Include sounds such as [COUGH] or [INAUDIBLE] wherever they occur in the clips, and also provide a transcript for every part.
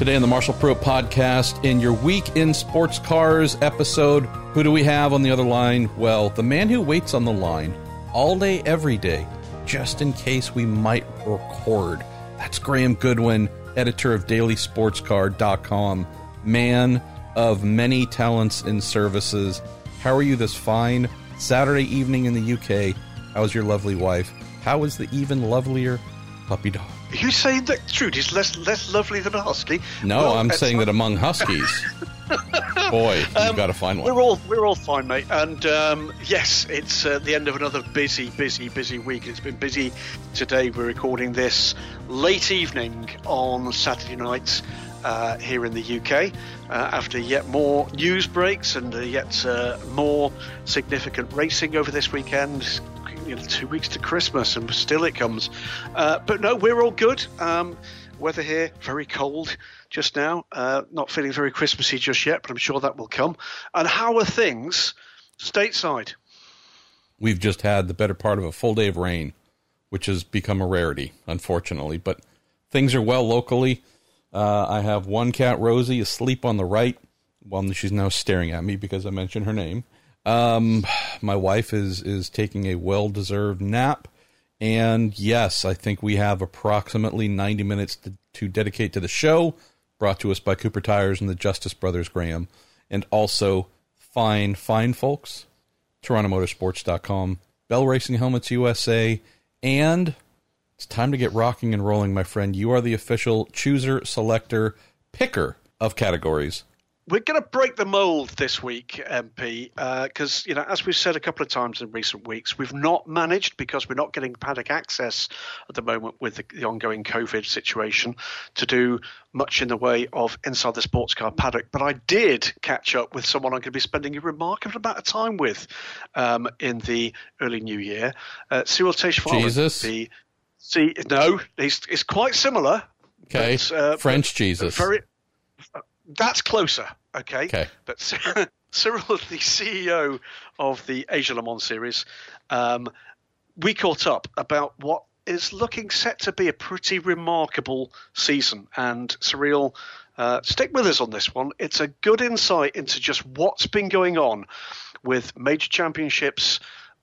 Today on the Marshall Pruett podcast, in your Week in Sports Cars episode, who do we have on the other line? Well, the man who waits on the line all day, every day, just in case we might record. That's Graham Goodwin, editor of DailySportsCar.com, man of many talents and services. How are you this fine Saturday evening in the UK? How's your lovely wife? How is the even lovelier puppy dog? Are you saying that Trudy's less less lovely than a husky? No, well, I'm saying that among huskies. [LAUGHS] Boy, you've um, got to find one. We're all we're all fine, mate. And um, yes, it's uh, the end of another busy, busy, busy week. It's been busy today. We're recording this late evening on Saturday night uh, here in the UK uh, after yet more news breaks and uh, yet uh, more significant racing over this weekend know, two weeks to Christmas, and still it comes. Uh, but no, we're all good. Um, weather here very cold just now. Uh, not feeling very Christmassy just yet, but I'm sure that will come. And how are things stateside? We've just had the better part of a full day of rain, which has become a rarity, unfortunately. But things are well locally. Uh, I have one cat, Rosie, asleep on the right. Well, she's now staring at me because I mentioned her name. Um, my wife is is taking a well deserved nap, and yes, I think we have approximately ninety minutes to, to dedicate to the show. Brought to us by Cooper Tires and the Justice Brothers Graham, and also fine fine folks, TorontoMotorsports.com, Bell Racing Helmets USA, and it's time to get rocking and rolling, my friend. You are the official chooser, selector, picker of categories we're going to break the mold this week, MP, because uh, you know, as we've said a couple of times in recent weeks, we've not managed because we're not getting paddock access at the moment with the, the, ongoing COVID situation to do much in the way of inside the sports car paddock. But I did catch up with someone I'm going to be spending a remarkable amount of time with um, in the early new year, uh, Cyrille Taesch Wahlen. Jesus. The, see, no, he's, it's quite similar. Okay, but, uh, French Jesus. Very, that's closer, okay? Okay. But Cyrille, [LAUGHS] the CEO of the Asia Le Mans series, um, we caught up about what is looking set to be a pretty remarkable season. And Cyrille, uh, stick with us on this one. It's a good insight into just what's been going on with major championships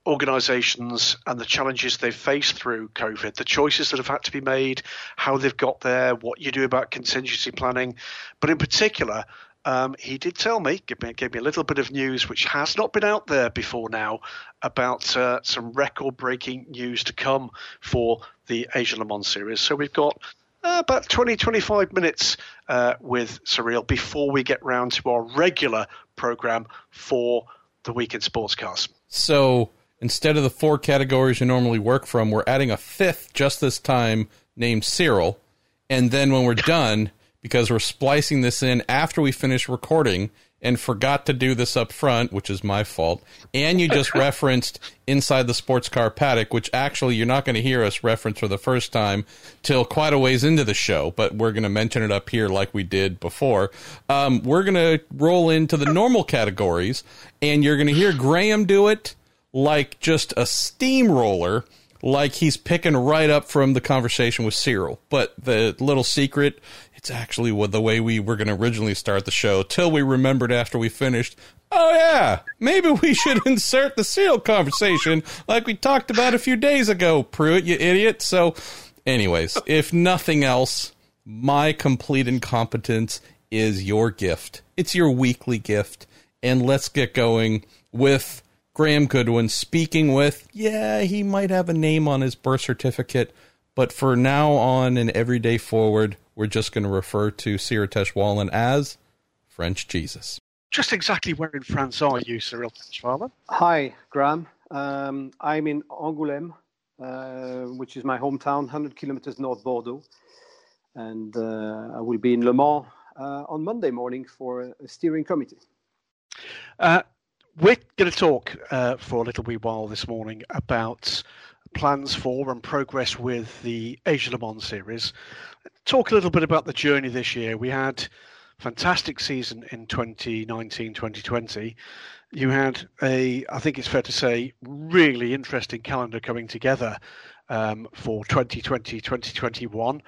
organizations and the challenges they've faced through COVID, the choices that have had to be made, how they've got there, what you do about contingency planning. But in particular, um, he did tell me, give me, gave me a little bit of news which has not been out there before now about uh, some record breaking news to come for the Asia Le Mans series. So we've got uh, about 20, 25 minutes uh, with Cyrille before we get round to our regular program for the Week in. So Instead of the four categories you normally work from, we're adding a fifth just this time named Cyrille. And then when we're done, because we're splicing this in after we finish recording and forgot to do this up front, which is my fault, and you just [LAUGHS] referenced Inside the Sports Car Paddock, which actually you're not going to hear us reference for the first time till quite a ways into the show, but we're going to mention it up here like we did before. Um, we're going to roll into the normal categories, and you're going to hear Graham do it like just a steamroller, like he's picking right up from the conversation with Cyrille. But the little secret, it's actually what the way we were going to originally start the show. Till we remembered after we finished. Oh yeah, maybe we should [LAUGHS] insert the Cyrille conversation like we talked about a few days ago, Pruett, you idiot. So, anyways, if nothing else, my complete incompetence is your gift. It's your weekly gift. And let's get going with Graham Goodwin speaking with, yeah, he might have a name on his birth certificate, but for now on and every day forward, we're just going to refer to Cyrille Wahlen as French Jesus. Just exactly where in France are you, Cyrille Taesch Wahlen? Hi, Graham. Um, I'm in Angoulême, uh, which is my hometown, 100 kilometers north Bordeaux. And uh, I will be in Le Mans uh, on Monday morning for a steering committee. We're going to talk uh, for a little wee while this morning about plans for and progress with the Asia Le Mans series. Talk a little bit about the journey this year. We had fantastic season in 2019 2020 you had a i think it's fair to say really interesting calendar coming together um, for 2020 2021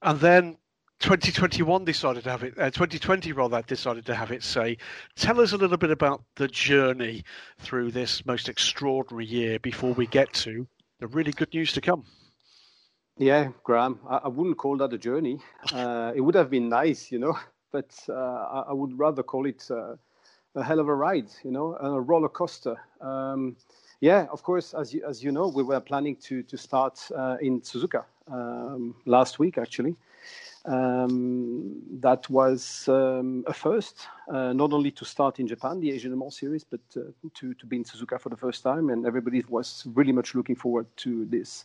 and then 2021 decided to have it, uh, 2020 rather, decided to have it say. Tell us a little bit about the journey through this most extraordinary year before we get to the really good news to come. Yeah, Graham, I, I wouldn't call that a journey. [LAUGHS] Uh, it would have been nice, you know, but uh, I, I, would rather call it uh, a hell of a ride, you know, a roller coaster. Um, yeah, of course, as you, as you know, we were planning to, to start uh, in Suzuka um, last week, actually. Um, that was um, a first, uh, not only to start in Japan, the Asian Le Mans series, but uh, to, to be in Suzuka for the first time. And everybody was really much looking forward to this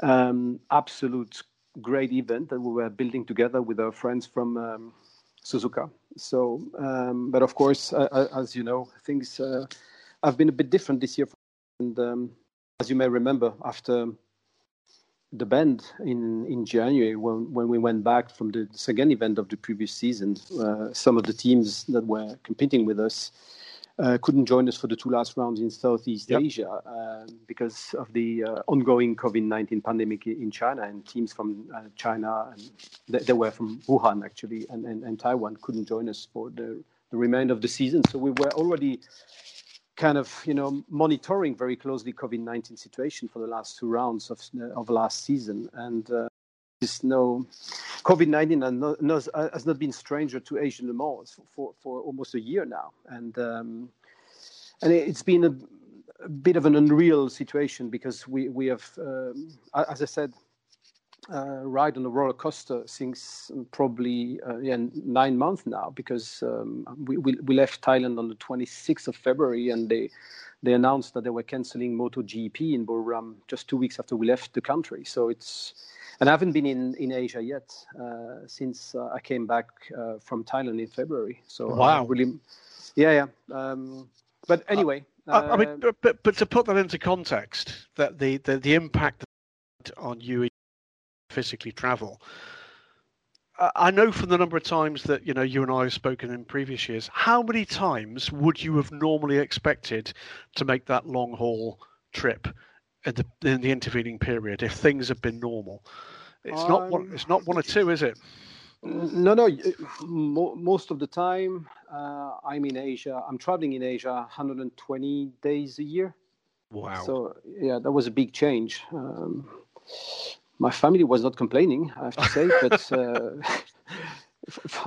um, absolute great event that we were building together with our friends from um, Suzuka. So, um, but of course, uh, uh as you know, things uh, have been a bit different this year. And um, as you may remember, after the Bend in in January when when we went back from the second event of the previous season. Uh, some of the teams that were competing with us uh, couldn't join us for the two last rounds in Southeast yep. Asia uh, because of the uh, ongoing COVID nineteen pandemic in China, and teams from uh, China and they, they, were from Wuhan actually, and, and, and Taiwan couldn't join us for the the remainder of the season. So we were already kind of you know monitoring very closely COVID-19 situation for the last two rounds of of last season, and uh, there's no COVID-19 has, has not been stranger to Asian Le Mans for, for, for almost a year now, and um, and it's been a, a, bit of an unreal situation because we we have, um, as I said, uh, ride on a roller coaster since probably uh, yeah, nine months now because um, we, we, we left Thailand on the 26th of February and they they announced that they were canceling MotoGP in Buriram just two weeks after we left the country. So it's and I haven't been in, in Asia yet uh, since uh, I came back uh, from Thailand in February. So wow, really, yeah, yeah. Um, but anyway, I mean, but, but to put that into context, that the the, the impact on you physically travel. I know from the number of times that you know you and I have spoken in previous years. How many times would you have normally expected to make that long haul trip in the, in the intervening period if things had been normal? It's um, not one. It's not one or two, is it? No, no. Most of the time, uh, I'm in Asia. I'm traveling in Asia 120 days a year. Wow. So yeah, that was a big change. Um, my family was not complaining, I have to say. but uh,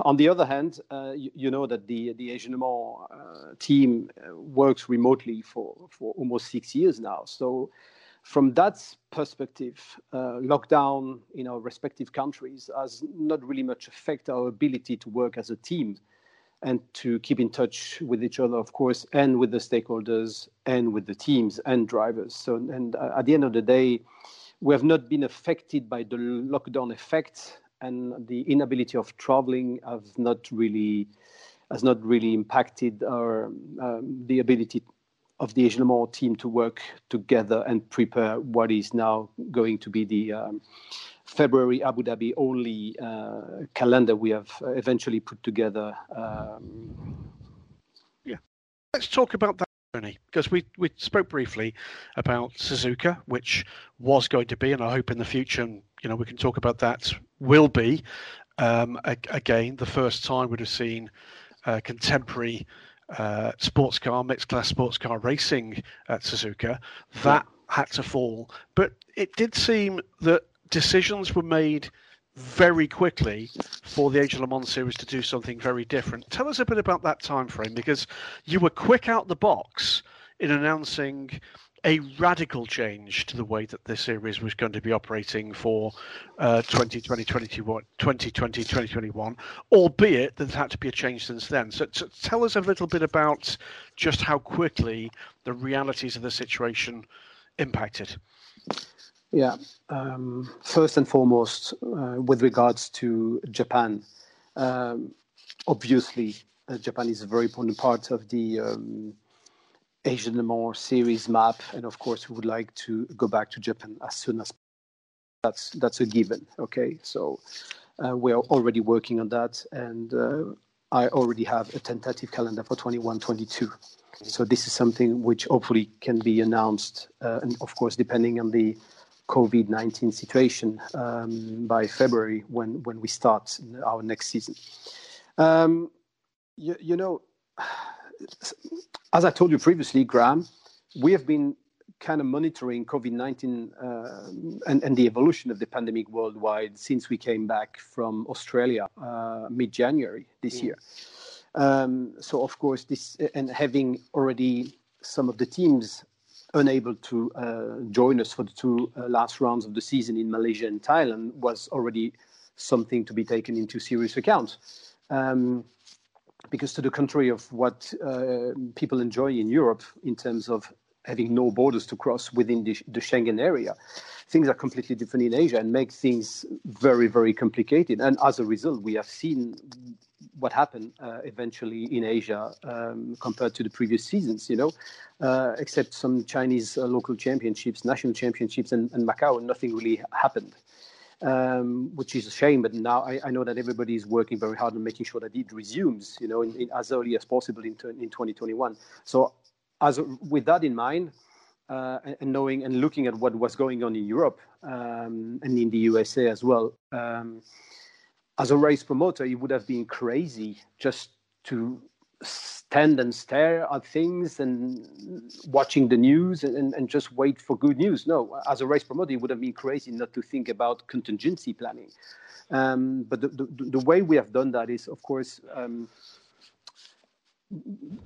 [LAUGHS] on the other hand, uh, you, you, know that the the Asian uh, team uh, works remotely for for almost six years now. So from that perspective, uh, lockdown in our respective countries has not really much affect our ability to work as a team and to keep in touch with each other, of course, and with the stakeholders and with the teams and drivers. So, and uh, at the end of the day, we have not been affected by the lockdown effect, and the inability of traveling have not really has not really impacted our um, the ability of the Asian Le team to work together and prepare what is now going to be the um, February Abu Dhabi only uh, calendar we have eventually put together. Um, yeah, let's talk about that because we we spoke briefly about Suzuka, which was going to be, and I hope in the future, you know, we can talk about that. Will be um, again the first time we'd have seen uh, contemporary uh, sports car, mixed class sports car racing at Suzuka. That had to fall, but it did seem that decisions were made very quickly for the Asian Le Mans series to do something very different. Tell us a bit about that time frame because you were quick out the box in announcing a radical change to the way that this series was going to be operating for uh, 2020, 2020, 2021, albeit there's had to be a change since then. So, so, tell us a little bit about just how quickly the realities of the situation impacted. Yeah. Um, first and foremost, uh, with regards to Japan, um, obviously, uh, Japan is a very important part of the um, Asian Le Mans series map, and of course, we would like to go back to Japan as soon as that's that's a given. Okay, so uh, we are already working on that, and uh, I already have a tentative calendar for 21-22. So this is something which hopefully can be announced, uh, and of course, depending on the COVID 19 situation um, by February when, when we start our next season. Um, you, you, know, as I told you previously, Graham, we have been kind of monitoring COVID 19 uh, and, and, the evolution of the pandemic worldwide since we came back from Australia uh, mid January this mm. year. Um, so, of course, this and having already some of the teams unable to uh, join us for the two uh, last rounds of the season in Malaysia and Thailand was already something to be taken into serious account. Um, because to the contrary of what uh, people enjoy in Europe in terms of having no borders to cross within the, the, Schengen area. Things are completely different in Asia and make things very, very complicated. And as a result, we have seen what happened uh, eventually in Asia um, compared to the previous seasons, you know, uh, except some Chinese uh, local championships, national championships, and, and Macau, nothing really happened. Um, which is a shame. But now I, I, know that everybody is working very hard on making sure that it resumes, you know, in, in, as early as possible in, in 2021. So as with that in mind, uh, and knowing and looking at what was going on in Europe um, and in the USA as well, um, as a race promoter, it would have been crazy just to stand and stare at things and watching the news and, and just wait for good news. No, as a race promoter, it would have been crazy not to think about contingency planning. Um, but the, the, the, way we have done that is, of course, um,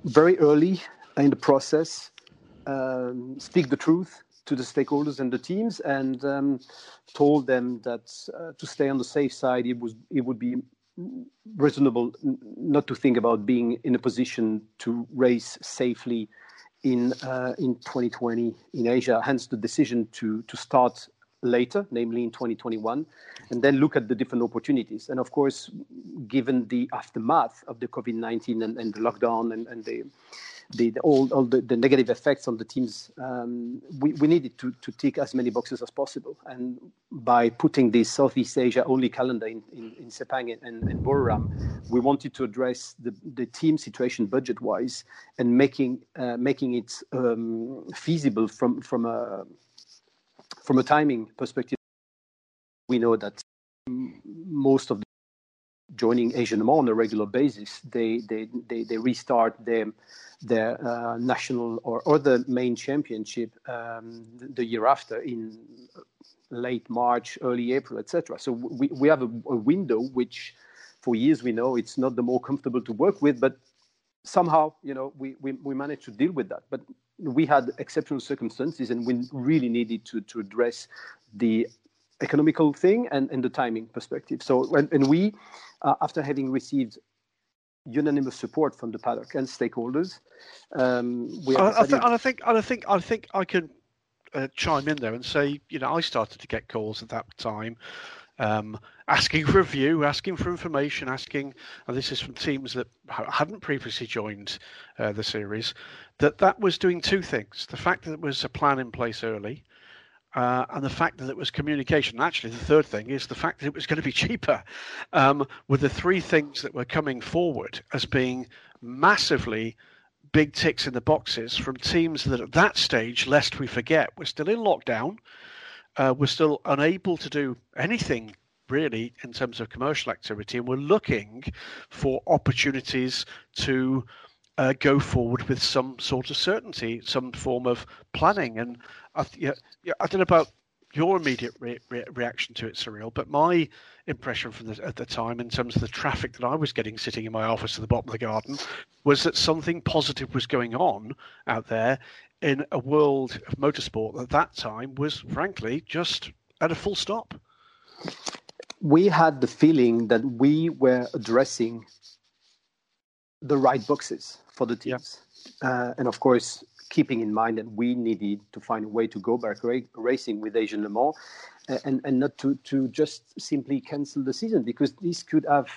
very early in the process, um, speak the truth to the stakeholders and the teams, and um, told them that uh, to stay on the safe side, it was it would be reasonable not to think about being in a position to race safely in uh, in 2020 in Asia. Hence the decision to to start later, namely in 2021, and then look at the different opportunities. And of course, given the aftermath of the COVID-19 and, and the lockdown and, and the the, the, all, all the, the, negative effects on the teams, um, we, we needed to, to tick as many boxes as possible. And by putting this Southeast Asia only calendar in, in, in Sepang and, and Buriram, we wanted to address the, the team situation budget wise and making, uh, making it um, feasible from, from, a, from a timing perspective. We know that most of the joining Asian Le on a regular basis, they, they, they, they restart their their uh, national or, the main championship um, the year after in late March, early April, etc. So we, we have a, a, window which for years we know it's not the more comfortable to work with, but somehow, you know, we, we, we managed to deal with that. But we had exceptional circumstances and we really needed to, to address the economical thing and, and the timing perspective. So, and, and we, uh, after having received unanimous support from the paddock and stakeholders. Um, I, I, th- and I think, and I think, I think I can uh, chime in there and say, you know, I started to get calls at that time. Um, asking for a view, asking for information, asking, and this is from teams that hadn't previously joined uh, the series, that that was doing two things. The fact that there was a plan in place early, uh, and the fact that it was communication. Actually, the third thing is the fact that it was going to be [LAUGHS] cheaper. Um, were the three things that were coming forward as being massively big ticks in the boxes from teams that at that stage, lest we forget, were still in lockdown, uh, were still unable to do anything really in terms of commercial activity, and were looking for opportunities to uh, go forward with some sort of certainty, some form of planning. And I, yeah, yeah, I don't know about your immediate re- re- reaction to it, Cyrille, but my impression from the, at the time, in terms of the traffic that I was getting sitting in my office at the bottom of the garden, was that something positive was going on out there in a world of motorsport at that time was, frankly, just at a full stop. We had the feeling that we were addressing the right boxes for the teams. Yeah. Uh, and of course, keeping in mind that we needed to find a way to go back ra- racing with Asian Le Mans uh, and, and not to, to just simply cancel the season because this could have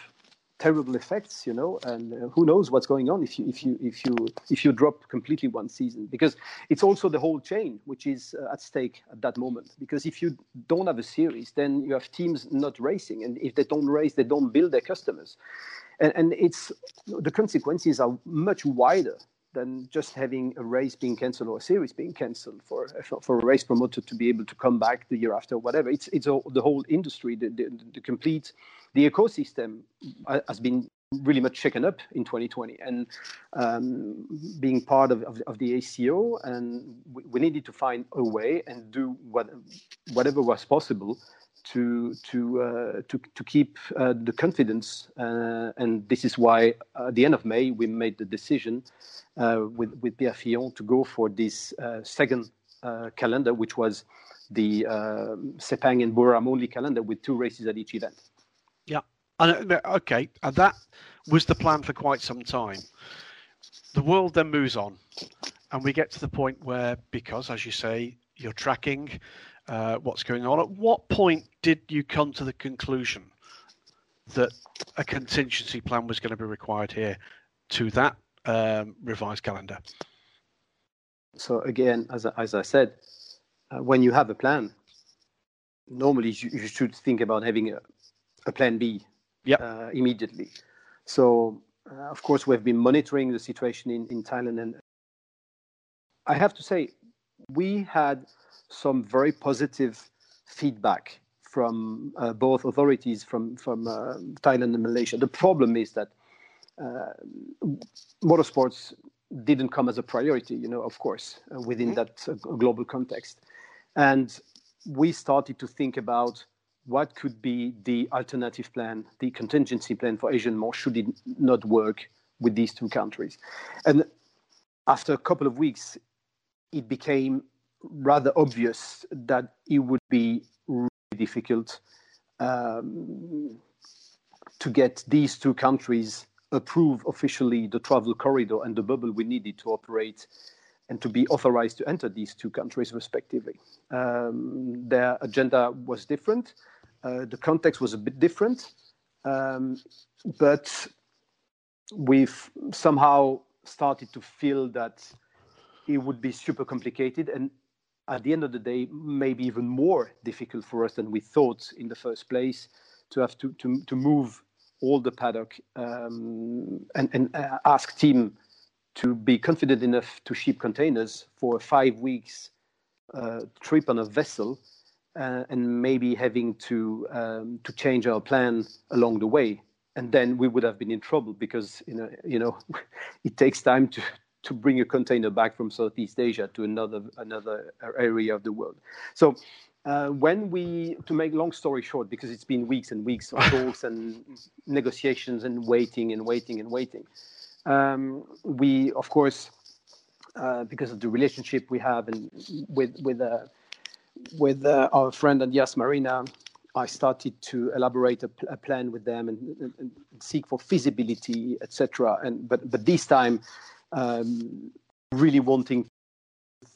terrible effects, you know, and uh, who knows what's going on if you if you if you if you drop completely one season because it's also the whole chain which is uh, at stake at that moment because if you don't have a series then you have teams not racing and if they don't race they don't build their customers. And, and it's the consequences are much wider than just having a race being cancelled or a series being cancelled for for a race promoter to be able to come back the year after, whatever. It's it's all, the whole industry, the, the, the complete the ecosystem has been really much shaken up in 2020 and um, being part of, of, of, the ACO and we, we, needed to find a way and do what, whatever was possible to to uh, to to keep uh, the confidence, uh, and this is why at the end of May we made the decision uh, with with Pierre Fillon to go for this uh, second uh, calendar, which was the Sepang and Buriram only calendar with two races at each event. Yeah, and, okay, and that was the plan for quite some time. The world then moves on, and we get to the point where, because as you say, you're tracking uh, what's going on. At what point did you come to the conclusion that a contingency plan was going to be required here to that um, revised calendar? So again, as I, as I said, uh, when you have a plan, normally you, you should think about having a, a plan B yep. uh, immediately. So uh, of course, we've been monitoring the situation in, in Thailand, and I have to say, we had some very positive feedback from uh, both authorities from from uh, Thailand and Malaysia. The problem is that uh, motorsports didn't come as a priority, you know, of course, uh, within mm-hmm. that uh, global context, and we started to think about what could be the alternative plan, the contingency plan for Asian Mans should it not work with these two countries, and after a couple of weeks, it became rather obvious that it would be really difficult um, to get these two countries approve officially the travel corridor and the bubble we needed to operate and to be authorized to enter these two countries respectively. Um, their agenda was different. Uh, the context was a bit different, um, but we've somehow started to feel that it would be super complicated and at the end of the day, maybe even more difficult for us than we thought in the first place to have to, to, to move all the paddock um, and, and uh, ask team to be confident enough to ship containers for five weeks uh, trip on a vessel uh, and maybe having to um, to change our plan along the way. And then we would have been in trouble because you know you know [LAUGHS] it takes time to to bring a container back from Southeast Asia to another another area of the world. So uh, when we, to make long story short, because it's been weeks and weeks of [LAUGHS] talks and negotiations and waiting and waiting and waiting, um, we of course, uh, because of the relationship we have and with with uh, with uh, our friend Yas Marina, I started to elaborate a, a plan with them and, and, and, seek for feasibility, etc. And but but this time um, really wanting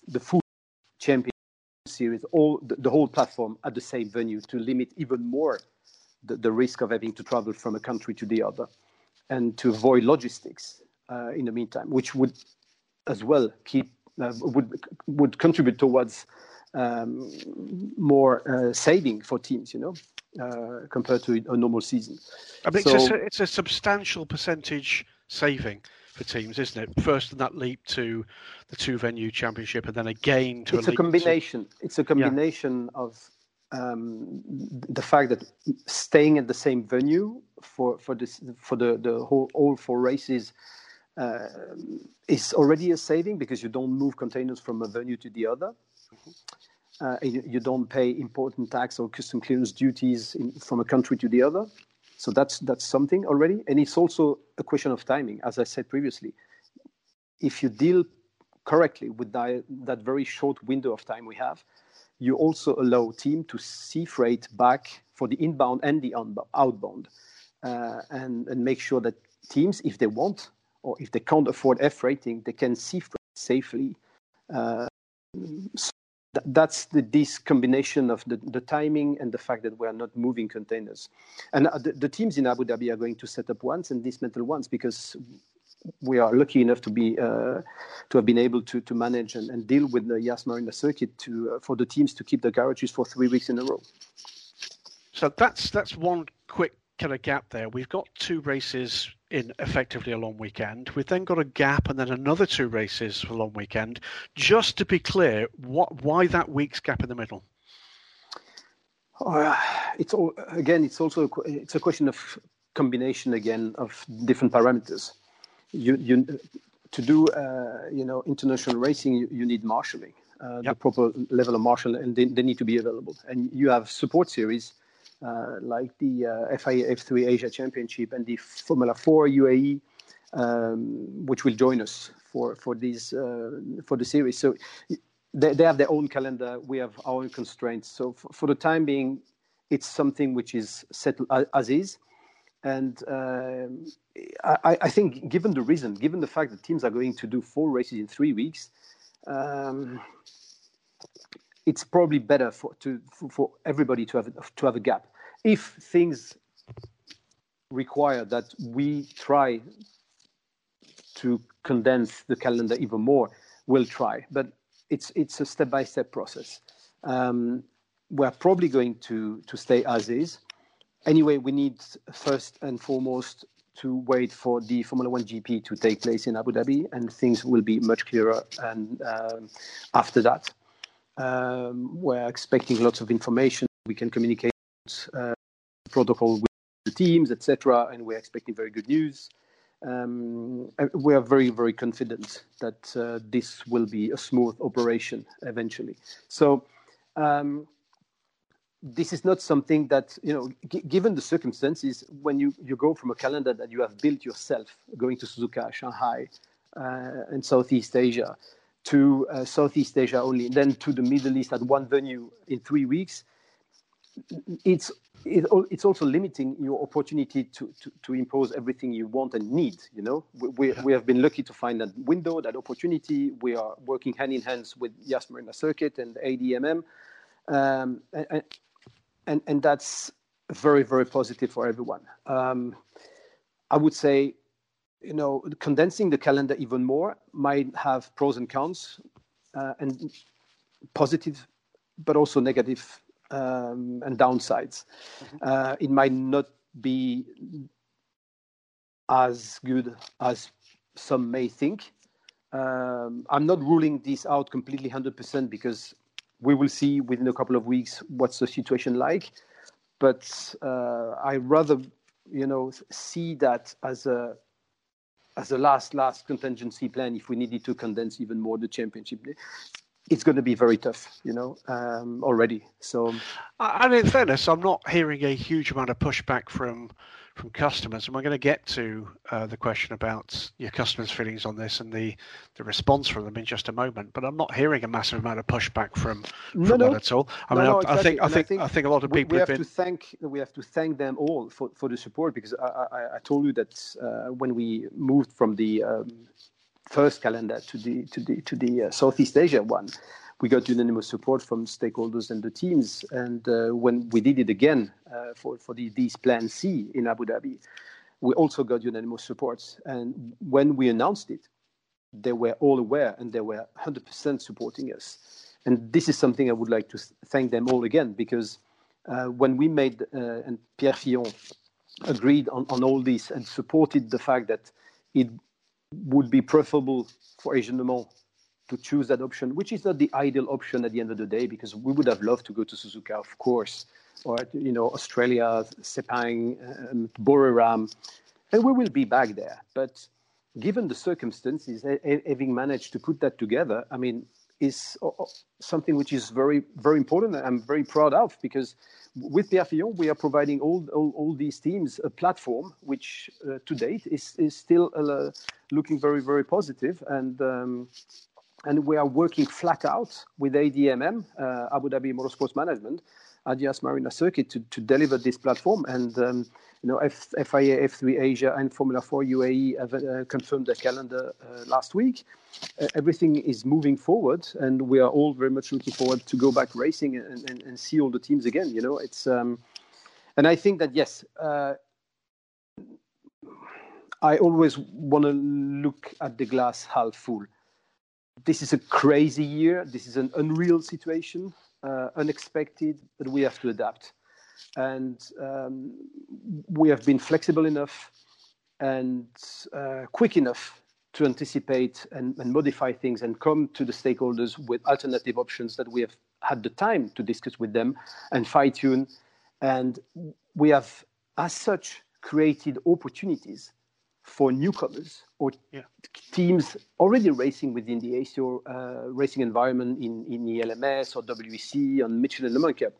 the full champion series, all the, the, whole platform at the same venue to limit even more the, the, risk of having to travel from a country to the other, and to avoid logistics uh, in the meantime, which would as well keep uh, would would contribute towards um, more uh, saving for teams, you know, uh, compared to a normal season. I mean, so, it's, a, it's a substantial percentage saving for teams, isn't it? First in that leap to the two venue championship, and then again to it's a, a combination. To... It's a combination yeah. of um, the fact that staying at the same venue for for this for the the whole all four races uh, is already a saving because you don't move containers from a venue to the other. Mm-hmm. Uh, you, you, don't pay important tax or custom clearance duties in, from a country to the other. So that's that's something already, and it's also a question of timing, as I said previously. If you deal correctly with that, that very short window of time we have, you also allow team to see freight back for the inbound and the outbound, uh, and and make sure that teams, if they want or if they can't afford air freighting, they can see freight safely. Uh, that's the, this combination of the, the, timing and the fact that we are not moving containers. And uh, the, the, teams in Abu Dhabi are going to set up once and dismantle once because we are lucky enough to be uh, to have been able to to manage and, and deal with the Yas Marina circuit to uh, for the teams to keep the garages for three weeks in a row. So that's that's one quick kind of gap there. We've got two races in effectively a long weekend. We've then got a gap and then another two races for a long weekend. Just to be clear, what why that week's gap in the middle? Uh, it's all, again, it's also it's a question of combination again of different parameters. You you to do uh, you know international racing, you, you need marshalling, uh, yep. the proper level of marshal, and they, they, need to be available. And you have support series uh, like the uh, FIA F3 Asia Championship and the Formula 4 UAE, um, which will join us for for these uh, for the series. So they, they have their own calendar. We have our own constraints. So for, for the time being, it's something which is settled as is. And uh, I, I, think, given the reason, given the fact that teams are going to do four races in three weeks, um, it's probably better for to for everybody to have to have a gap. If things require that we try to condense the calendar even more, we'll try. But it's it's a step by step process. Um, we're probably going to to stay as is. Anyway, we need first and foremost to wait for the Formula One GP to take place in Abu Dhabi, and things will be much clearer. And um, after that, um, we're expecting lots of information. We can communicate protocol with the teams, etc., and we're expecting very good news um, we are very, very confident that uh, this will be a smooth operation eventually. So, um, this is not something that you know. G- given the circumstances, when you you go from a calendar that you have built yourself, going to Suzuka, Shanghai, uh, and Southeast Asia, to uh, Southeast Asia only, then to the Middle East at one venue in three weeks, it's it, it's also limiting your opportunity to, to, to, impose everything you want and need. You know, we, we, have been lucky to find that window, that opportunity. We are working hand in hand with Yas Marina Circuit and ADMM, um, and, and, and that's very very positive for everyone. Um, I would say, you know, condensing the calendar even more might have pros and cons, uh, and positive, but also negative um, and downsides. Mm-hmm. Uh, it might not be as good as some may think. Um, I'm not ruling this out completely 100% because we will see within a couple of weeks what's the situation like. But uh, I rather, you know, see that as a as a last last contingency plan if we needed to condense even more the championship it's going to be very tough, you know, um, already. So, and in fairness, I'm not hearing a huge amount of pushback from from customers, and we're going to get to uh, the question about your customers' feelings on this and the the response from them in just a moment. But I'm not hearing a massive amount of pushback from, from no, no. that at all. I no, mean, I, exactly. I, think, I, think, I think I think a lot of people we, we have, have been... to thank we have to thank them all for, for the support because I, I, I told you that uh, when we moved from the um, first calendar to the to the to the uh, Southeast Asia one, we got unanimous support from stakeholders and the teams. And uh, when we did it again uh, for for the these Plan C in Abu Dhabi, we also got unanimous support. And when we announced it, they were all aware and they were 100% supporting us. And this is something I would like to thank them all again because uh, when we made uh, and Pierre Fillon agreed on, on all this and supported the fact that it would be preferable for Asian Le Mans to choose that option, which is not the ideal option at the end of the day, because we would have loved to go to Suzuka, of course, or you know Australia, Sepang, um, Buriram, and we will be back there. But given the circumstances, having managed to put that together, I mean, is something which is very, very important. I'm very proud of because with Pierre Fillon, we are providing all, all, all these teams a platform which uh, to date is, is still uh, looking very, very positive. And, um, and we are working flat out with ADMM, uh, Abu Dhabi Motorsports Management, at Yas Marina Circuit to, to deliver this platform. And um, you know, F, FIA, F3 Asia, and Formula 4 UAE have uh, confirmed their calendar uh, last week. Uh, everything is moving forward, and we are all very much looking forward to go back racing and, and, and see all the teams again. You know, it's um, and I think that yes. Uh, I always want to look at the glass half full. This is a crazy year. This is an unreal situation, uh, unexpected, but we have to adapt. and um, we have been flexible enough and uh, quick enough to anticipate and, and, modify things and come to the stakeholders with alternative options that we have had the time to discuss with them and fine tune. And we have, as such, created opportunities for newcomers or yeah. teams already racing within the ACO uh, racing environment in, in the LMS or WEC on Michelin Le Mans Cup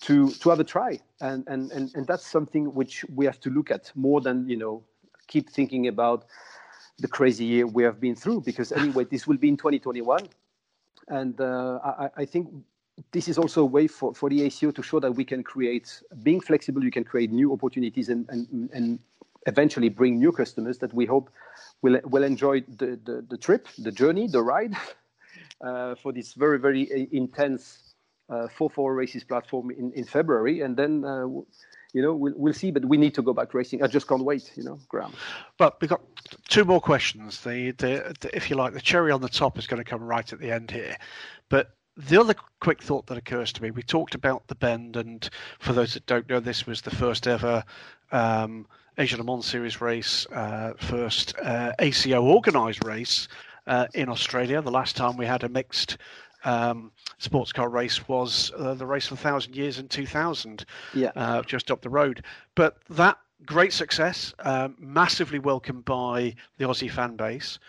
to, to have a try. And, and, and, and that's something which we have to look at more than, you know, keep thinking about the crazy year we have been through because anyway, this will be in 2021. And uh, I, I think this is also a way for, for the ACO to show that we can create, being flexible, you can create new opportunities and, and, and eventually bring new customers that we hope will, will enjoy the, the, the trip, the journey, the ride [LAUGHS] uh, for this very, very uh, intense uh, 4-4 races platform in, in February. And then uh, you know, we'll, we'll see. But we need to go back racing. I just can't wait, you know, Graham. But we've got two more questions. The, the, the, if you like, the cherry on the top is going to come right at the end here. But the other quick thought that occurs to me, we talked about the Bend, and for those that don't know, this was the first ever um, Asia Le Mans Series race, uh, first uh, ACO organised race uh, in Australia. The last time we had a mixed um, sports car race was uh, the race of a thousand years in 2000, yeah. uh, just up the road. But that great success, um, massively welcomed by the Aussie fan base.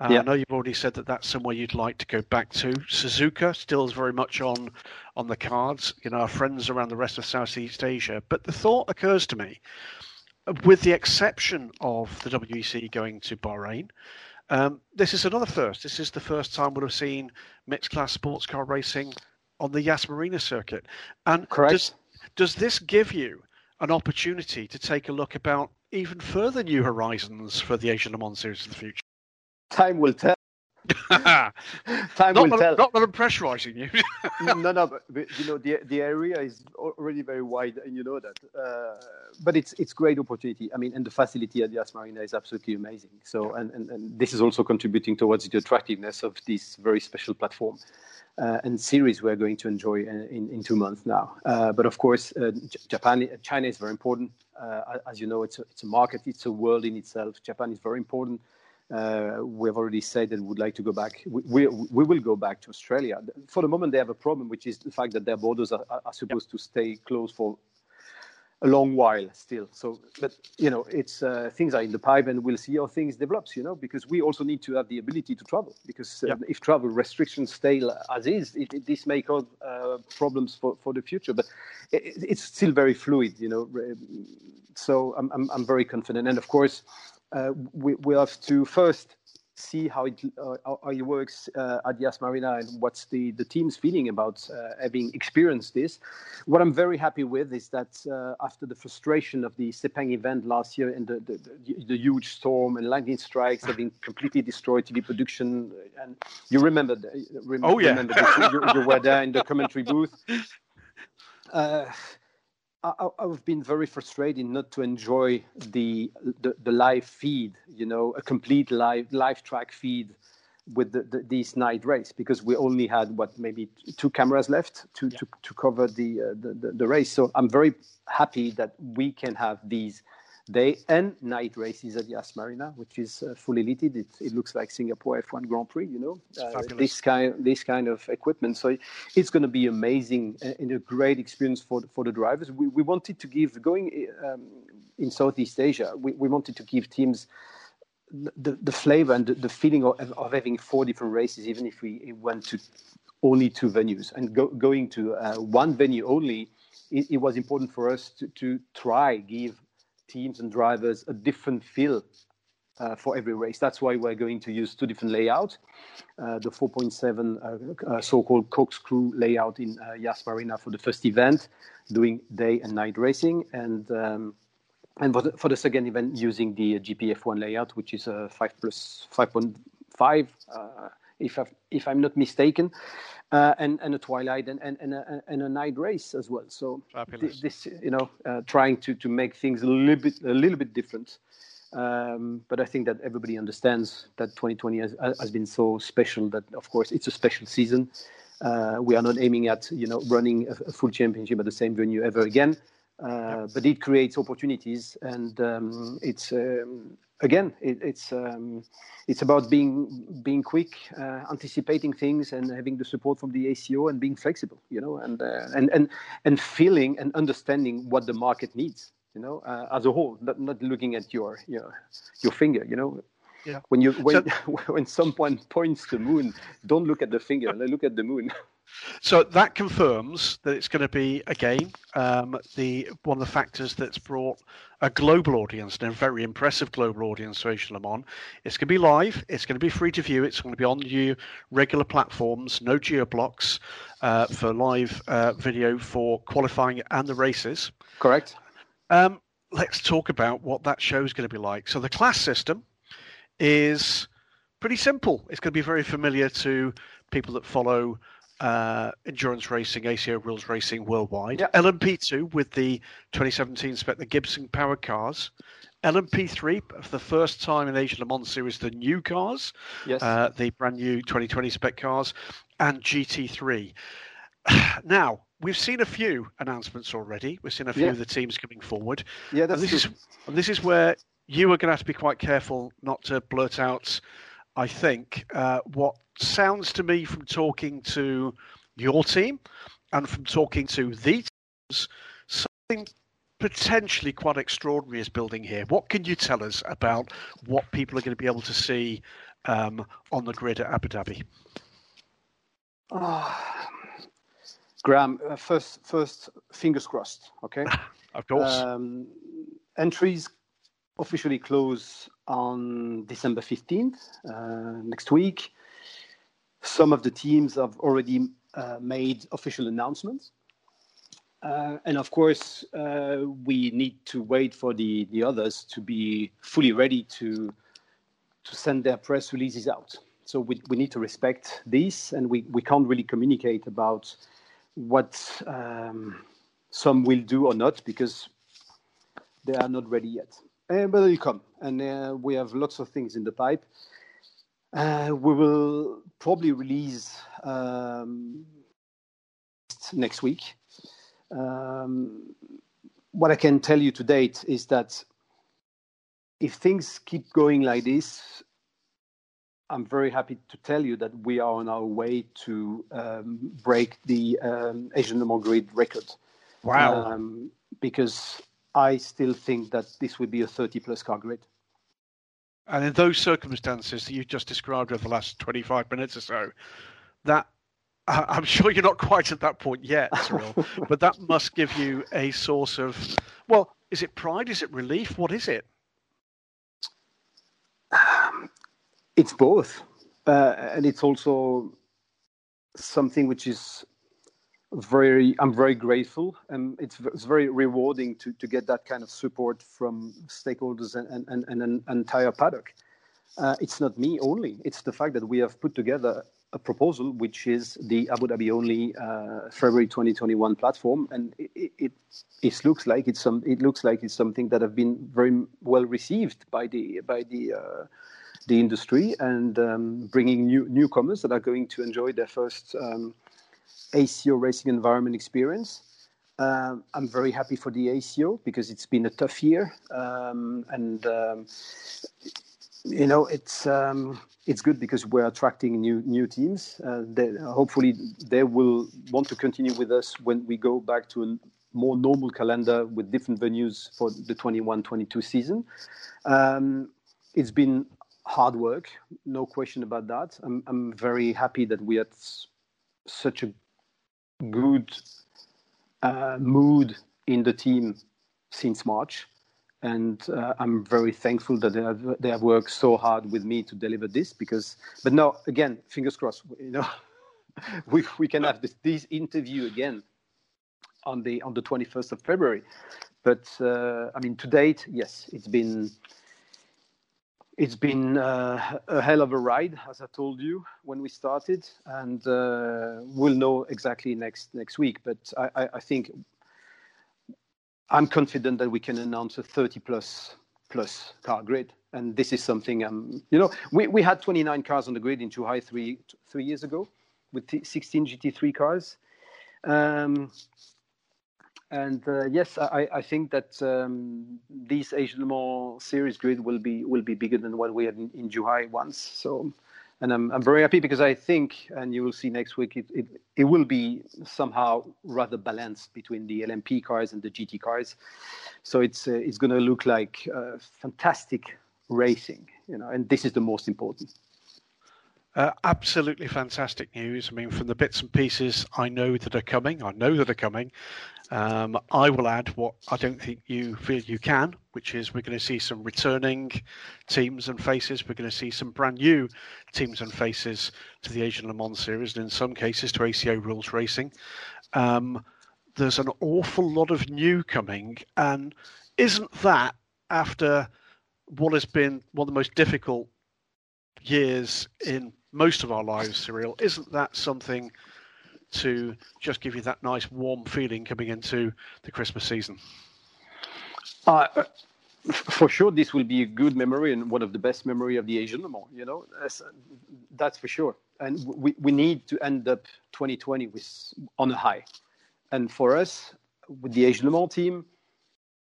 Uh, yeah. I know you've already said that that's somewhere you'd like to go back to. Suzuka still is very much on on the cards. You know, our friends around the rest of Southeast Asia. But the thought occurs to me, with the exception of the WEC going to Bahrain, um, this is another first. This is the first time we'll have seen mixed class sports car racing on the Yas Marina circuit. And Correct. Does, does this give you an opportunity to take a look about even further new horizons for the Asia Le Mans series in the future? Time will tell. [LAUGHS] Time not will that, tell. Not that I'm pressurizing you. [LAUGHS] no, no, but, but, you know the the area is already very wide, and you know that. Uh, but it's it's great opportunity. I mean, and the facility at the Yas Marina is absolutely amazing. So, and, and, and this is also contributing towards the attractiveness of this very special platform. Uh, and series we're going to enjoy in, in, in two months now. Uh, but of course, uh, Japan, China is very important. Uh, as you know, it's a, it's a market, it's a world in itself. Japan is very important. Uh, we have already said that we would like to go back. We, we, we, will go back to Australia. For the moment, they have a problem, which is the fact that their borders are, are supposed yep. to stay closed for a long while still. So, but you know, it's uh, things are in the pipe, and we'll see how things develops. You know, because we also need to have the ability to travel. Because uh, yep. if travel restrictions stay as is, it, it, this may cause uh, problems for, for the future. But it, it's still very fluid. You know, so I'm, I'm I'm very confident, and of course we, we have to first see how it uh, how it works uh, at Yas Marina and what's the the team's feeling about uh, having experienced this. What I'm very happy with is that uh, after the frustration of the Sepang event last year and the the, the, the huge storm and lightning strikes having completely destroyed TV production, and you remember, the, oh yeah, remember you, you, were there in the commentary booth. [LAUGHS] I, have been very frustrated not to enjoy the, the, the live feed, you know, a complete live live track feed with the, the, these night race because we only had what maybe two cameras left to yeah. to, to cover the, uh, the, the the race. So I'm very happy that we can have these day and night races at Yas Marina, which is uh, fully lighted. It, it, looks like Singapore F1 Grand Prix, you know, uh, this kind this kind of equipment. So it's going to be amazing and a great experience for for the drivers. We, we wanted to give going um, in Southeast Asia. We, we wanted to give teams. The, the flavor and the, the feeling of, of having four different races, even if we went to only two venues and go, going to uh, one venue only, it, it, was important for us to, to try give teams and drivers a different feel uh, for every race. That's why we're going to use two different layouts. Uh, the 4.7 uh, uh, so-called corkscrew layout in uh, Yas Marina for the first event, doing day and night racing, and um, and for the, for the, second event using the GPF1 layout, which is a 5 plus 5.5, uh, if, I've, if I'm not mistaken uh, and and a twilight and and and a, and a night race as well. So th- this, you know, uh, trying to to make things a little bit a little bit different. Um, but I think that everybody understands that 2020 has, has been so special that, of course, it's a special season. Uh, we are not aiming at you know running a, a, full championship at the same venue ever again. Uh, yep. but it creates opportunities, and um, it's um, again it, it's um, it's about being being quick, uh, anticipating things, and having the support from the ACO and being flexible, you know, and uh, and and and feeling and understanding what the market needs, you know, uh, as a whole, not, not looking at your your your finger, you know. Yeah. When you when so, [LAUGHS] when someone points the moon, don't look at the finger. look at the moon. [LAUGHS] So that confirms that it's going to be again um, the one of the factors that's brought a global audience and a very impressive global audience to Asia Le Mans. It's going to be live. It's going to be free to view. It's going to be on your regular platforms. No geo blocks uh, for live uh, video for qualifying and the races. Correct. Um, let's talk about what that show is going to be like. So the class system is pretty simple. It's going to be very familiar to people that follow uh, endurance racing, ACO rules racing worldwide. Yeah. LMP2 with the 2017 spec, the Gibson power cars. LMP3 for the first time in Asia Le Mans Series, the new cars, yes. uh, the brand new 2020 spec cars, and GT3. [SIGHS] now, we've seen a few announcements already. We've seen a few yeah. of the teams coming forward. Yeah, that's and this true. is this is where you are going to have to be quite careful not to blurt out. I think uh, what sounds to me from talking to your team and from talking to the teams, something potentially quite extraordinary is building here. What can you tell us about what people are going to be able to see um, on the grid at Abu Dhabi? Oh, [SIGHS] Graham, uh, first, first, fingers crossed. Okay. [LAUGHS] of course. Um, entries officially close on December fifteenth, uh, next week. Some of the teams have already uh, made official announcements. Uh, and of course, uh, we need to wait for the, the others to be fully ready to, to send their press releases out. So we, we need to respect these, and we, we can't really communicate about what um, some will do or not because they are not ready yet. Uh, but they'll come, and uh, we have lots of things in the pipe. Uh, we will probably release um, next week. Um, what I can tell you to date is that if things keep going like this, I'm very happy to tell you that we are on our way to um, break the um, Asian Le grid record. Wow! Um, because I still think that this would be a 30 plus car grid. And in those circumstances that you've just described over the last 25 minutes or so, that [LAUGHS] I'm sure you're not quite at that point yet, Cyrille, [LAUGHS] but that must give you a source of, well, is it pride? Is it relief? What is it? Um, it's both. Uh, and it's also something which is very i'm very grateful and it's, it's very rewarding to, to get that kind of support from stakeholders and, and, and an entire paddock. Uh, it's not me only it's the fact that we have put together a proposal which is the abu dhabi only uh, february 2021 platform and it, it, it, looks like it's some it looks like it's something that have been very well received by the by the uh, the industry and um, bringing new newcomers that are going to enjoy their first um, ACO racing environment experience. Um, I'm very happy for the ACO because it's been a tough year, um, and um, you know it's um, it's good because we're attracting new new teams. Uh, they, hopefully, they will want to continue with us when we go back to a more normal calendar with different venues for the 21-22 season. Um, it's been hard work, no question about that. I'm I'm very happy that we had such a good uh, mood in the team since March, and uh, I'm very thankful that they have they have worked so hard with me to deliver this. Because, but now again, fingers crossed. You know, [LAUGHS] we we can have this, this interview again on the on the 21st of February. But uh, I mean, to date, yes, it's been it's been uh, a hell of a ride, as I told you when we started, and uh, we'll know exactly next next week. But I, I, think I'm confident that we can announce a 30 plus plus car grid, and this is something um, you know we, we had 29 cars on the grid in Zhuhai three three years ago with 16 GT3 cars. Um, And uh, yes, I, I, think that um, this Asian Mans series grid will be will be bigger than what we had in, in Zhuhai once. So, and I'm I'm very happy because I think, and you will see next week, it it, it will be somehow rather balanced between the LMP cars and the GT cars. So it's uh, it's going to look like uh, fantastic racing, you know, and this is the most important. Uh, absolutely fantastic news. I mean, from the bits and pieces I know that are coming, I know that are coming. Um, I will add what I don't think you feel you can, which is we're going to see some returning teams and faces. We're going to see some brand new teams and faces to the Asian Le Mans series, and in some cases to ACO rules racing. Um, there's an awful lot of new coming, and isn't that after what has been one of the most difficult years in most of our lives, Cyrille, isn't that something to just give you that nice warm feeling coming into the Christmas season? Uh, for sure, this will be a good memory and one of the best memory of the Asian Le Mans. You know, that's, that's for sure. And we, we need to end up 2020 with on a high. And for us, with the Asian Le Mans team,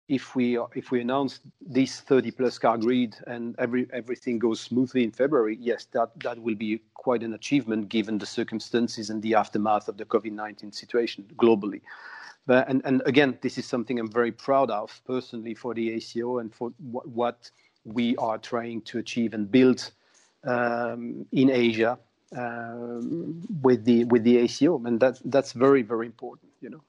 if we if we announce this 30 plus car grid and every everything goes smoothly in February, yes, that that will be quite an achievement given the circumstances and the aftermath of the COVID-19 situation globally. But and and again, this is something I'm very proud of personally for the ACO and for what, we are trying to achieve and build um, in Asia um, with the with the ACO, and that that's very very important, you know.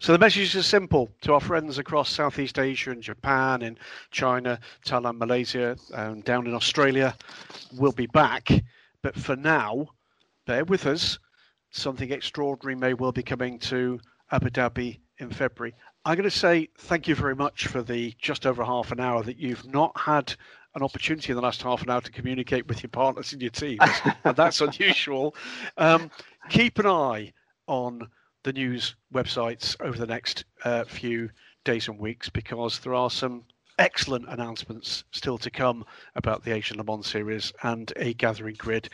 So the message is simple to our friends across Southeast Asia and Japan, in China, Thailand, Malaysia, and down in Australia. We'll be back, but for now, bear with us. Something extraordinary may well be coming to Abu Dhabi in February. I'm going to say thank you very much for the just over half an hour that you've not had an opportunity in the last half an hour to communicate with your partners and your teams, [LAUGHS] and that's unusual. Um, keep an eye on the news websites over the next uh, few days and weeks because there are some excellent announcements still to come about the Asian Le Mans series and a gathering grid.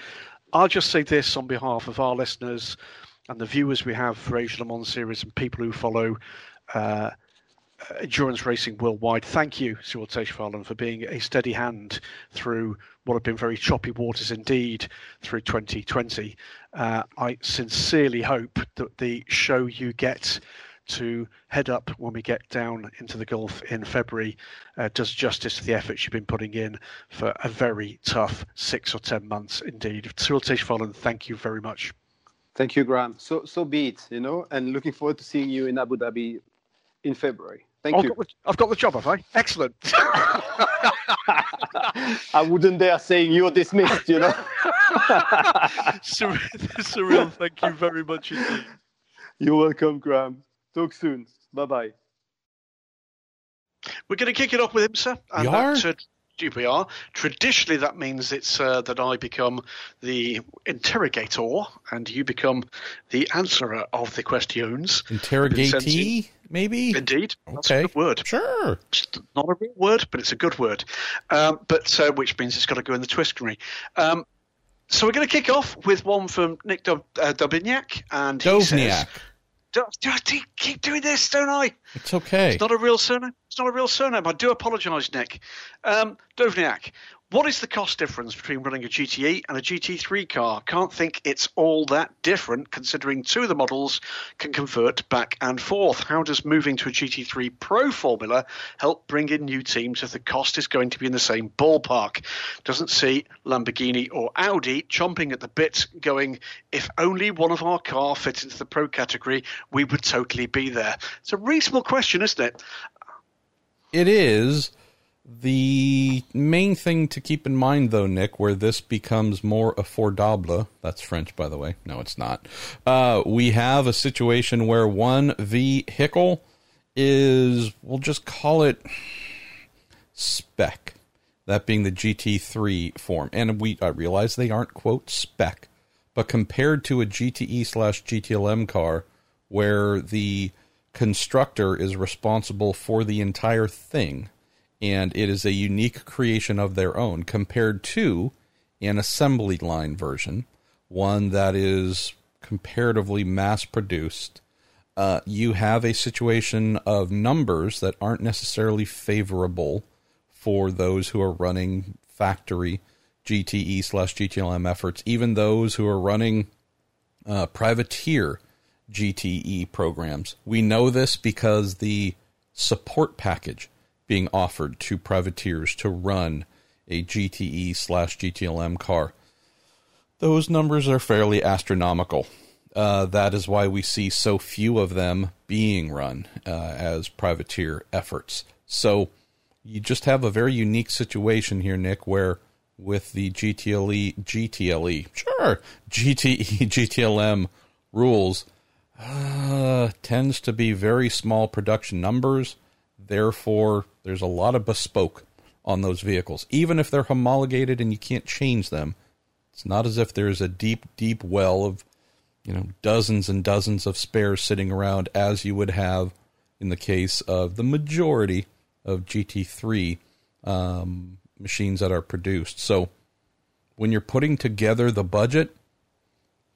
I'll just say this on behalf of our listeners and the viewers we have for Asian Le Mans series and people who follow uh, endurance racing worldwide. Thank you, Cyrille Taesch Wahlen, for being a steady hand through what have been very choppy waters indeed through 2020. Uh, I sincerely hope that the show you get to head up when we get down into the Gulf in February uh, does justice to the efforts you've been putting in for a very tough six or ten months indeed. Cyrille Taesch Wahlen, thank you very much. Thank you, Graham. So so be it, you know, and looking forward to seeing you in Abu Dhabi in February. Thank I've you. Got the, I've got the job, have I? Excellent. [LAUGHS] I wouldn't dare saying you're dismissed, you know. [LAUGHS] Cyrille thank you very much indeed. You're welcome, Graham. Talk soon. Bye bye. We're going to kick it off with IMSA. And we are? Are. Traditionally, that means it's uh, that I become the interrogator and you become the answerer of the questions. Interrogatee? maybe. Indeed, that's okay. a good word. Sure, it's not a real word, but it's a good word. Um, but uh, which means it's got to go in the twiskery. Um, so we're going to kick off with one from Nick Dob- uh, Dobiniak, and he says, do, do, I keep doing this, don't I? It's okay. It's not a real surname. It's not a real surname. I do apologise, Nick. Um, Dovniak, what is the cost difference between running a GTE and a GT3 car? Can't think it's all that different considering two of the models can convert back and forth. How does moving to a GT3 Pro formula help bring in new teams if the cost is going to be in the same ballpark? Doesn't see Lamborghini or Audi chomping at the bit going, if only one of our car fit into the Pro category, we would totally be there. It's a reasonable question, isn't it? It is. The main thing to keep in mind, though, Nick, where this becomes more affordable, that's French, by the way. No, it's not. Uh, we have a situation where one vehicle is, we'll just call it spec, that being the GT3 form. And we, I realize they aren't, quote, spec, but compared to a GTE slash GTLM car, where the constructor is responsible for the entire thing and it is a unique creation of their own compared to an assembly line version, one that is comparatively mass produced. uh, you have a situation of numbers that aren't necessarily favorable for those who are running factory GTE slash GTLM efforts, even those who are running uh, privateer GTE programs. We know this because the support package being offered to privateers to run a GTE slash GTLM car. Those numbers are fairly astronomical. Uh, that is why we see so few of them being run uh, as privateer efforts. So you just have a very unique situation here, Nick, where with the GTLE, GTLE, sure, GTE, GTLM [LAUGHS] rules, uh, tends to be very small production numbers. Therefore, there's a lot of bespoke on those vehicles. Even if they're homologated and you can't change them, it's not as if there's a deep, deep well of, you know, dozens and dozens of spares sitting around as you would have in the case of the majority of GT3 um, machines that are produced. So when you're putting together the budget,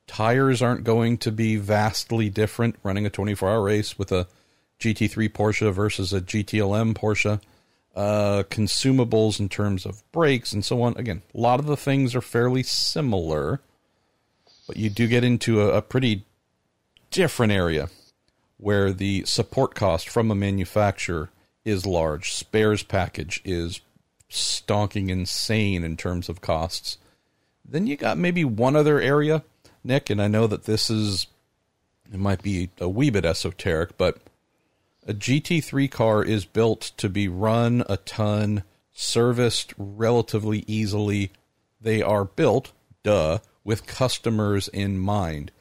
tires aren't going to be vastly different running a 24 hour race with a GT3 Porsche versus a GTLM Porsche. Uh, consumables in terms of brakes and so on. Again, a lot of the things are fairly similar, but you do get into a, a pretty different area where the support cost from a manufacturer is large. Spares package is stonking insane in terms of costs. Then you got maybe one other area, Nick, and I know that this is it might be a wee bit esoteric, but a GT3 car is built to be run a ton, serviced relatively easily. They are built, duh, with customers in mind.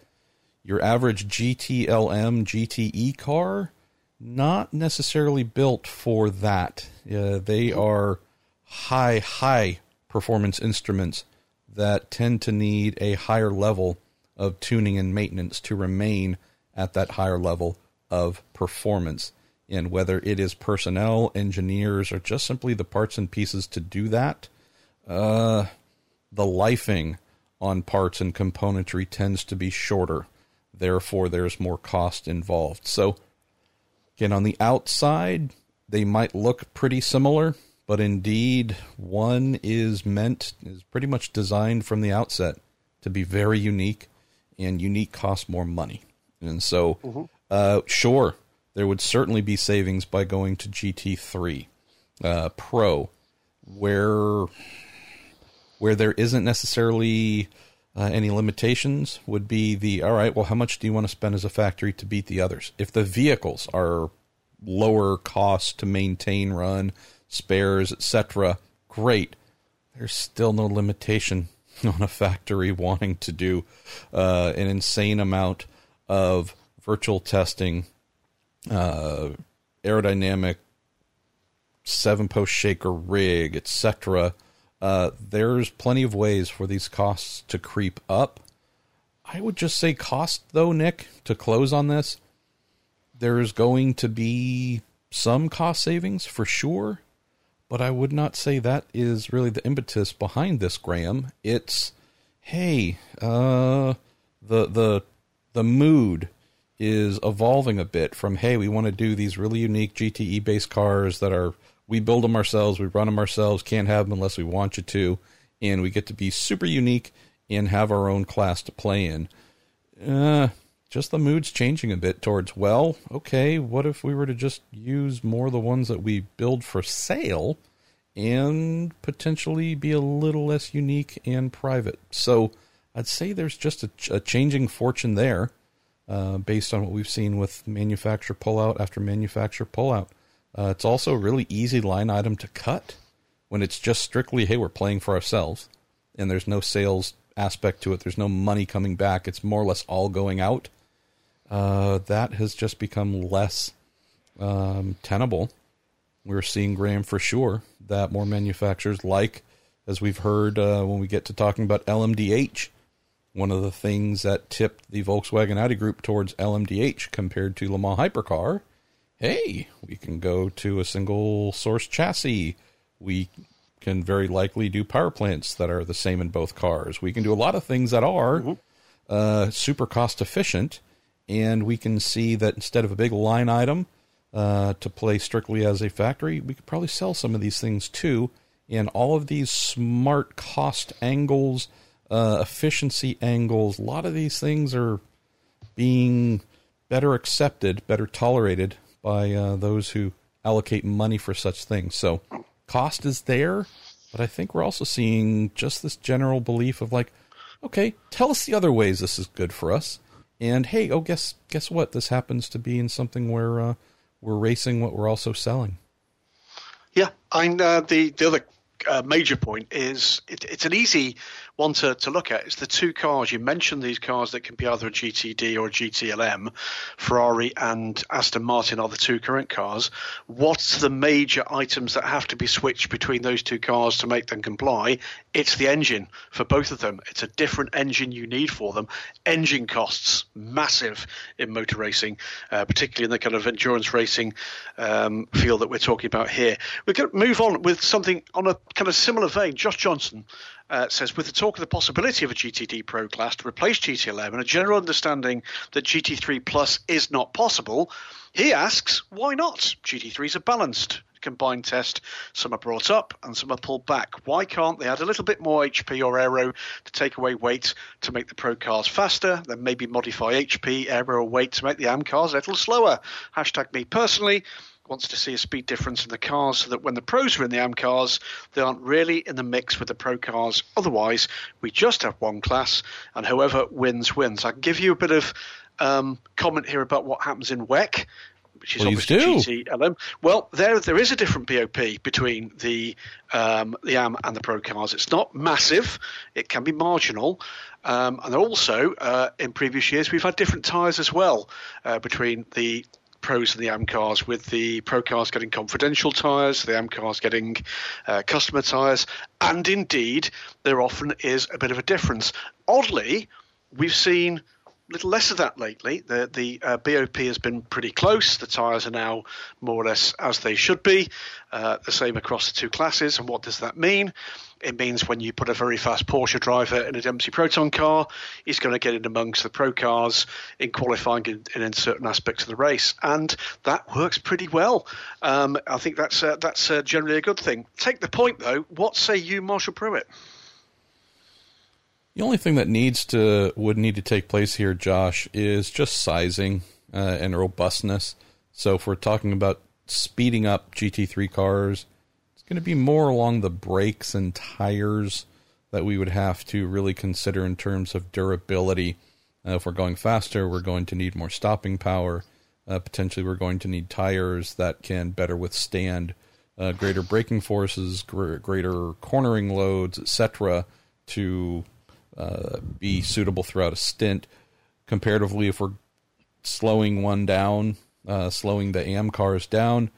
Your average GTLM GTE car, not necessarily built for that. Uh, they are high, high performance instruments that tend to need a higher level of tuning and maintenance to remain at that higher level of performance. And whether it is personnel, engineers, or just simply the parts and pieces to do that, uh, the lifing on parts and componentry tends to be shorter. Therefore, there's more cost involved. So, again, on the outside, they might look pretty similar, but indeed, one is meant, is pretty much designed from the outset to be very unique, and unique costs more money. And so, mm-hmm. Uh, sure, there would certainly be savings by going to GT3 uh, Pro, where where there isn't necessarily uh, any limitations would be the all right. Well, how much do you want to spend as a factory to beat the others? If the vehicles are lower cost to maintain, run, spares, etc., great. There's still no limitation [LAUGHS] on a factory wanting to do uh, an insane amount of virtual testing, uh, aerodynamic, seven post shaker rig, etc. Uh, there's plenty of ways for these costs to creep up. I would just say cost, though, Nick, to close on this. There's going to be some cost savings for sure, but I would not say that is really the impetus behind this, Graham. It's hey, uh, the the the mood is evolving a bit from hey, we want to do these really unique GTE based cars that are we build them ourselves, we run them ourselves, can't have them unless we want you to, and we get to be super unique and have our own class to play in. Uh, just the mood's changing a bit towards well, okay, what if we were to just use more of the ones that we build for sale and potentially be a little less unique and private? So I'd say there's just a, a changing fortune there uh, based on what we've seen with manufacturer pullout after manufacturer pullout. Uh, it's also a really easy line item to cut when it's just strictly, hey, we're playing for ourselves, and there's no sales aspect to it. There's no money coming back. It's more or less all going out. Uh, that has just become less um, tenable. We're seeing, Graham, for sure, that more manufacturers, like as we've heard uh, when we get to talking about LMDH, one of the things that tipped the Volkswagen Audi group towards LMDH compared to Le Mans Hypercar. Hey, we can go to a single source chassis. We can very likely do power plants that are the same in both cars. We can do a lot of things that are mm-hmm. uh, super cost efficient and we can see that instead of a big line item uh, to play strictly as a factory, we could probably sell some of these things too. And all of these smart cost angles, uh, efficiency angles, a lot of these things are being better accepted, better tolerated by uh, those who allocate money for such things. So cost is there, but I think we're also seeing just this general belief of like, okay, tell us the other ways this is good for us. And hey, oh guess guess what? This happens to be in something where uh, we're racing what we're also selling. Yeah, and uh, the the other uh, major point is it, it's an easy one to, to look at. is the two cars. You mentioned these cars that can be either a GTD or a GTLM. Ferrari and Aston Martin are the two current cars. What's the major items that have to be switched between those two cars to make them comply? It's the engine for both of them. It's a different engine you need for them. Engine costs massive in motor racing, uh, particularly in the kind of endurance racing um, field that we're talking about here. We're going to move on with something on a kind of similar vein. Josh Johnson uh, says, with the talk of the possibility of a GTD Pro class to replace GTLM and a general understanding that GT3 Plus is not possible, he asks, why not? GT3s are balanced. Combined test, some are brought up and some are pulled back. Why can't they add a little bit more HP or aero to take away weight to make the pro cars faster? Then maybe modify HP, aero, or weight to make the AM cars a little slower. Hashtag me personally wants to see a speed difference in the cars so that when the pros are in the AM cars, they aren't really in the mix with the pro cars. Otherwise, we just have one class, and whoever wins, wins. I can give you a bit of um, comment here about what happens in WEC. Which is Please obviously GTLM. Well, there there is a different BOP between the um, the AM and the Pro cars. It's not massive; it can be marginal, um, and also uh, in previous years we've had different tyres as well uh, between the pros and the AM cars, with the pro cars getting confidential tyres, the AM cars getting uh, customer tyres, and indeed there often is a bit of a difference. Oddly, we've seen a little less of that lately. The the uh, BOP has been pretty close. The tyres are now more or less as they should be. Uh, the same across the two classes. And what does that mean? It means when you put a very fast Porsche driver in a Dempsey Proton car, he's going to get in amongst the pro cars in qualifying and in, in, certain aspects of the race, and that works pretty well. Um, I think that's uh, that's uh, generally a good thing. Take the point though. What say you, Marshall Pruett? The only thing that needs to would need to take place here, Josh, is just sizing uh, and robustness. So if we're talking about speeding up GT3 cars, it's going to be more along the brakes and tires that we would have to really consider in terms of durability. Uh, if we're going faster, we're going to need more stopping power. Uh, potentially, we're going to need tires that can better withstand uh, greater braking forces, gr- greater cornering loads, etc., to uh, be suitable throughout a stint. Comparatively, if we're slowing one down, uh, slowing the AM cars down,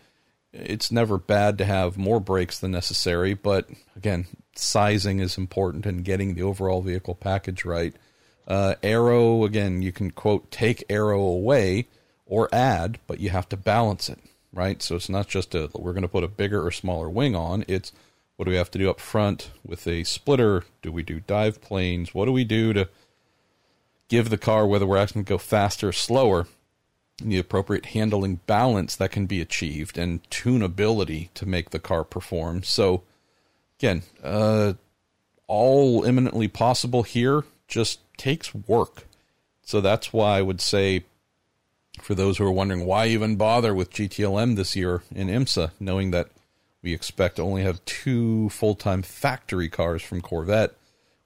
it's never bad to have more brakes than necessary. But again, sizing is important and getting the overall vehicle package right. Uh, aero, again, you can quote take aero away or add, but you have to balance it, right? So it's not just a we're going to put a bigger or smaller wing on. It's what do we have to do up front with a splitter? Do we do dive planes? What do we do to give the car, whether we're actually going to go faster or slower, the appropriate handling balance that can be achieved and tunability to make the car perform? So, again, uh, all imminently possible here just takes work. So that's why I would say, for those who are wondering why even bother with GTLM this year in IMSA, knowing that we expect to only have two full time factory cars from Corvette.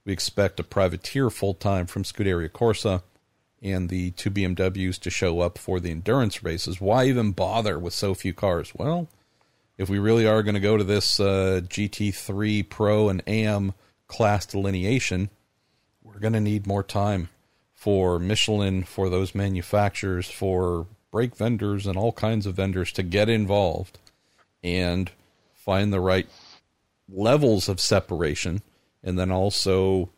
We expect a privateer full time from Scuderia Corsa and the two BMWs to show up for the endurance races. Why even bother with so few cars? Well, if we really are going to go to this uh, GT3 Pro and AM class delineation, we're going to need more time for Michelin, for those manufacturers, for brake vendors, and all kinds of vendors to get involved and find the right levels of separation, and then also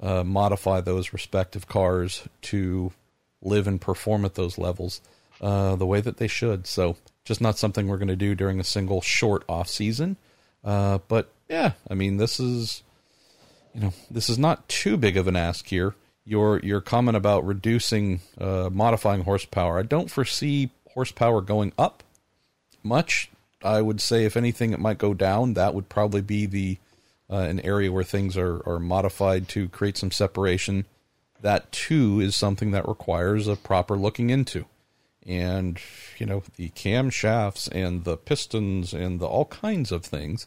uh, modify those respective cars to live and perform at those levels uh, the way that they should. So, just not something we're going to do during a single short off season. Uh, but yeah, I mean, this is you know this is not too big of an ask here. your your comment about reducing, uh, modifying horsepower, I don't foresee horsepower going up much. I would say, if anything, it might go down. That would probably be the uh, an area where things are, are modified to create some separation. That too is something that requires a proper looking into. And you know the camshafts and the pistons and the all kinds of things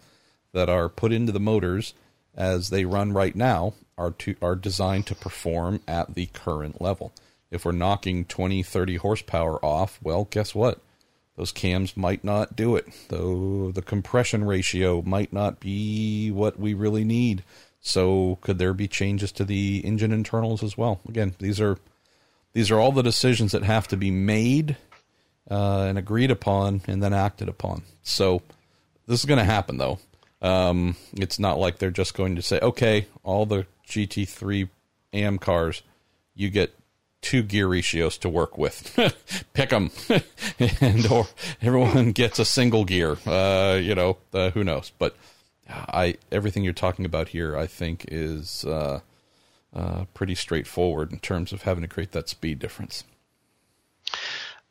that are put into the motors as they run right now are to, are designed to perform at the current level. If we're knocking 20, 30 horsepower off, well, guess what? Those cams might not do it. Though the compression ratio might not be what we really need. So could there be changes to the engine internals as well? Again, these are these are all the decisions that have to be made uh, and agreed upon and then acted upon. So this is going to happen though. Um, it's not like they're just going to say, okay, all the GT3 AM cars, you get two gear ratios to work with. [LAUGHS] Pick them, [LAUGHS] and or everyone gets a single gear. Uh, you know, uh, who knows? But I everything you're talking about here, I think, is uh, uh pretty straightforward in terms of having to create that speed difference.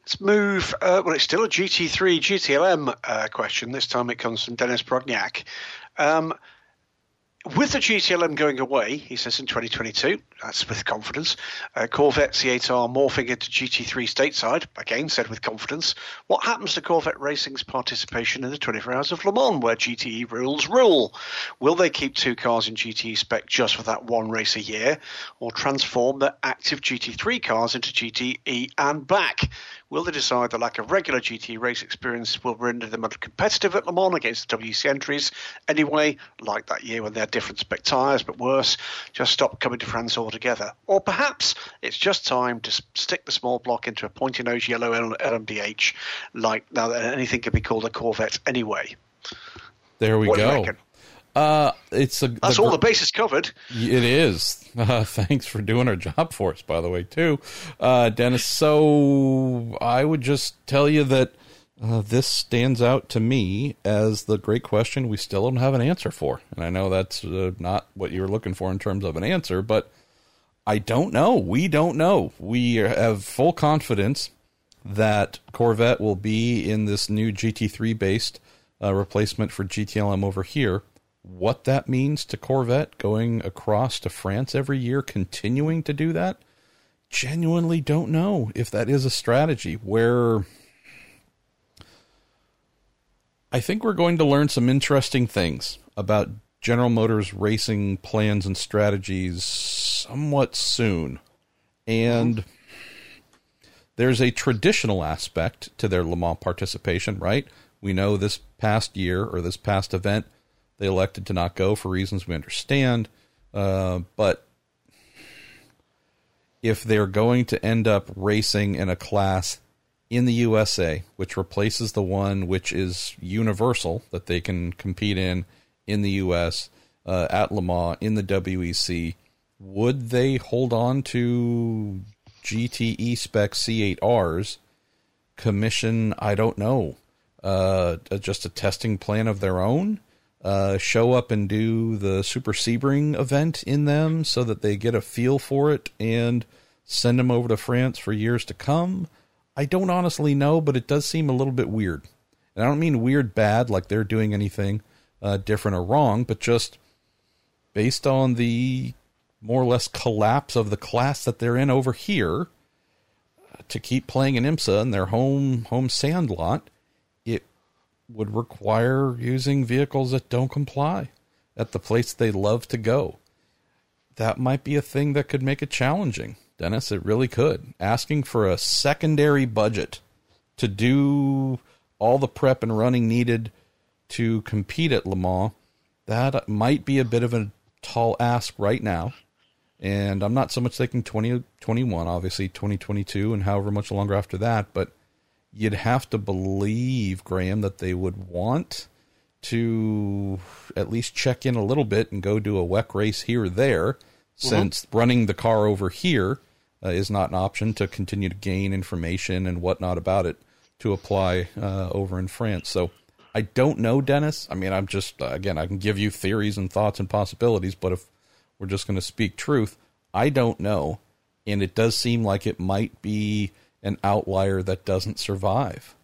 Let's move. Uh, well, it's still a GT3 GTLM uh, question. This time it comes from Dennis Progniak. Um, with the GTLM going away, he says in 2022, that's with confidence. Uh, Corvette C8R morphing into GT3 stateside, again said with confidence. What happens to Corvette Racing's participation in the 24 Hours of Le Mans, where GTE rules rule? Will they keep two cars in GTE spec just for that one race a year, or transform their active GT3 cars into GTE and back? Will they decide the lack of regular GT race experience will render them uncompetitive at Le Mans against the WEC entries anyway, like that year when they had different spec tyres, but worse, just stop coming to France altogether? Or perhaps it's just time to stick the small block into a pointy nose yellow LMDH, like now that anything can be called a Corvette anyway. There we what go. Uh, it's a that's the, all the bases covered. It is. [LAUGHS] Uh, thanks for doing our job for us, by the way, too, uh, Dennis. So I would just tell you that uh, this stands out to me as the great question we still don't have an answer for, and I know that's uh, not what you were looking for in terms of an answer, but I don't know. We don't know. We have full confidence that Corvette will be in this new GT3 based uh, replacement for GTLM over here what that means to Corvette going across to France every year, continuing to do that, genuinely don't know if that is a strategy where I think we're going to learn some interesting things about General Motors racing plans and strategies somewhat soon. And there's a traditional aspect to their Le Mans participation, right? We know this past year or this past event they elected to not go for reasons we understand. Uh, but if they're going to end up racing in a class in the USA, which replaces the one which is universal that they can compete in in the US uh, at Le Mans in the WEC, would they hold on to GTE spec C8Rs? Commission, I don't know. Uh, just a testing plan of their own? Uh, show up and do the Super Sebring event in them so that they get a feel for it and send them over to France for years to come. I don't honestly know, but it does seem a little bit weird. And I don't mean weird bad, like they're doing anything uh, different or wrong, but just based on the more or less collapse of the class that they're in over here, uh, to keep playing in IMSA in their home home sand lot, would require using vehicles that don't comply at the place they love to go. That might be a thing that could make it challenging, Dennis. It really could. Asking for a secondary budget to do all the prep and running needed to compete at Le Mans, that might be a bit of a tall ask right now. And I'm not so much thinking 2021, obviously 2022, and however much longer after that, but you'd have to believe, Graham, that they would want to at least check in a little bit and go do a WEC race here or there, mm-hmm. since running the car over here uh, is not an option to continue to gain information and whatnot about it to apply uh, over in France. So I don't know, Dennis. I mean, I'm just, uh, again, I can give you theories and thoughts and possibilities, but if we're just going to speak truth, I don't know. And it does seem like it might be an outlier that doesn't survive.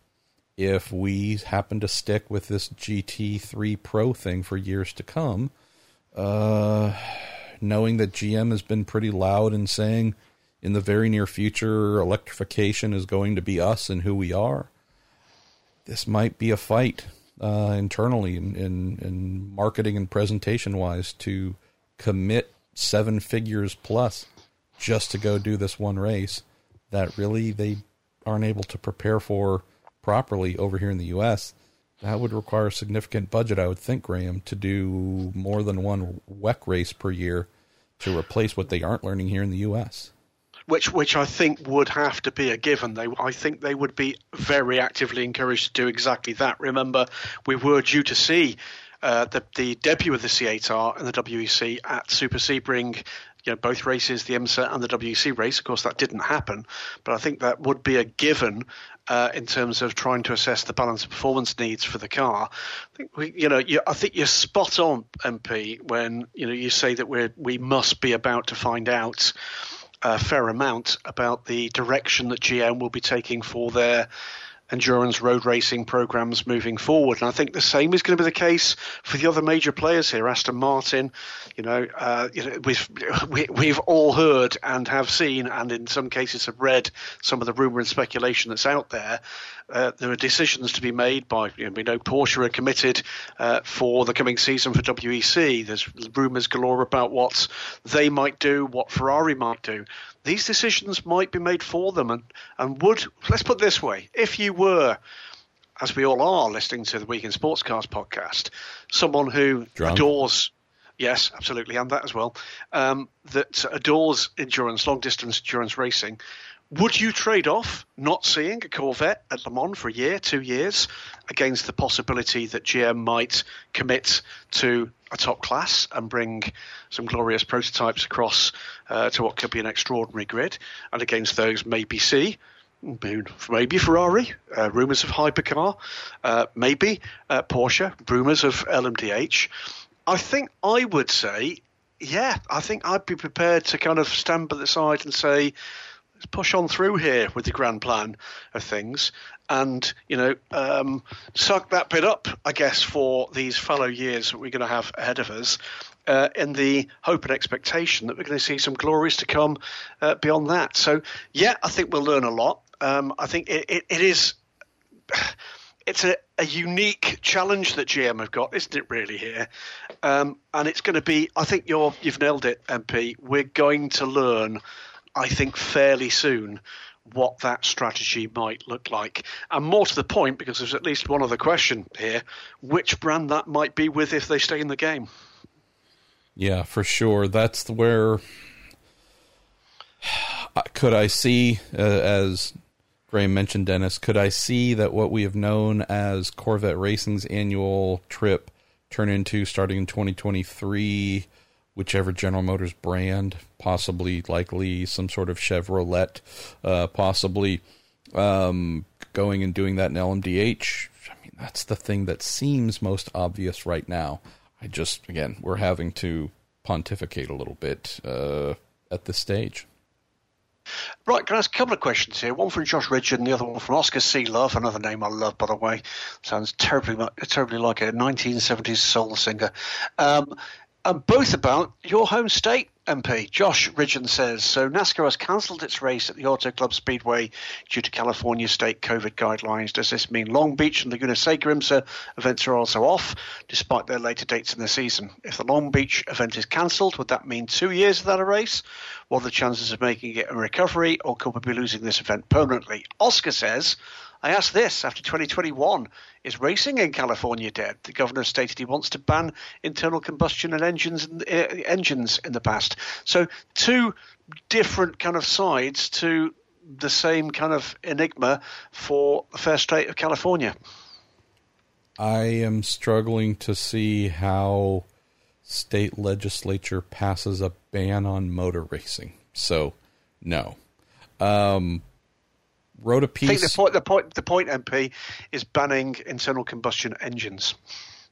If we happen to stick with this GT3 Pro thing for years to come, uh, knowing that GM has been pretty loud in saying in the very near future electrification is going to be us and who we are, this might be a fight uh, internally in, in, in marketing and presentation wise to commit seven figures plus just to go do this one race that really they aren't able to prepare for properly over here in the U.S. That would require a significant budget, I would think, Graham, to do more than one WEC race per year to replace what they aren't learning here in the U.S which which I think would have to be a given. They, I think they would be very actively encouraged to do exactly that. Remember, we were due to see uh, the, the debut of the C8R and the WEC at Super Sebring you know, both races, the IMSA and the WEC race. Of course, that didn't happen, but I think that would be a given uh, in terms of trying to assess the balance of performance needs for the car. I think we, you know, you, I think you're spot on, MP, when you know you say that we we must be about to find out a fair amount about the direction that GM will be taking for their endurance road racing programs moving forward. And I think the same is going to be the case for the other major players here. Aston Martin, you know, uh, you know we've we, we have all heard and have seen, and in some cases have read some of the rumor and speculation that's out there. Uh, there are decisions to be made by, you know, we know Porsche are committed uh, for the coming season for WEC. There's rumours galore about what they might do, what Ferrari might do. These decisions might be made for them, and, and would, let's put this way, if you were as we all are listening to the Week in Sports Cars podcast, someone who Drunk. adores, yes, absolutely, and that as well, um, that adores endurance, long distance endurance racing, would you trade off not seeing a Corvette at Le Mans for a year, two years, against the possibility that GM might commit to a top class and bring some glorious prototypes across uh, to what could be an extraordinary grid, and against those maybe see maybe Ferrari, uh, rumours of hypercar, uh, maybe uh, Porsche, rumours of LMDH. I think I would say, yeah, I think I'd be prepared to kind of stand by the side and say, push on through here with the grand plan of things and you know um, suck that bit up i guess for these fallow years that we're going to have ahead of us uh, in the hope and expectation that we're going to see some glories to come uh, beyond that so yeah i think we'll learn a lot um, i think it, it, it is [SIGHS] it's a, a, unique challenge that GM have got, isn't it? Really here, um, and it's going to be. I think you're you've nailed it, MP. We're going to learn I think, fairly soon what that strategy might look like. And more to the point, because there's at least one other question here which brand that might be with if they stay in the game. Yeah, for sure. That's where. Could I see, uh, as Graham mentioned, Dennis, could I see that what we have known as Corvette Racing's annual trip turn into starting in 2023? Whichever General Motors brand, possibly likely some sort of Chevrolet, uh, possibly um, going and doing that in LMDH. I mean, that's the thing that seems most obvious right now. I just, again, we're having to pontificate a little bit uh, at this stage. Right, can I ask a couple of questions here? One from Josh Richard and the other one from Oscar C. Love, another name I love, by the way. Sounds terribly, terribly like a 1970s soul singer. Um, and both about your home state, MP. Josh Ridgen says so. NASCAR has cancelled its race at the Auto Club Speedway due to California state COVID guidelines. Does this mean Long Beach and Laguna Seca IMSA events are also off, despite their later dates in the season? If the Long Beach event is cancelled, would that mean two years without a race? What are the chances of making it a recovery, or could we be losing this event permanently? Oscar says I asked this after 2021 Is racing in California dead? The governor stated he wants to ban internal combustion and engines, uh, engines in the past. So, two different kind of sides to the same kind of enigma for the fair state of California. I am struggling to see how state legislature passes a ban on motor racing. So, no. Um, wrote a piece. I think the point, the point, the point, MP, is banning internal combustion engines.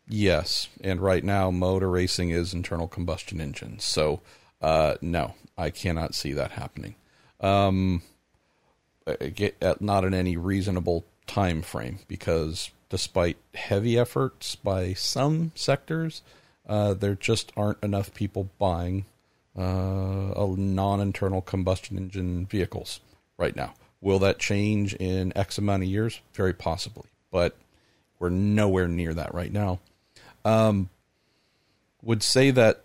Yes, and right now motor racing is internal combustion engines. So Uh, no, I cannot see that happening. Um, not in any reasonable time frame because despite heavy efforts by some sectors, uh, there just aren't enough people buying uh, non-internal combustion engine vehicles right now. Will that change in X amount of years? Very possibly, but we're nowhere near that right now. Um, would say that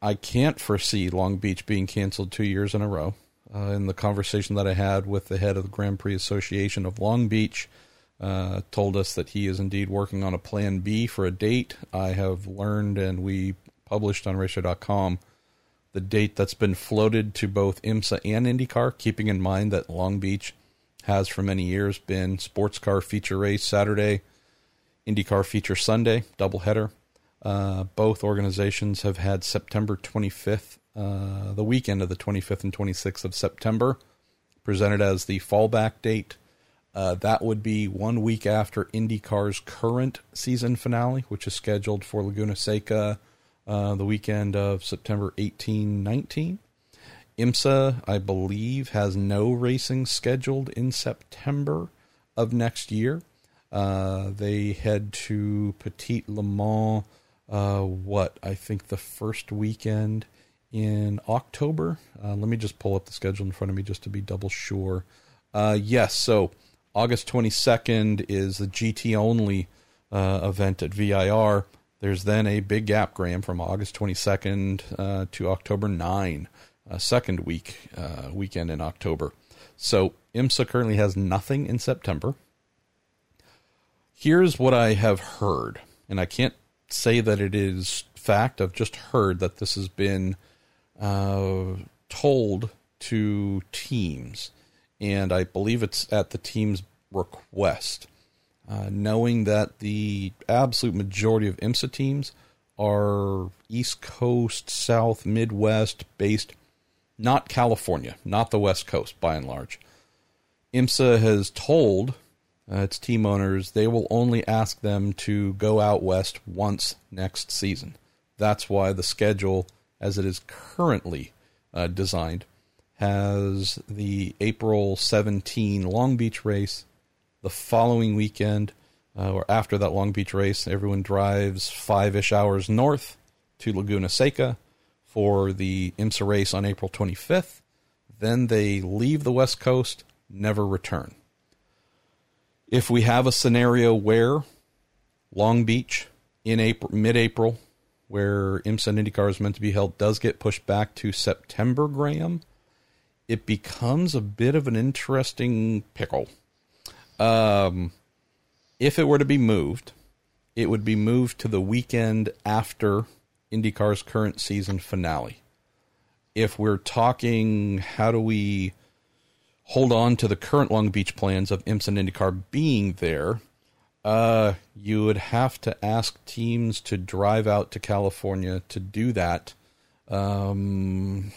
I can't foresee Long Beach being canceled two years in a row. Uh, in the conversation that I had with the head of the Grand Prix Association of Long Beach, uh, told us that he is indeed working on a plan B for a date. I have learned, and we published on racer.com the date that's been floated to both IMSA and IndyCar, keeping in mind that Long Beach has for many years been sports car feature race Saturday, IndyCar feature Sunday, doubleheader. Uh, both organizations have had September 25th, uh, the weekend of the 25th and 26th of September, presented as the fallback date. Uh, that would be one week after IndyCar's current season finale, which is scheduled for Laguna Seca uh, the weekend of September 18 19. IMSA, I believe, has no racing scheduled in September of next year. Uh, they head to Petit Le Mans, uh, what, I think the first weekend in October. Uh, let me just pull up the schedule in front of me just to be double sure. Uh, yes, so August 22nd is the GT only uh, event at VIR. There's then a big gap, Graham, from August 22nd uh, to October 9, uh, second week uh, weekend in October. So IMSA currently has nothing in September. Here's what I have heard, and I can't say that it is fact. I've just heard that this has been uh, told to teams, and I believe it's at the team's request uh, knowing that the absolute majority of IMSA teams are East Coast, South, Midwest based, not California, not the West Coast by and large. IMSA has told uh, its team owners they will only ask them to go out west once next season. That's why the schedule, as it is currently uh, designed, has the April 17 Long Beach race the following weekend, uh, or after that Long Beach race, everyone drives five ish hours north to Laguna Seca for the IMSA race on April 25th. Then they leave the West Coast, never return. If we have a scenario where Long Beach in April, mid-April, where IMSA IndyCar is meant to be held, does get pushed back to September, Graham, it becomes a bit of an interesting pickle um, if it were to be moved, it would be moved to the weekend after IndyCar's current season finale. If we're talking, how do we hold on to the current Long Beach plans of IMSA and IndyCar being there? Uh, you would have to ask teams to drive out to California to do that um,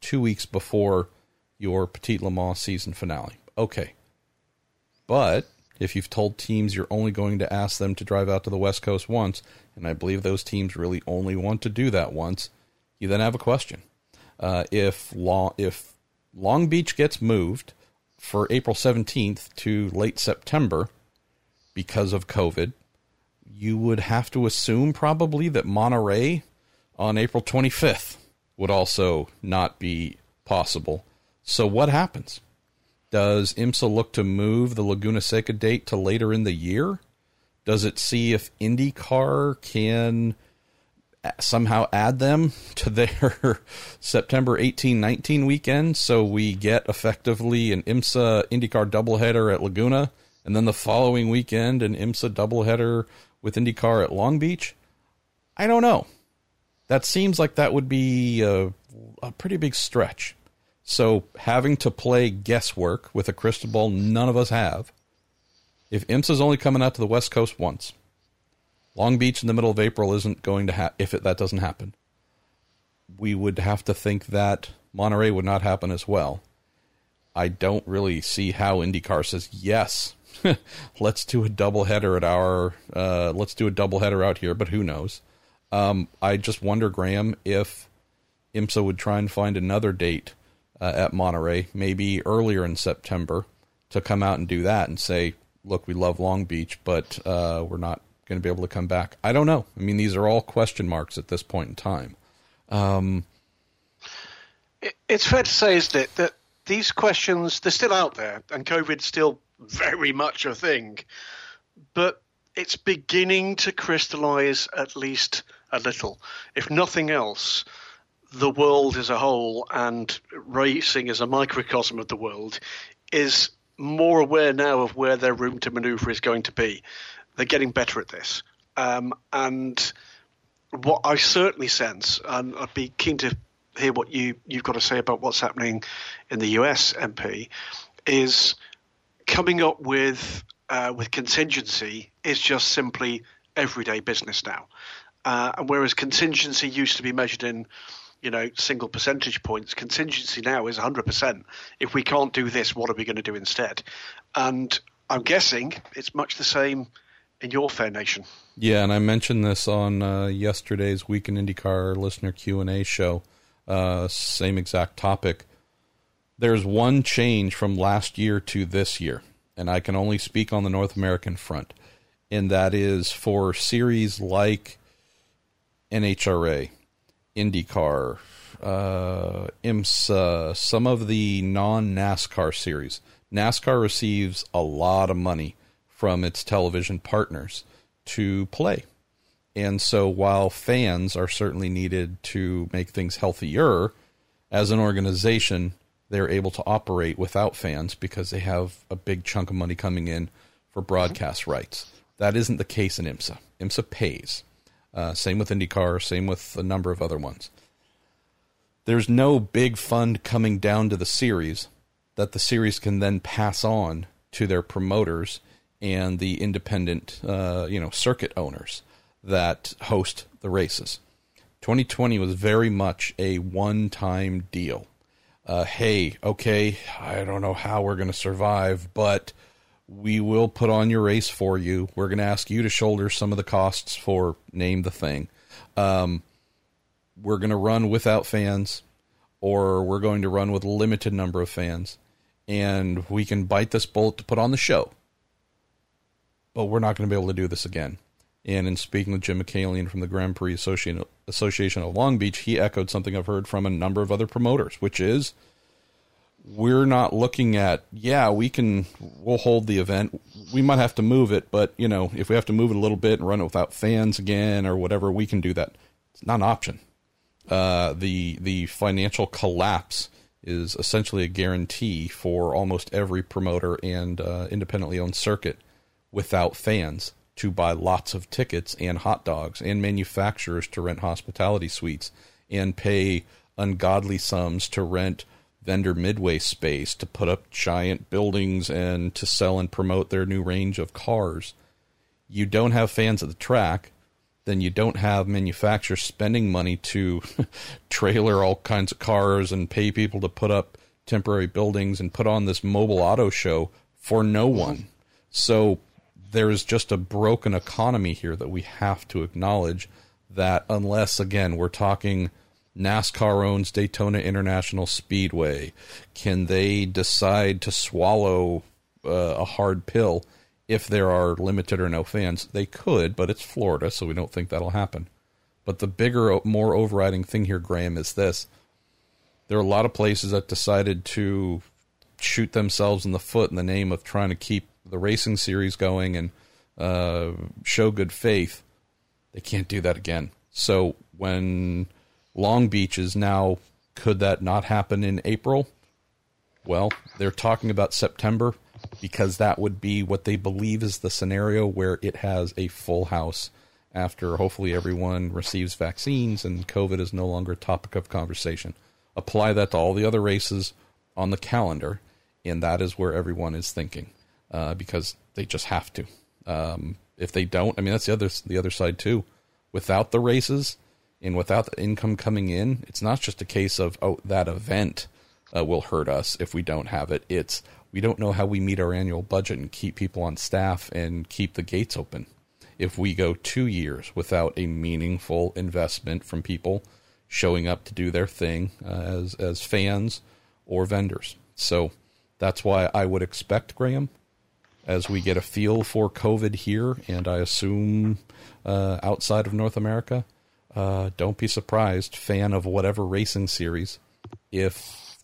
two weeks before your Petit Le Mans season finale. Okay, but if you've told teams you're only going to ask them to drive out to the West Coast once, and I believe those teams really only want to do that once, you then have a question. Uh, if Long if Long Beach gets moved for April 17th to late September because of COVID, you would have to assume probably that Monterey on April 25th would also not be possible. So what happens? Does IMSA look to move the Laguna Seca date to later in the year? Does it see if IndyCar can uh, somehow add them [LAUGHS] to their September 18 19 weekend so we get effectively an IMSA IndyCar doubleheader at Laguna and then the following weekend an IMSA doubleheader with IndyCar at Long Beach? I don't know. That seems like that would be a, a pretty big stretch. So having to play guesswork with a crystal ball none of us have. If IMSA's only coming out to the West Coast once, Long Beach in the middle of April isn't going to happen if it, that doesn't happen. We would have to think that Monterey would not happen as well. I don't really see how IndyCar says yes. [LAUGHS] let's do a doubleheader at our. Uh, let's do a doubleheader out here, but who knows? Um, I just wonder, Graham, if IMSA would try and find another date uh, at Monterey, maybe earlier in September, to come out and do that and say, look, we love Long Beach, but uh, we're not going to be able to come back. I don't know. I mean, these are all question marks at this point in time. Um, it's fair to say, isn't it, that these questions they're still out there, and COVID's still very much a thing, but it's beginning to crystallise at least a little. If nothing else, the world as a whole and racing as a microcosm of the world is more aware now of where their room to manoeuvre is going to be. They're getting better at this. Um, and what I certainly sense, and I'd be keen to hear what you, you've got to say about what's happening in the US MP, is coming up with uh, with contingency is just simply everyday business now. Uh, and whereas contingency used to be measured in, you know, single percentage points, contingency now is 100%. If we can't do this, what are we going to do instead? And I'm guessing it's much the same in your fair nation. Yeah, and I mentioned this on uh, yesterday's Week in IndyCar listener Q and A show. Uh, same exact topic. There's one change from last year to this year, and I can only speak on the North American front, and that is for series like NHRA, IndyCar, uh, IMSA, some of the non NASCAR series. NASCAR receives a lot of money from its television partners to play. And so while fans are certainly needed to make things healthier, as an organization, they're able to operate without fans because they have a big chunk of money coming in for broadcast rights. That isn't the case in IMSA. IMSA pays. Uh, same with IndyCar, same with a number of other ones. There's no big fund coming down to the series that the series can then pass on to their promoters and the independent, uh, you know, circuit owners that host the races. 2020 was very much a one-time deal. Uh, hey, okay, I don't know how we're going to survive, but we will put on your race for you. We're going to ask you to shoulder some of the costs for name the thing. Um, we're going to run without fans, or we're going to run with a limited number of fans, and we can bite this bullet to put on the show. But we're not going to be able to do this again. And in speaking with Jim Michaelian from the Grand Prix Association of Long Beach, he echoed something I've heard from a number of other promoters, which is we're not looking at yeah we can we'll hold the event. We might have to move it but you know if we have to move it a little bit and run it without fans again or whatever we can do that. It's not an option. Uh, the the financial collapse is essentially a guarantee for almost every promoter and uh, independently owned circuit without fans to buy lots of tickets and hot dogs and manufacturers to rent hospitality suites and pay ungodly sums to rent vendor midway space to put up giant buildings and to sell and promote their new range of cars. You don't have fans at the track, then you don't have manufacturers spending money to [LAUGHS] trailer all kinds of cars and pay people to put up temporary buildings and put on this mobile auto show for no one. So there is just a broken economy here that we have to acknowledge that unless again we're talking NASCAR owns Daytona International Speedway. Can they decide to swallow uh, a hard pill if there are limited or no fans? They could, but it's Florida, so we don't think that'll happen. But the bigger, more overriding thing here, Graham, is this. There are a lot of places that decided to shoot themselves in the foot in the name of trying to keep the racing series going and uh, show good faith. They can't do that again. So when Long Beach is now, could that not happen in April? Well, they're talking about September because that would be what they believe is the scenario where it has a full house after hopefully everyone receives vaccines and COVID is no longer a topic of conversation. Apply that to all the other races on the calendar, and that is where everyone is thinking uh, because they just have to. Um, if they don't, I mean that's the other the other side too. Without the races, and without the income coming in, it's not just a case of, oh, that event uh, will hurt us if we don't have it. It's we don't know how we meet our annual budget and keep people on staff and keep the gates open. If we go two years without a meaningful investment from people showing up to do their thing uh, as as fans or vendors. So that's why I would expect Graham as we get a feel for COVID here, and I assume uh, outside of North America. Uh, don't be surprised, fan of whatever racing series, if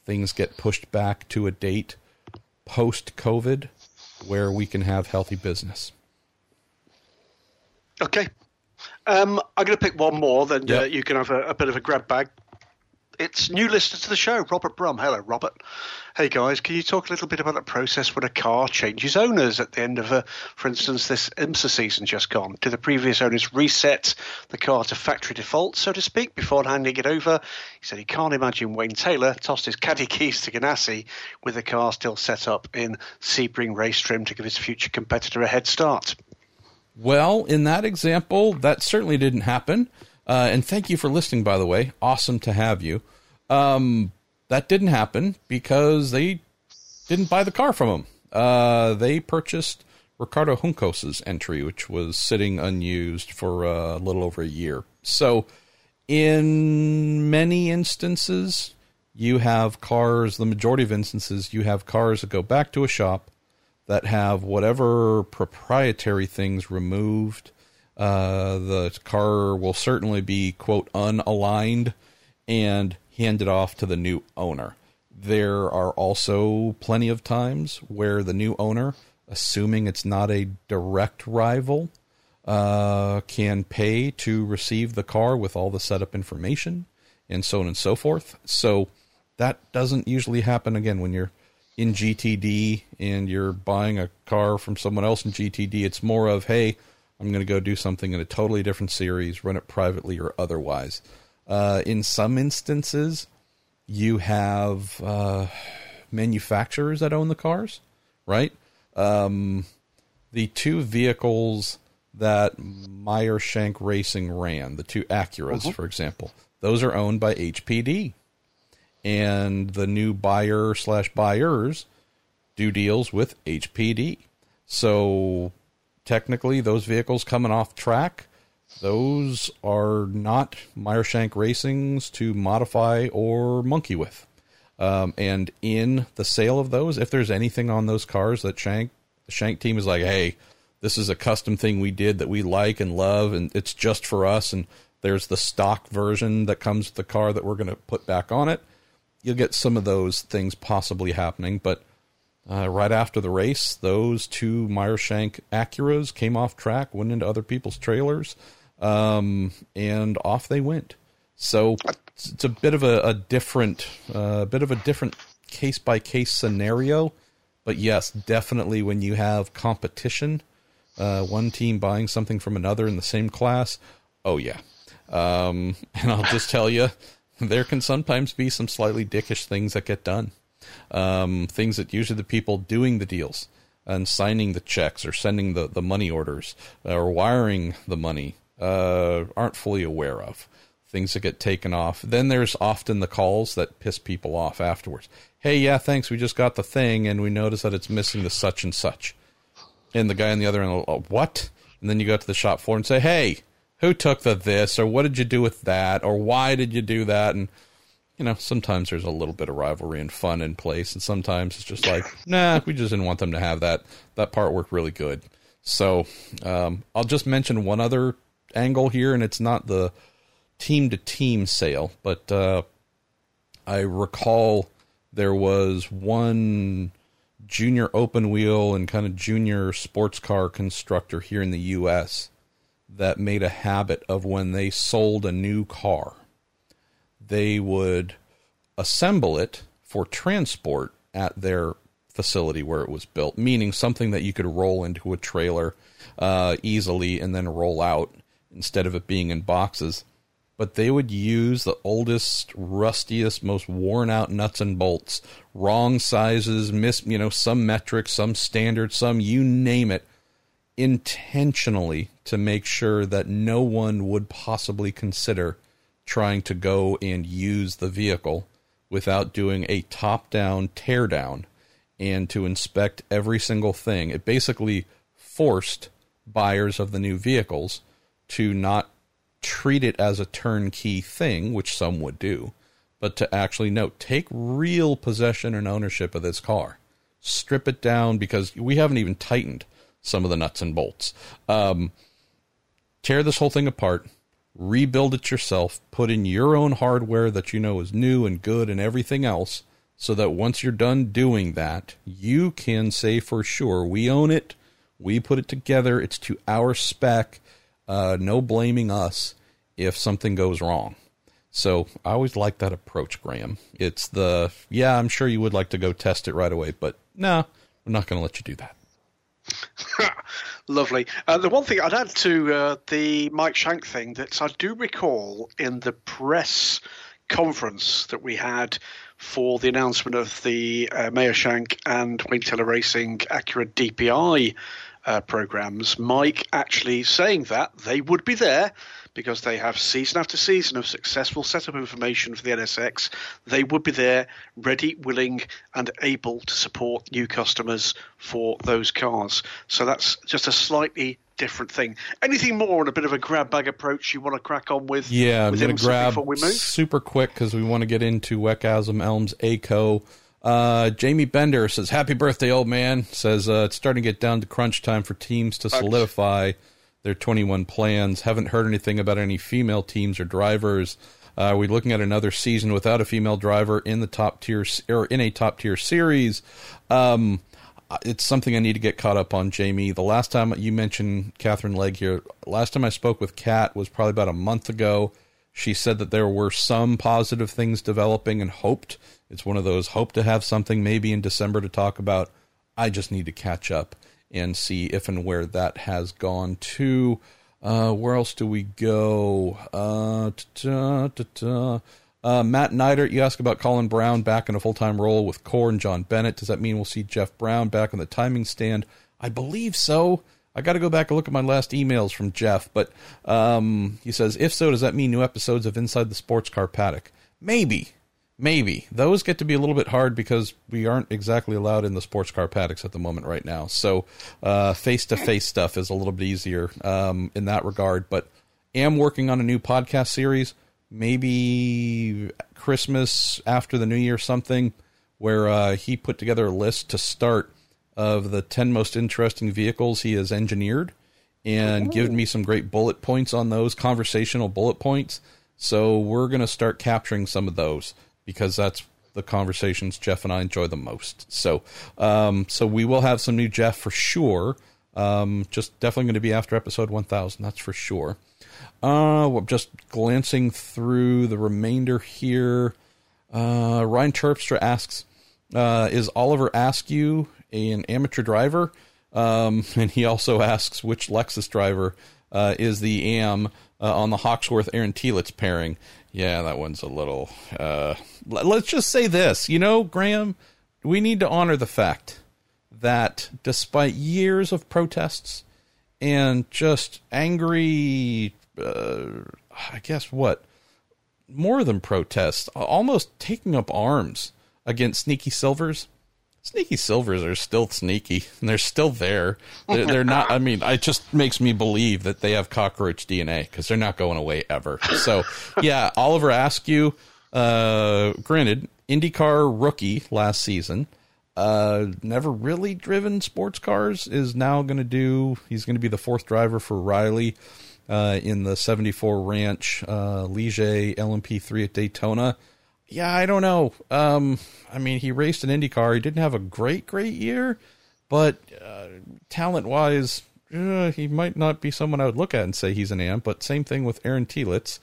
things get pushed back to a date post COVID where we can have healthy business. Okay. Um, I'm going to pick one more, then yep. uh, you can have a, a, bit of a grab bag. It's new listener to the show, Robert Brum. Hello, Robert. Hey guys, can you talk a little bit about the process when a car changes owners at the end of, a, for instance, this IMSA season just gone? Do the previous owners reset the car to factory default, so to speak, before handing it over? He said he can't imagine Wayne Taylor tossed his caddy keys to Ganassi with the car still set up in Sebring race trim to give his future competitor a head start. Well, in that example, that certainly didn't happen. Uh, and thank you for listening, by the way. Awesome to have you. Um, that didn't happen because they didn't buy the car from him. Uh, they purchased Ricardo Juncos's entry, which was sitting unused for uh, a little over a year. So, in many instances, you have cars, the majority of instances, you have cars that go back to a shop that have whatever proprietary things removed. Uh, the car will certainly be, quote, unaligned and handed off to the new owner. There are also plenty of times where the new owner, assuming it's not a direct rival, uh, can pay to receive the car with all the setup information and so on and so forth. So that doesn't usually happen again when you're in GTD and you're buying a car from someone else in GTD. It's more of, hey, I'm going to go do something in a totally different series, run it privately or otherwise. Uh, in some instances, you have uh, manufacturers that own the cars, right? Um, the two vehicles that Meyer Shank Racing ran, the two Acuras, uh-huh. for example, those are owned by HPD. And the new buyer slash buyers do deals with HPD. So technically, those vehicles coming off track those are not Meyer Shank Racing's to modify or monkey with. Um, and in the sale of those, if there's anything on those cars that Shank the Shank team is like, hey, this is a custom thing we did that we like and love, and it's just for us. And there's the stock version that comes with the car that we're going to put back on it. You'll get some of those things possibly happening, but uh, right after the race, those two Meyer Shank Acuras came off track, went into other people's trailers um, and off they went. So it's, a bit of a, a different, uh, bit of a different case by case scenario. But yes, definitely when you have competition, uh, one team buying something from another in the same class, oh yeah. Um, [LAUGHS] and I'll just tell you, there can sometimes be some slightly dickish things that get done. Um, things that usually the people doing the deals and signing the checks or sending the, the money orders or wiring the money uh, aren't fully aware of. Things that get taken off. Then there's often the calls that piss people off afterwards. Hey, yeah, thanks. We just got the thing, and we notice that it's missing the such and such. And the guy on the other end, oh, what? And then you go to the shop floor and say, hey, who took the this, or what did you do with that, or why did you do that? And you know, sometimes there's a little bit of rivalry and fun in place, and sometimes it's just like, [LAUGHS] nah, we just didn't want them to have that. That part worked really good. So um, I'll just mention one other angle here, and it's not the team to team sale, but uh, I recall there was one junior open wheel and kind of junior sports car constructor here in the U.S. that made a habit of when they sold a new car, they would assemble it for transport at their facility where it was built, meaning something that you could roll into a trailer uh, easily and then roll out instead of it being in boxes. But they would use the oldest, rustiest, most worn out nuts and bolts, wrong sizes, miss, you know, some metrics, some standard, some you name it, intentionally to make sure that no one would possibly consider trying to go and use the vehicle without doing a top down teardown and to inspect every single thing. It basically forced buyers of the new vehicles to not treat it as a turnkey thing, which some would do, but to actually note, take real possession and ownership of this car. Strip it down because we haven't even tightened some of the nuts and bolts. Um, tear this whole thing apart, rebuild it yourself, put in your own hardware that you know is new and good and everything else, so that once you're done doing that, you can say for sure, we own it, we put it together, it's to our spec, uh, no blaming us if something goes wrong. So I always like that approach, Graham. It's the, yeah, I'm sure you would like to go test it right away, but no, nah, we're not going to let you do that. [LAUGHS] Lovely. Uh, the one thing I'd add to uh, the Mike Shank thing that I do recall in the press conference that we had for the announcement of the uh, Meyer Shank and Wayne Taylor Racing Acura DPI uh, programs, Mike actually saying that they would be there because they have season after season of successful setup information for the NSX. They would be there, ready, willing, and able to support new customers for those cars. So that's just a slightly different thing. Anything more on a bit of a grab bag approach you want to crack on with? Yeah, I'm going to grab super quick because we want to get into Wecasm ELMS ACO. Uh, Jamie Bender says, "Happy birthday, old man." Says uh, it's starting to get down to crunch time for teams to solidify their 21 plans. Haven't heard anything about any female teams or drivers. Uh, are we looking at another season without a female driver in the top tier or in a top tier series? Um, it's something I need to get caught up on, Jamie. The last time you mentioned Catherine Legge here, last time I spoke with Kat was probably about a month ago. She said that there were some positive things developing and hoped. It's one of those hope to have something maybe in December to talk about. I just need to catch up and see if and where that has gone to. Uh, where else do we go? Uh, uh, Matt Neidert, you ask about Colin Braun back in a full time role with Core and Jon Bennett. Does that mean we'll see Jeff Braun back on the timing stand? I believe so. I got to go back and look at my last emails from Jeff, but um, he says, if so, does that mean new episodes of Inside the Sports Car Paddock? Maybe. Maybe. Those get to be a little bit hard because we aren't exactly allowed in the sports car paddocks at the moment right now. So face to face stuff is a little bit easier um, in that regard. But am working on a new podcast series, maybe Christmas after the new year, something where uh, he put together a list to start of the 10 most interesting vehicles he has engineered and Ooh. given me some great bullet points on those, conversational bullet points. So we're going to start capturing some of those because that's the conversations Jeff and I enjoy the most. So, um, so we will have some new Jeff for sure. Um, just definitely going to be after episode 1000, that's for sure. Uh, just glancing through the remainder here. Uh, Ryan Terpstra asks, uh, is Oliver Askew an amateur driver? Um, [LAUGHS] and he also asks which Lexus driver uh, is the AM uh, on the Hawksworth Aaron Telitz pairing. Yeah, that one's a little. Uh, let's just say this. You know, Graham, we need to honor the fact that despite years of protests and just angry, uh, I guess what, more than protests, almost taking up arms against Sneaky Silvers Sneaky Silvers are still sneaky, and they're still there. They're, they're not. I mean, it just makes me believe that they have cockroach DNA because they're not going away ever. So, yeah, Oliver Askew. Uh, granted, IndyCar rookie last season. Uh, never really driven sports cars. Is now going to do. He's going to be the fourth driver for Riley. Uh, in the 74 Ranch uh, Ligier LMP3 at Daytona yeah, I don't know. Um, I mean, he raced an IndyCar. He didn't have a great, great year, but uh, talent wise, uh, he might not be someone I would look at and say he's an amp. But same thing with Aaron Telitz.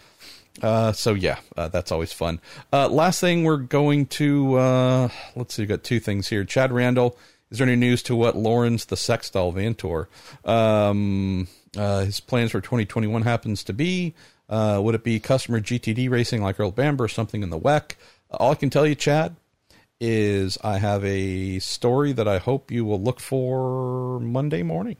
Uh, so yeah, uh, that's always fun. Uh, last thing we're going to uh, let's see. We've got two things here. Chad Randall. Is there any news to what Lawrence the Sextol Vanthoor? Um, his plans for 2021 happens to be. Uh, would it be customer GTD racing like Earl Bamber or something in the WEC? All I can tell you, Chad, is I have a story that I hope you will look for Monday morning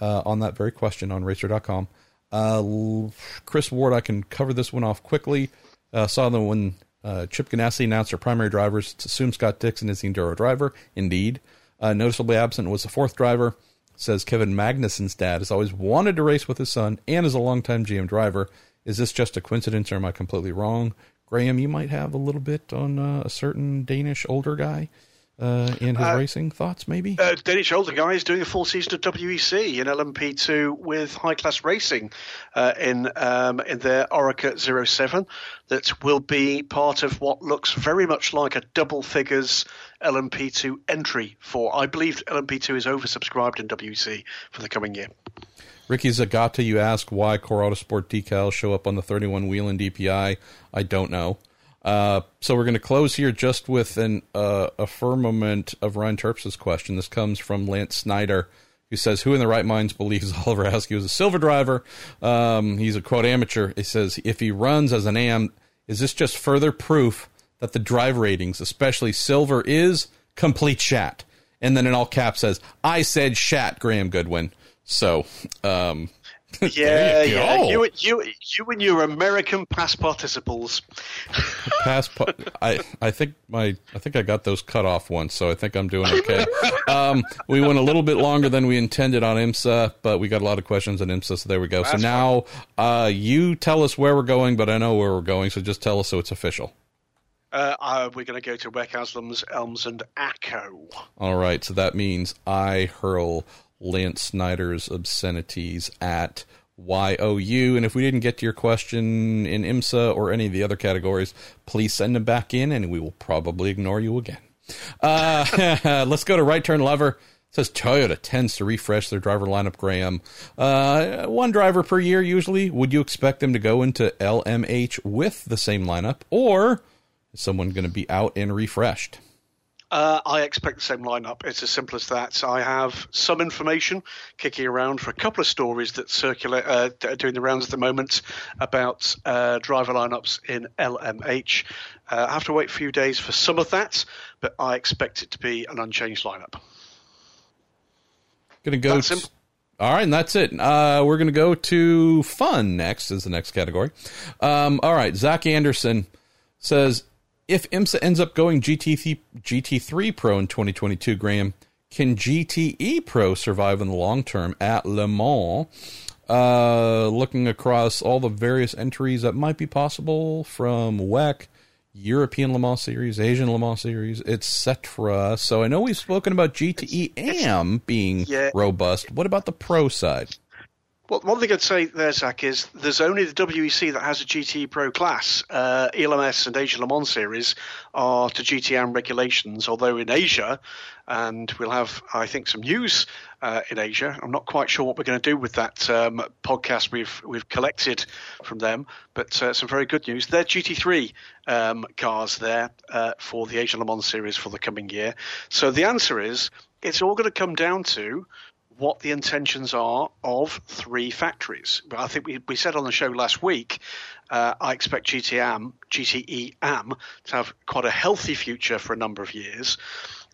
uh, on that very question on racer.com. Uh, Chris Ward, I can cover this one off quickly. Uh, saw them when uh, Chip Ganassi announced their primary drivers. It's assumed Scott Dixon is the Enduro driver. Indeed. Uh, noticeably absent was the fourth driver. Says Kevin Magnussen's dad has always wanted to race with his son and is a longtime GM driver Is this just a coincidence or am I completely wrong? Graham, you might have a little bit on uh, a certain Danish older guy uh, and his Uh, racing thoughts, maybe? Uh, Danish older guy is doing a full season of WEC in LMP2 with High Class Racing uh, in um, in their Oreca 07 that will be part of what looks very much like a double figures LMP2 entry for. I believe LMP2 is oversubscribed in WEC for the coming year. Ricky Zagata, you ask why Core Autosport decals show up on the 31 wheel in DPI. I don't know. Uh, so we're going to close here just with an uh, a firmament of Ryan Terps' question. This comes from Lance Snyder, who says, "Who in the right minds believes [LAUGHS] Oliver Askew is a silver driver? Um, he's a quote amateur." He says, "If he runs as an AM, is this just further proof that the drive ratings, especially silver, is complete shat?" And then in all caps says, "I said shat, Graham Goodwin." So, um, [LAUGHS] Yeah, you yeah. go. You, you, you and your American past participles. pass. pu- I I think my I think I got those cut off once, so I think I'm doing okay. [LAUGHS] Um, we went a little bit longer than we intended on IMSA, but we got a lot of questions on IMSA, so there we go. so That's now uh, you tell us where we're going, but I know where we're going, so just tell us so it's official. Uh, uh, we're going to go to Weckhaslams, ELMS, and ACO. All right, so that means I hurl Lance Snyder's obscenities at YOU. And if we didn't get to your question in IMSA or any of the other categories, please send them back in and we will probably ignore you again. Uh, [LAUGHS] let's go to right turn lever. It says Toyota tends to refresh their driver lineup, Graham. Uh, one driver per year, usually. Would you expect them to go into LMH with the same lineup, or is someone going to be out and refreshed? Uh, I expect the same lineup. It's as simple as that. I have some information kicking around for a couple of stories that circulate, uh, that are doing the rounds at the moment about uh, driver lineups in LMH. Uh, I have to wait a few days for some of that, but I expect it to be an unchanged lineup. Gonna go. That's simple. all right, and that's it. Uh, we're gonna go to fun next. Is the next category. Um, all right, Zach Anderson says if IMSA ends up going GT GT3 Pro in 2022, Graham, can GTE Pro survive in the long term at Le Mans? Uh, looking across all the various entries that might be possible from WEC, European Le Mans Series, Asian Le Mans Series, etc. So I know we've spoken about GTE AM being Yeah. robust. What about the Pro side? Well, one thing I'd say there, Zach, is there's only the WEC that has a GT Pro class. Uh, ELMS and Asia Le Mans series are to GTM regulations, although in Asia, and we'll have, I think, some news uh, in Asia. I'm not quite sure what we're going to do with that um, podcast we've we've collected from them, but uh, some very good news. They're GT3 um, cars there uh, for the Asia Le Mans series for the coming year. So the answer is it's all going to come down to what the intentions are of three factories. I think we, we said on the show last week, uh, I expect GTM, GTE AM to have quite a healthy future for a number of years.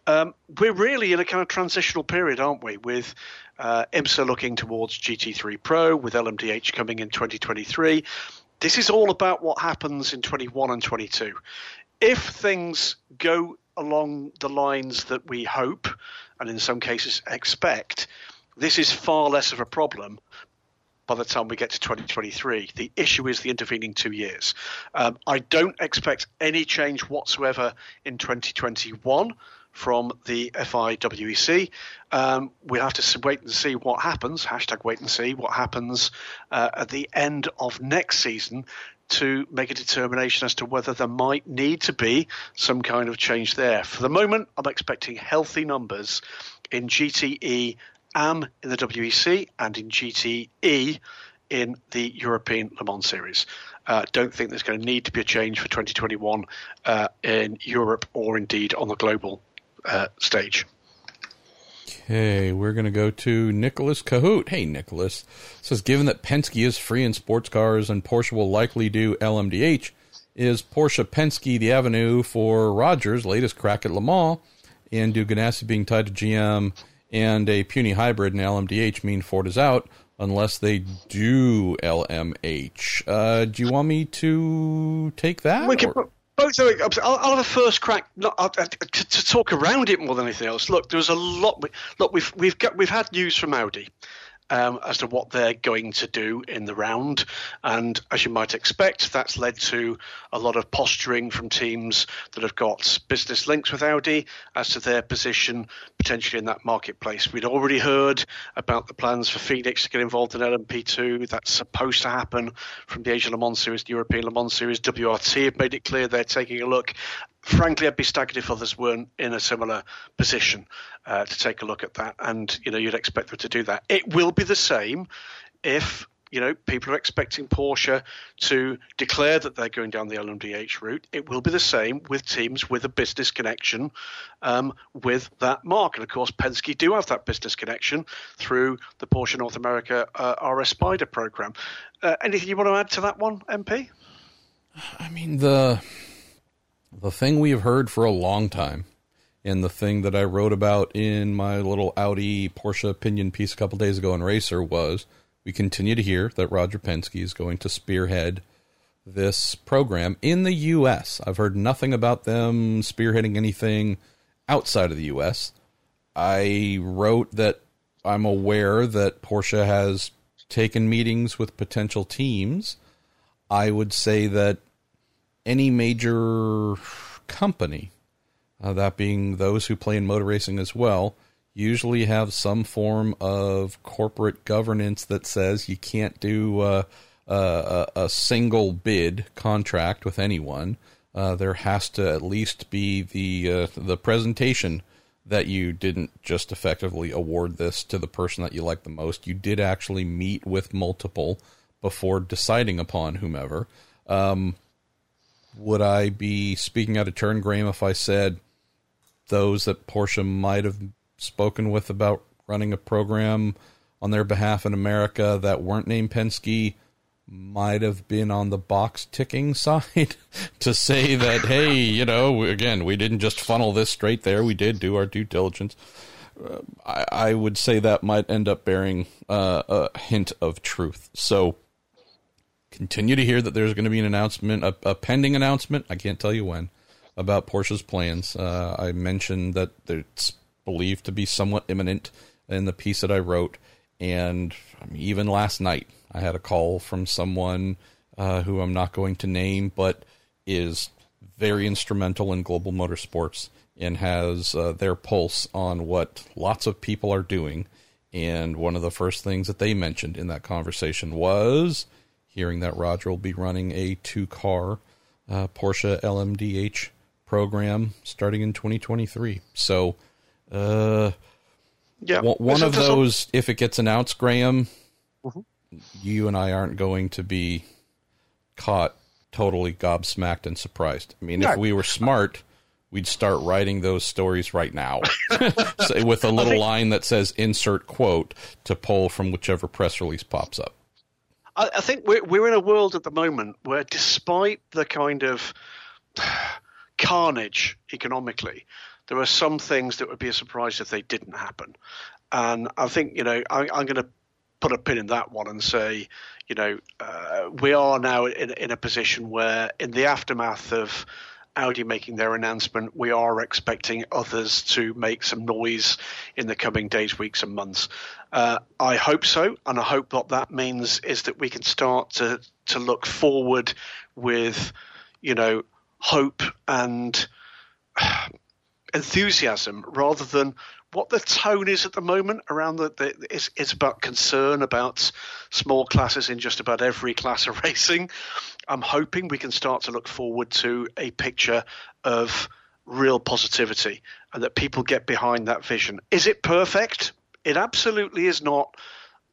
Um, we're really in a kind of transitional period, aren't we? With uh, IMSA looking towards GT3 Pro, with LMDH coming in 2023. This is all about what happens in 21 and 22. If things go along the lines that we hope, and in some cases expect, this is far less of a problem by the time we get to 2023. The issue is the intervening two years. Um, I don't expect any change whatsoever in 2021 from the FIA WEC. Um, we'll have to wait and see what happens. Hashtag wait and see what happens uh, at the end of next season to make a determination as to whether there might need to be some kind of change there. For the moment, I'm expecting healthy numbers in GTE AM in the WEC and in GTE in the European Le Mans Series. Uh, don't think there's going to need to be a change for 2021 uh, in Europe or indeed on the global uh, stage. Okay, we're going to go to Nicholas Cahoot. Hey, Nicholas. It Says, given that Penske is free in sports cars and Porsche will likely do LMDH, is Porsche Penske the avenue for Rogers' latest crack at Le Mans? And do Ganassi being tied to GM and a puny hybrid and LMDH mean Ford is out unless they do LMH? Uh, do you want me to take that? We can both. Are, I'll, I'll have a first crack not, uh, uh, to, to talk around it more than anything else. Look, there's a lot. we- Look, we've we've got we've had news from Audi. Um, as to what they're going to do in the round. And as you might expect, that's led to a lot of posturing from teams that have got business links with Audi as to their position potentially in that marketplace. We'd already heard about the plans for Phoenix to get involved in LMP2. That's supposed to happen from the Asia Le Mans Series, the European Le Mans Series. WRT have made it clear they're taking a look frankly, I'd be staggered if others weren't in a similar position uh, to take a look at that. And you know, you'd expect them to do that. It will be the same if you know people are expecting Porsche to declare that they're going down the LMDH route. It will be the same with teams with a business connection um, with that marque. And of course, Penske do have that business connection through the Porsche North America uh, RS Spider program. Uh, anything you want to add to that one, MP? I mean the the thing we have heard for a long time, and the thing that I wrote about in my little Audi Porsche opinion piece a couple days ago in Racer was we continue to hear that Roger Penske is going to spearhead this program in the U.S. I've heard nothing about them spearheading anything outside of the U.S. I wrote that I'm aware that Porsche has taken meetings with potential teams. I would say that any major company, uh, that being those who play in motor racing as well, usually have some form of corporate governance that says you can't do uh, a, a, single bid contract with anyone. Uh, there has to at least be the uh, the presentation that you didn't just effectively award this to the person that you like the most. You did actually meet with multiple before deciding upon whomever. Um, would I be speaking out of turn, Graham, if I said those that Porsche might have spoken with about running a program on their behalf in America that weren't named Penske might have been on the box ticking [LAUGHS] side to say that, hey, you know, again, we didn't just funnel this straight there. We did do our due diligence. Uh, I, I, would say that might end up bearing uh, a hint of truth. So continue to hear that there's going to be an announcement, a, a pending announcement. I can't tell you when about Porsche's plans. Uh, I mentioned that it's believed to be somewhat imminent in the piece that I wrote, and even last night I had a call from someone uh, who I'm not going to name, but is very instrumental in global motorsports and has uh, their pulse on what lots of people are doing. And one of the first things that they mentioned in that conversation was hearing that Roger will be running a two car uh, Porsche LMDH program starting in 2023. So, uh, yeah, one, of those, if it gets announced, Graham, mm-hmm. you and I aren't going to be caught totally gobsmacked and surprised. I mean, if we were smart, we'd start writing those stories right now [LAUGHS] so with a little think, line that says insert quote to pull from whichever press release pops up. I, I think we're we're in a world at the moment where, despite the kind of carnage economically, there are some things that would be a surprise if they didn't happen. And I think you know I, am going to put a pin in that one and say, you know, uh, we are now in, in a position where, in the aftermath of Audi making their announcement, we are expecting others to make some noise in the coming days, weeks, and months. Uh, I hope so, and I hope what that means is that we can start to to look forward with, you know, hope and [SIGHS] enthusiasm rather than what the tone is at the moment around the, the it's, it's about concern about small classes in just about every [LAUGHS] class of racing. I'm hoping we can start to look forward to a picture of real positivity and that people get behind that vision. Is it perfect? It absolutely is not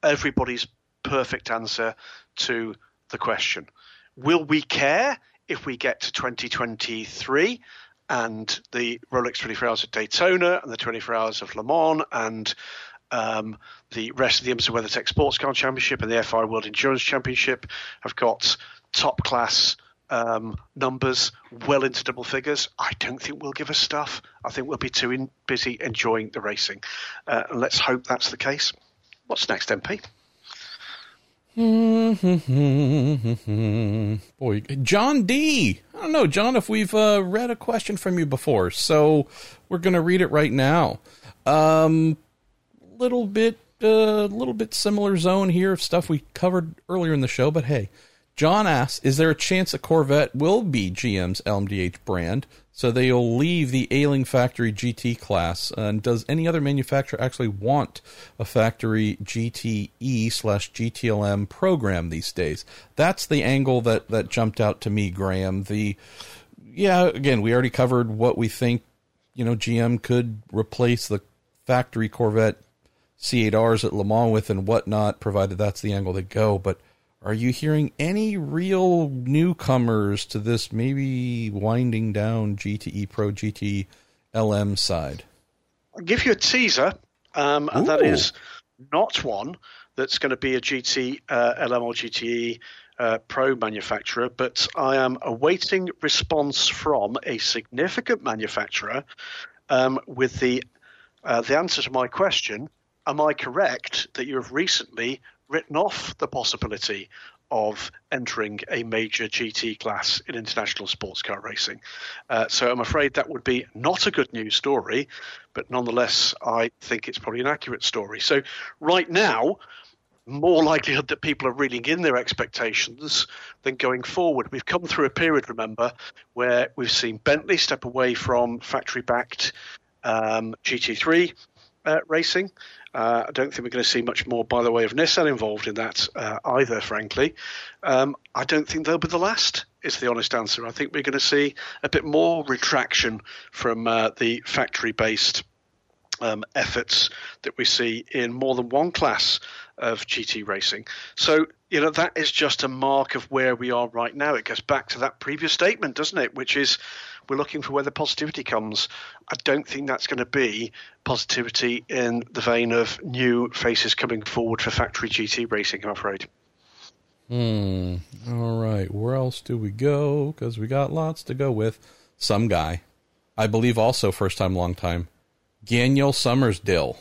everybody's perfect answer to the question. Will we care if we get to 2023 and the Rolex 24 Hours of Daytona and the 24 Hours of Le Mans and um, the rest of the IMSA WeatherTech Sports Car Championship and the FIA World Endurance Championship have got top class um, numbers well into double figures. I don't think we'll give us stuff. I think we'll be too in, busy enjoying the racing. Uh, let's hope that's the case. What's next, MP? [LAUGHS] Boy, John D. I don't know, John, if we've uh, read a question from you before, so we're going to read it right now. Um, little bit a little bit similar zone here of stuff we covered earlier in the show, but hey, John asks, is there a chance a Corvette will be GM's LMDH brand, so they'll leave the Ailing Factory GT class? Uh, and does any other manufacturer actually want a factory GTE slash GTLM program these days? That's the angle that, that jumped out to me, Graham. The yeah, again, we already covered what we think, you know, GM could replace the factory Corvette C8Rs at Le Mans with and whatnot, provided that's the angle they go. But are you hearing any real newcomers to this maybe winding down GTE Pro GT LM side? I'll give you a teaser, um, and that is not one that's going to be a GT uh, LM or GTE uh, Pro manufacturer, but I am awaiting response from a significant manufacturer um, with the uh, the answer to my question. Am I correct that you have recently written off the possibility of entering a major GT class in international sports car racing. Uh, so I'm afraid that would be not a good news story, but nonetheless, I think it's probably an accurate story. So right now, more likelihood that people are reeling in their expectations than going forward. We've come through a period, remember, where we've seen Bentley step away from factory backed um, GT3 uh, racing. Uh, I don't think we're going to see much more by the way of Nissan involved in that uh, either, frankly. Um, I don't think they'll be the last, is the honest answer. I think we're going to see a bit more retraction from uh, the factory based um, efforts that we see in more than one class of GT racing. So, you know, that is just a mark of where we are right now. It goes back to that previous statement, doesn't it? Which is we're looking for where the positivity comes. I don't think that's going to be positivity in the vein of new faces coming forward for factory GT racing, I'm afraid. Hmm. All right. Where else do we go? Because we got lots to go with. Some guy. I believe also first time, long time. Daniel Summerskill.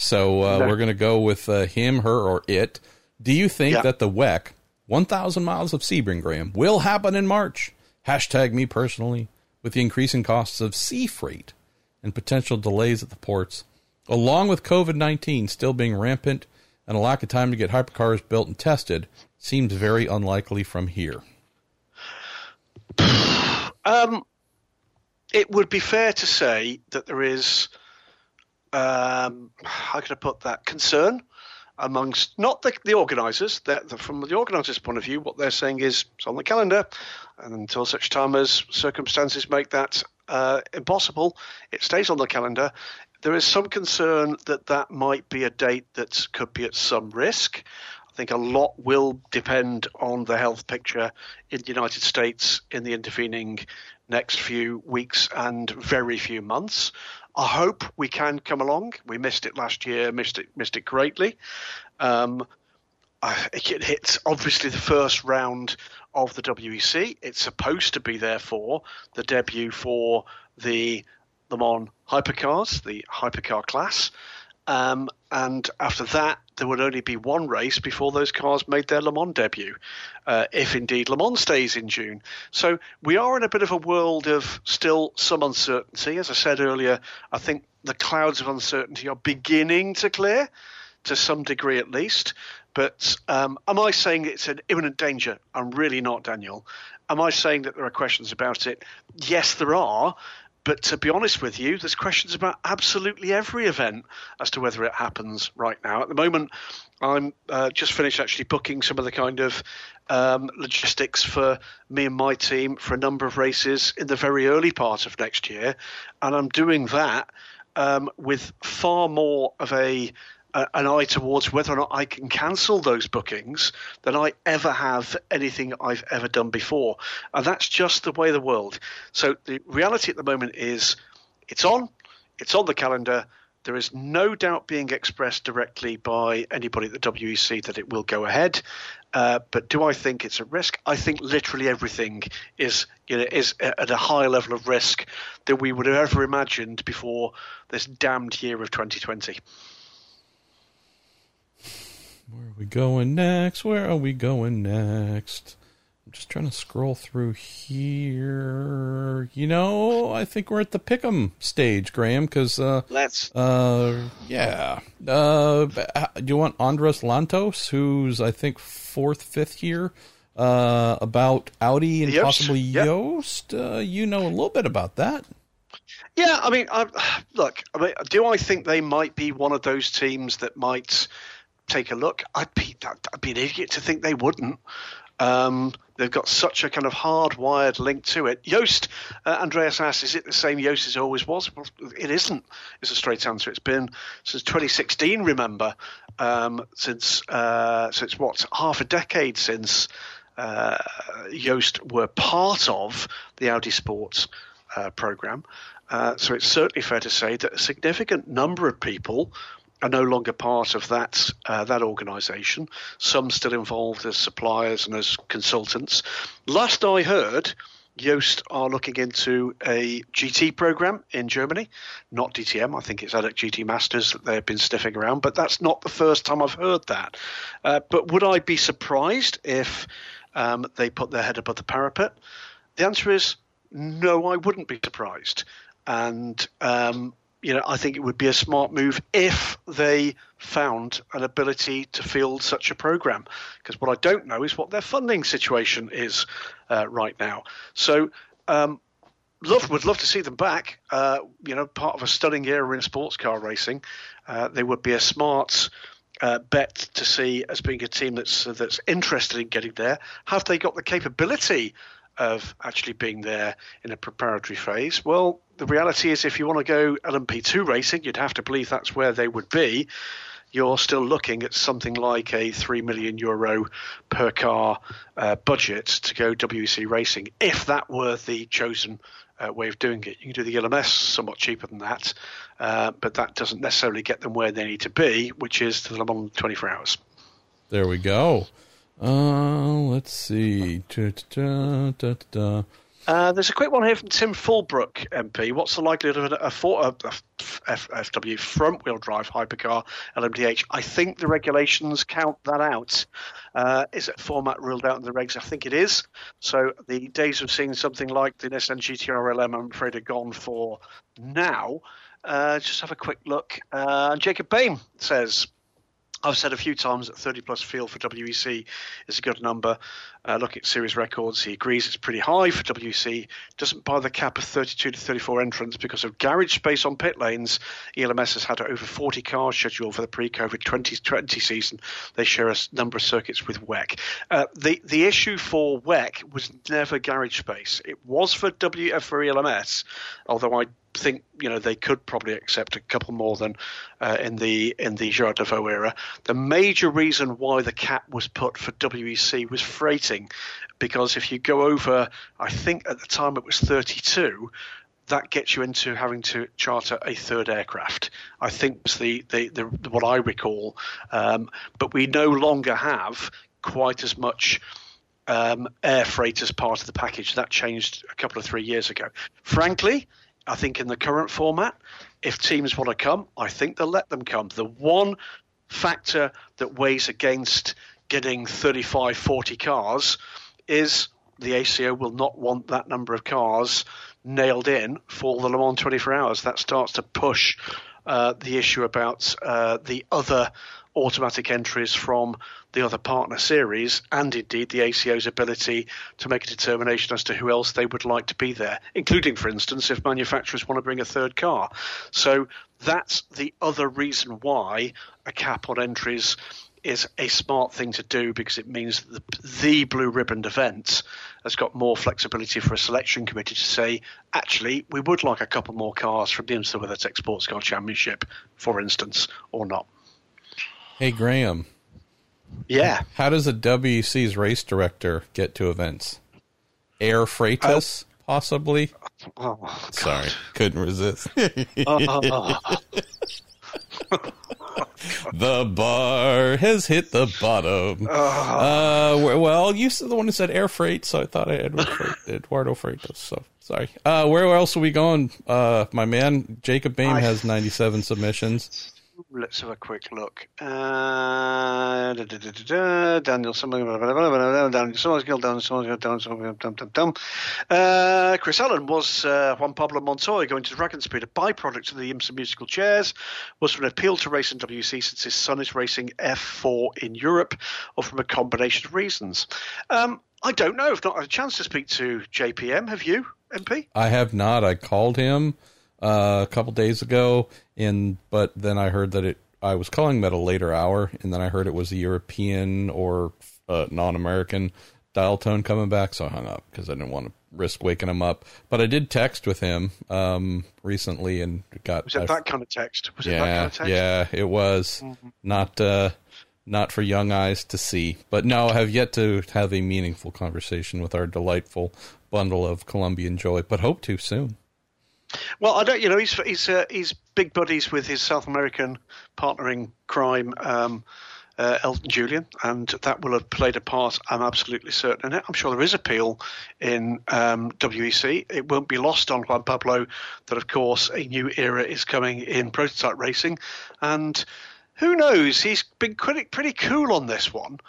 So uh, we're going to go with uh, him, her, or it. Do you think yeah. that the WEC, 1,000 miles of Sebring, Graham, will happen in March? Hashtag me personally with the increasing costs of sea freight and potential delays at the ports, along with COVID 19 still being rampant and a lack of time to get hypercars built and tested, seems very unlikely from here. [SIGHS] Um, it would be fair to say that there is, um, how can I put that, concern amongst not the, the organisers. That from the organisers' point of view, what they're saying is it's on the calendar, and until such time as circumstances make that uh, impossible, it stays on the calendar. There is some concern that that might be a date that could be at some risk. I think a lot will depend on the health picture in the United States in the intervening next few weeks and very few months. I hope we can come along. We missed it last year, missed it, missed it greatly. Um, it hits obviously the first round of the WEC. It's supposed to be therefore the debut for the Le Mans hypercars, the hypercar class. Um, and after that, there would only be one race before those cars made their Le Mans debut, uh, if indeed Le Mans stays in June. So we are in a bit of a world of still some uncertainty. As I said earlier, I think the clouds of uncertainty are beginning to clear to some degree at least. But um, am I saying it's an imminent danger? I'm really not, Daniel. Am I saying that there are questions about it? Yes, there are. But to be honest with you, there's questions about absolutely every event as to whether it happens right now. At the moment, I'm uh, just finished actually booking some of the kind of um, logistics for me and my team for a number of races in the very early part of next year, and I'm doing that um, with far more of a an eye towards whether or not I can cancel those bookings than I ever have anything I've ever done before. And that's just the way the world. So the reality at the moment is it's on, it's on the calendar. There is no doubt being expressed directly by anybody at the WEC that it will go ahead. Uh, but do I think it's a risk? I think literally everything is you know is at a higher level of risk than we would have ever imagined before this damned year of 2020. Where are we going next? Where are we going next? I'm just trying to scroll through here. You know, I think we're at the pick'em stage, Graham. Because uh, let's. Uh, yeah. Uh, do you want Andres Lantos, who's I think fourth, fifth year? Uh, about Audi and Joest, possibly. Joest. Uh, you know a little bit about that. Yeah, I mean, I, [SIGHS] look, I mean, do I think they might be one of those teams that might take a look? I'd be, I'd be an idiot to think they wouldn't. Um, they've got such a kind of hardwired link to it. Joest, uh, Andreas asks, is it the same Joest as it always was? Well, it isn't. It's a straight answer. It's been since 2016. Remember, um, since uh, since what half a decade since uh, Joest were part of the Audi Sports uh, program. Uh, so it's certainly fair to say that a significant number of people are no longer part of that uh, that organisation. Some still involved as suppliers and as consultants. Last I heard, Joest are looking into a GT program in Germany, not DTM. I think it's ADAC GT Masters that they've been sniffing around, but that's not the first time I've heard that. Uh, but would I be surprised if um, they put their head above the parapet? The answer is no, I wouldn't be surprised. And um, you know, I think it would be a smart move if they found an ability to field such a program. Because what I don't know is what their funding situation is uh, right now. So, um, love would love to see them back. Uh, you know, part of a stunning era in sports car racing. Uh, they would be a smart. Uh, bet to see as being a team that's that's interested in getting there. Have they got the capability of actually being there in a preparatory phase? Well, the reality is, if you want to go LMP2 racing, you'd have to believe that's where they would be. You're still looking at something like a three million euro per car uh, budget to go WEC racing, if that were the chosen uh, way of doing it. You can do the LMS somewhat cheaper than that, uh, but that doesn't necessarily get them where they need to be, which is to the Le Mans 24 hours. There we go. Uh, let's see. Da, da, da, uh, there's a quick one here from Tim Fulbrook, MP. What's the likelihood of a, a, a, a FW front wheel drive hypercar LMDH? I think the regulations count that out. Uh, is it format ruled out in the regs? I think it is. So the days of seeing something like the Nissan GTR LM, I'm afraid, are gone for now. Uh, just have a quick look. Uh, Jacob Bain says, I've said a few times that 30 plus field for WEC is a good number. Uh, look at series records. He agrees it's pretty high for WEC. Doesn't buy the cap of 32 to 34 entrants because of garage space on pit lanes. ELMS has had over 40 cars scheduled for the pre-COVID 2020 season. They share a number of circuits with WEC. Uh, the the issue for WEC was never garage space. It was for WF for ELMS, although I think you know they could probably accept a couple more than uh, in the in the Gerard Neveu era. The major reason why the cap was put for WEC was freighting, because if you go over, I think at the time it was 32. That gets you into having to charter a third aircraft. I think the, the, the, the what I recall. Um, but we no longer have quite as much um, air freight as part of the package. That changed a couple of three years ago. Frankly, I think in the current format, if teams want to come, I think they'll let them come. The one factor that weighs against getting 35, 40 cars is the ACO will not want that number of cars nailed in for the Le Mans 24 hours. That starts to push uh, the issue about uh, the other automatic entries from the other partner series and indeed the ACO's ability to make a determination as to who else they would like to be there, including, for instance, if manufacturers want to bring a third car. So that's the other reason why a cap on entries is a smart thing to do because it means that the, the blue ribbon event has got more flexibility for a selection committee to say, actually, we would like a couple more cars from the IMSA WeatherTech Sports Car Championship, for instance, or not. Hey, Graham. Yeah. How does a WEC's race director get to events? Air Freightus, oh. possibly? Oh, Sorry, couldn't resist. oh, [LAUGHS] the bar has hit the bottom. Uh, well, you said the one who said air freight, so I thought I had [LAUGHS] Eduardo Freitas. So sorry. Uh, where else are we going? Uh, my man Jacob Bain I- has 97 submissions. Let's have a quick look. Uh, da, da, da, Daniel something, Daniel Summerskill, Daniel Summerskill, uh, Chris Allen was uh, Juan Pablo Montoya going to DragonSpeed, a byproduct of the IMSA musical chairs, was from an appeal to racing WC since his son is racing F4 in Europe, or from a combination of reasons. Um, I don't know. I've not had a chance to speak to JPM. Have you, MP? I have not. I called him uh, a couple days ago, and but then I heard that it. I was calling him at a later hour, and then I heard it was a European or uh, non-American dial tone coming back, so I hung up because I didn't want to risk waking him up. But I did text with him um, recently, and got was it I, that kind of text? Was yeah, it that kind of text? yeah, it was mm-hmm. not uh, not for young eyes to see. But no, I have yet to have a meaningful conversation with our delightful bundle of Colombian joy, but hope to soon. Well, I don't. You know, he's he's uh, he's big buddies with his South American partner in crime, um, uh, Elton Julian, and that will have played a part. I'm absolutely certain in it. I'm sure there is appeal in um, WEC. It won't be lost on Juan Pablo that, of course, a new era is coming in prototype racing, and who knows? He's been pretty pretty cool on this one,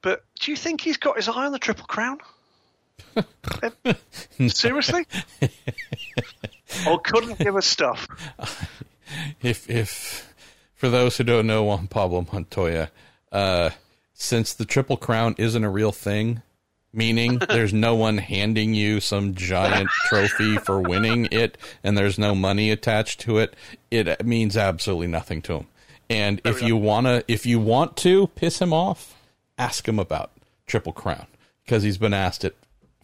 but do you think he's got his eye on the Triple Crown? [LAUGHS] Seriously? [LAUGHS] or couldn't give a stuff? [LAUGHS] If if for those who don't know Juan Pablo Montoya, uh, since the Triple Crown isn't a real thing, meaning there's no one handing you some giant trophy for winning it, and there's no money attached to it, it means absolutely nothing to him. And if you wanna, if you want to piss him off, ask him about Triple Crown because he's been asked it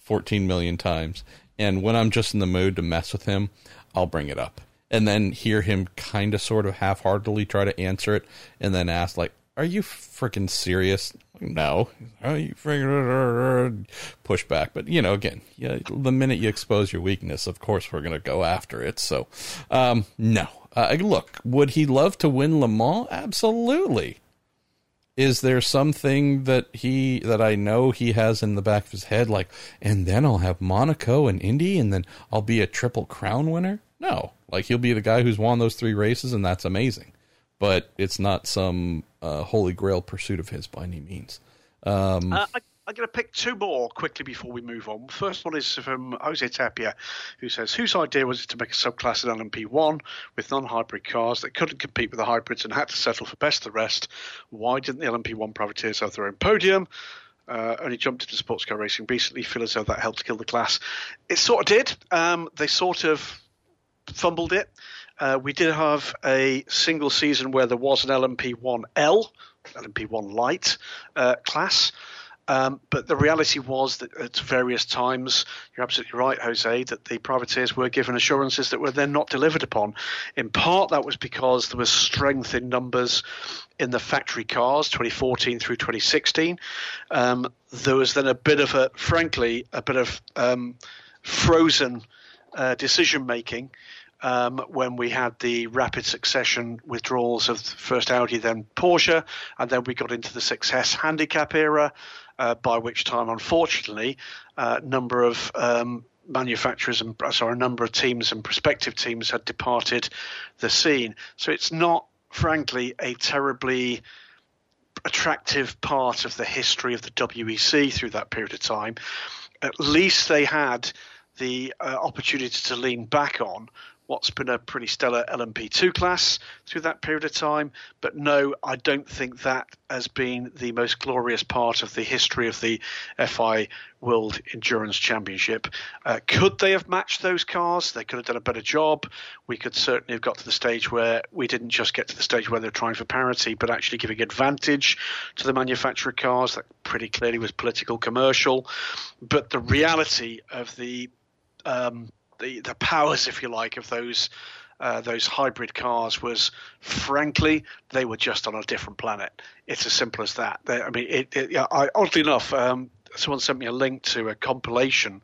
14 million times. And when I'm just in the mood to mess with him, I'll bring it up. And then hear him kind of sort of half heartedly try to answer it and then ask, like, are you freaking serious? No. Are you freaking push back? But you know, again, yeah, the minute you expose your weakness, of course we're going to go after it. So, um, no. Uh, look, would he love to win Le Mans? Absolutely is there something that he that I know he has in the back of his head like and then I'll have Monaco and Indy and then I'll be a triple crown winner? No. Like he'll be the guy who's won those three races and that's amazing. But it's not some uh, holy grail pursuit of his by any means. Um, uh, I'm going to pick two more quickly before we move on. First one is from Jose Tapia, who says, Whose idea was it to make a subclass in LMP1 with non hybrid cars that couldn't compete with the hybrids and had to settle for best of the rest? Why didn't the LMP1 privateers have their own podium? Uh, only jumped into sports car racing recently. Feel as though that helped kill the class. It sort of did. Um, they sort of fumbled it. Uh, we did have a single season where there was an LMP1L, LMP1 Light uh, class. Um, but the reality was that at various times, you're absolutely right, Jose, that the privateers were given assurances that were then not delivered upon. In part, that was because there was strength in numbers in the factory cars, 2014 through 2016. Um, there was then a bit of a, frankly, a bit of um, frozen uh, decision making. Um, when we had the rapid succession withdrawals of first Audi, then Porsche, and then we got into the success handicap era, uh, by which time, unfortunately, a uh, number of um, manufacturers and sorry, a number of teams and prospective teams had departed the scene. So it's not, frankly, a terribly attractive part of the history of the WEC through that period of time. At least they had the uh, opportunity to lean back on what's been a pretty stellar LMP2 class through that period of time. But no, I don't think that has been the most glorious part of the history of the FIA World Endurance Championship. Uh, could they have matched those cars? They could have done a better job. We could certainly have got to the stage where we didn't just get to the stage where they're trying for parity, but actually giving advantage to the manufacturer cars. That pretty clearly was political, commercial. But the reality of the um, the the powers, if you like, of those uh, those hybrid cars was, frankly, they were just on a different planet. It's as simple as that. They, I mean, it, it, I, oddly enough, um, someone sent me a link to a compilation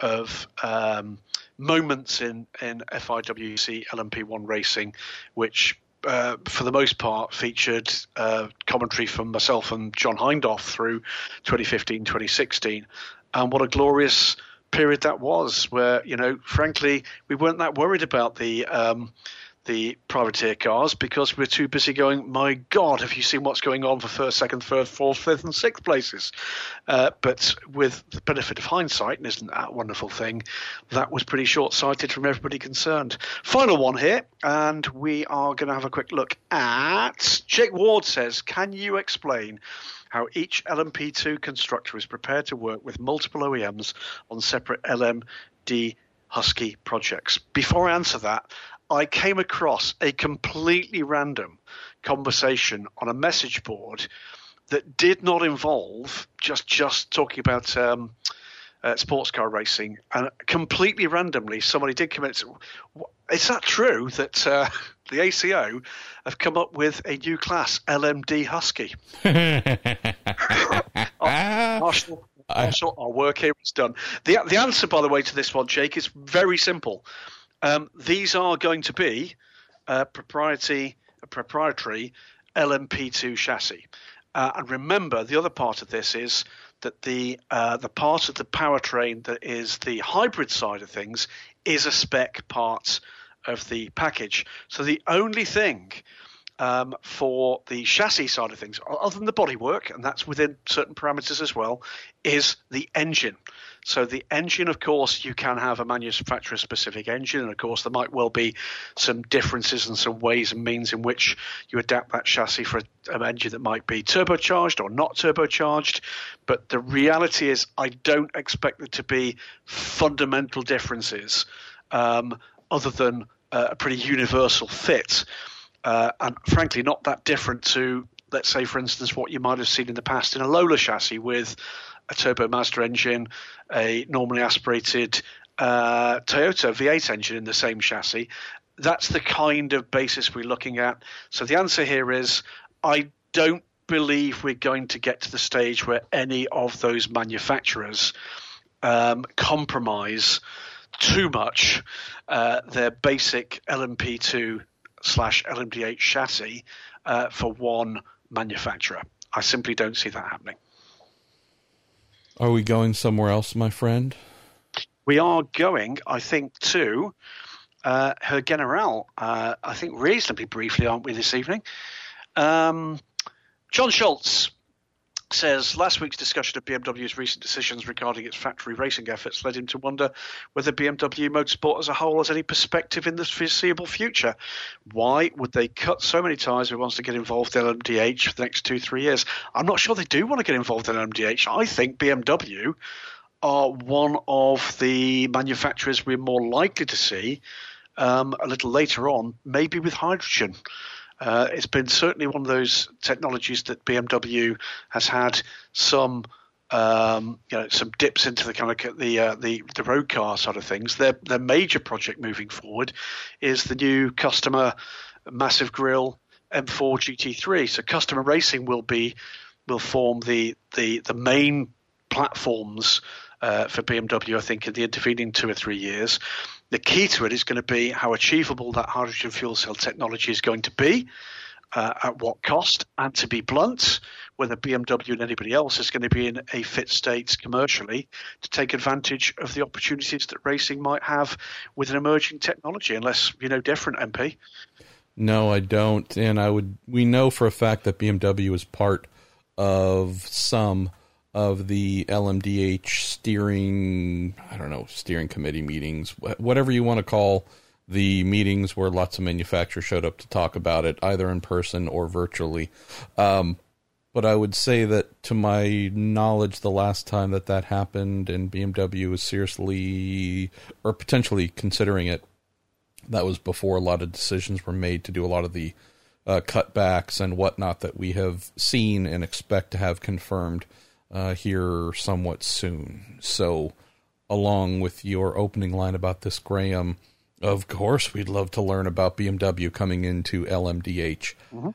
of um, moments in in FIA WEC LMP1 racing, which uh, for the most part, featured uh, commentary from myself and John Hindhaugh through 2015, 2016. And what a glorious period that was, where you know, frankly, we weren't that worried about the um, the privateer cars because we're too busy going, my God, have you seen what's going on for first, second, third, fourth, fifth, and sixth places? Uh, but with the benefit of hindsight, and isn't that a wonderful thing, that was pretty short sighted from everybody concerned. Final one here, and we are going to have a quick look at Jake Ward says, Can you explain? How each LMP2 constructor is prepared to work with multiple OEMs on separate LMD Husky projects. Before I answer that, I came across a completely random conversation on a message board that did not involve just just talking about um, uh, sports car racing, and completely randomly somebody did commit. Is that true that uh, [LAUGHS] the ACO have come up with a new class, LMD Husky? [LAUGHS] [LAUGHS] Marshall, Marshall, our work here is done. The the answer, by the way, to this one, Jake, is very simple. Um, these are going to be uh, propriety, proprietary LMP2 chassis. Uh, and remember, the other part of this is that the uh, the part of the powertrain that is the hybrid side of things is a spec part of the package. So the only thing um, for the chassis side of things, other than the bodywork, and that's within certain parameters as well, is the engine. So the engine, of course, you can have a manufacturer-specific engine, and of course there might well be some differences and some ways and means in which you adapt that chassis for an engine that might be turbocharged or not turbocharged. But the reality is, I don't expect there to be fundamental differences, um, other than uh, a pretty universal fit, uh, and frankly, not that different to let's say, for instance, what you might have seen in the past in a Lola chassis with a Turbo master engine, a normally aspirated uh, Toyota V8 engine in the same chassis. That's the kind of basis we're looking at. So the answer here is I don't believe we're going to get to the stage where any of those manufacturers um, compromise too much uh, their basic LMP2 slash LMDH chassis uh, for one manufacturer. I simply don't see that happening. Are we going somewhere else, my friend? We are going, I think, to uh, her general. Uh, I think reasonably briefly, aren't we, this evening? Um, John Schultz says last week's discussion of BMW's recent decisions regarding its factory racing efforts led him to wonder whether BMW Motorsport as a whole has any perspective in the foreseeable future. Why would they cut so many ties who wants to get involved in LMDH for the next two, three years? I'm not sure they do want to get involved in LMDH. I think BMW are one of the manufacturers we're more likely to see um, a little later on, maybe with hydrogen. Uh, it's been certainly one of those technologies that BMW has had some. Um, you know, some dips into the kind of the uh, the the road car side of things. Their their major project moving forward is the new customer massive grill M4 GT3. So customer racing will be will form the the the main platforms uh, for BMW. I think in the intervening two or three years, the key to it is going to be how achievable that hydrogen fuel cell technology is going to be, uh, at what cost, and to be blunt, whether BMW and anybody else is going to be in a fit state commercially to take advantage of the opportunities that racing might have with an emerging technology, unless you know different, MP. No, I don't, and I would. We know for a fact that BMW is part of some of the LMDH steering, I don't know, steering committee meetings, whatever you want to call the meetings where lots of manufacturers showed up to talk about it, either in person or virtually. Um, but I would say that, to my knowledge, the last time that that happened and BMW was seriously or potentially considering it, that was before a lot of decisions were made to do a lot of the uh, cutbacks and whatnot that we have seen and expect to have confirmed uh, here somewhat soon. So, along with your opening line about this, Graham, of course, we'd love to learn about BMW coming into LMDH. Mm-hmm.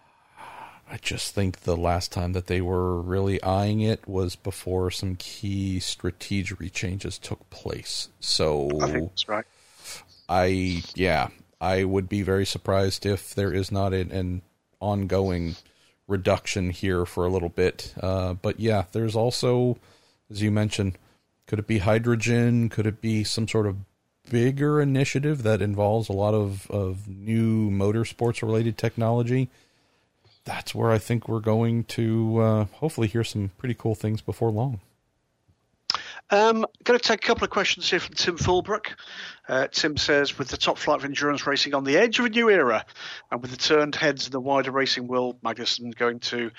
I just think the last time that they were really eyeing it was before some key strategic changes took place. So, I think that's right. I, yeah, I would be very surprised if there is not an, an ongoing reduction here for a little bit. Uh, but yeah, there's also, as you mentioned, could it be hydrogen? Could it be some sort of bigger initiative that involves a lot of, of new motorsports related technology, that's where I think we're going to uh, hopefully hear some pretty cool things before long. Um, going to take a couple of questions here from Tim Fulbrook. Uh, Tim says, with the top flight of endurance racing on the edge of a new era, and with the turned heads in the wider racing world, Magnussen going to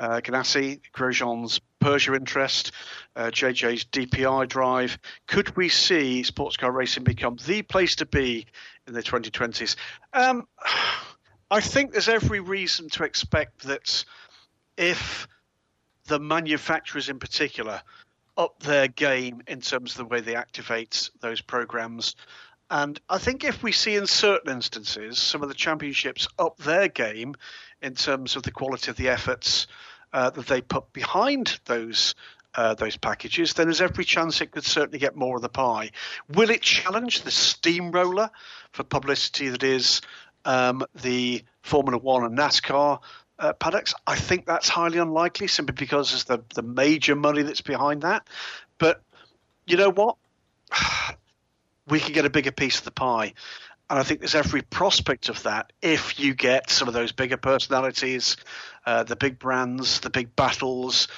uh, Ganassi, Grosjean's Persia interest, uh, JJ's DPI drive, could we see sports car racing become the place to be in the 2020s? Um, [SIGHS] I think there's every reason to expect that if the manufacturers in particular – up their game in terms of the way they activate those programs. And I think if we see in certain instances some of the championships up their game in terms of the quality of the efforts uh, that they put behind those uh, those packages, then there's every chance it could certainly get more of the pie. Will it challenge the steamroller for publicity that is um, the Formula One and NASCAR uh, paddocks. I think that's highly unlikely simply because there's the, the major money that's behind that. But you know what? [SIGHS] We can get a bigger piece of the pie. And I think there's every prospect of that if you get some of those bigger personalities, uh, the big brands, the big battles,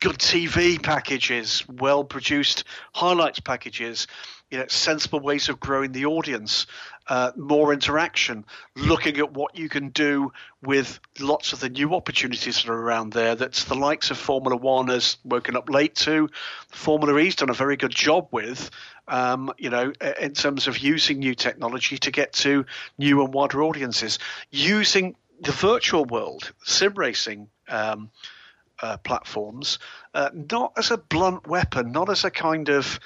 good TV packages, well produced highlights packages, you know, sensible ways of growing the audience, uh, more interaction, looking at what you can do with lots of the new opportunities that are around there. That's the likes of Formula One has woken up late to. Formula E's done a very good job with, um, you know, in terms of using new technology to get to new and wider audiences, using the virtual world, sim racing. Um, uh, platforms, uh, not as a blunt weapon, not as a kind of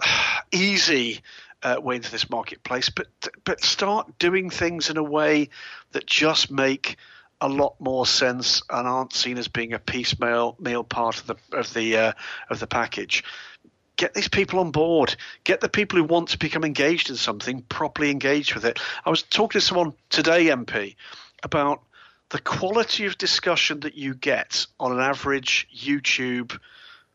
[SIGHS] easy uh, way into this marketplace, but but start doing things in a way that just make a lot more sense and aren't seen as being a piecemeal meal part of the of the uh, of the package. Get these people on board. Get the people who want to become engaged in something properly engaged with it. I was talking to someone today, MP, about the quality of discussion that you get on an average YouTube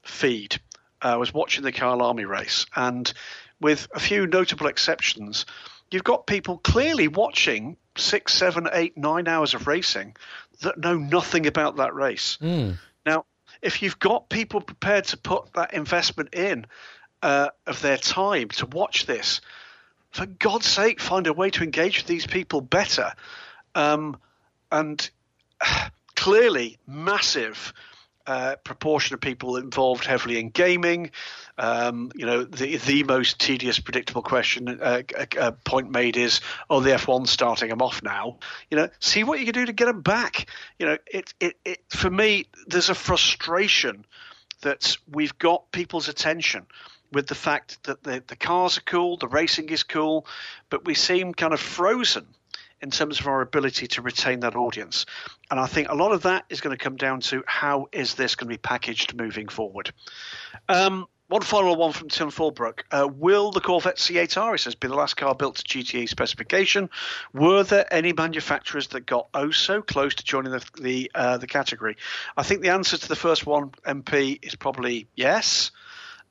feed I was watching the Kyalami race, and with a few notable exceptions, you've got people clearly watching six, seven, eight, nine hours of racing that know nothing about that race. Mm. Now, if you've got people prepared to put that investment in uh, of their time to watch this, for God's sake, find a way to engage with these people better. Um, and [SIGHS] clearly, massive uh, proportion of people involved heavily in gaming. Um, you know, the the most tedious, predictable question uh, uh, point made is, "Oh, the F1's starting. I'm off now." You know, see what you can do to get them back. You know, it it, it for me, there's a frustration that we've got people's attention with the fact that the, the cars are cool, the racing is cool, but we seem kind of frozen in terms of our ability to retain that audience. And I think a lot of that is going to come down to how is this going to be packaged moving forward. Um, one final one from Tim Fulbrook. Uh, will the Corvette C8 says, be the last car built to GTE specification? Were there any manufacturers that got oh so close to joining the the, uh, the category? I think the answer to the first one, MP, is probably yes.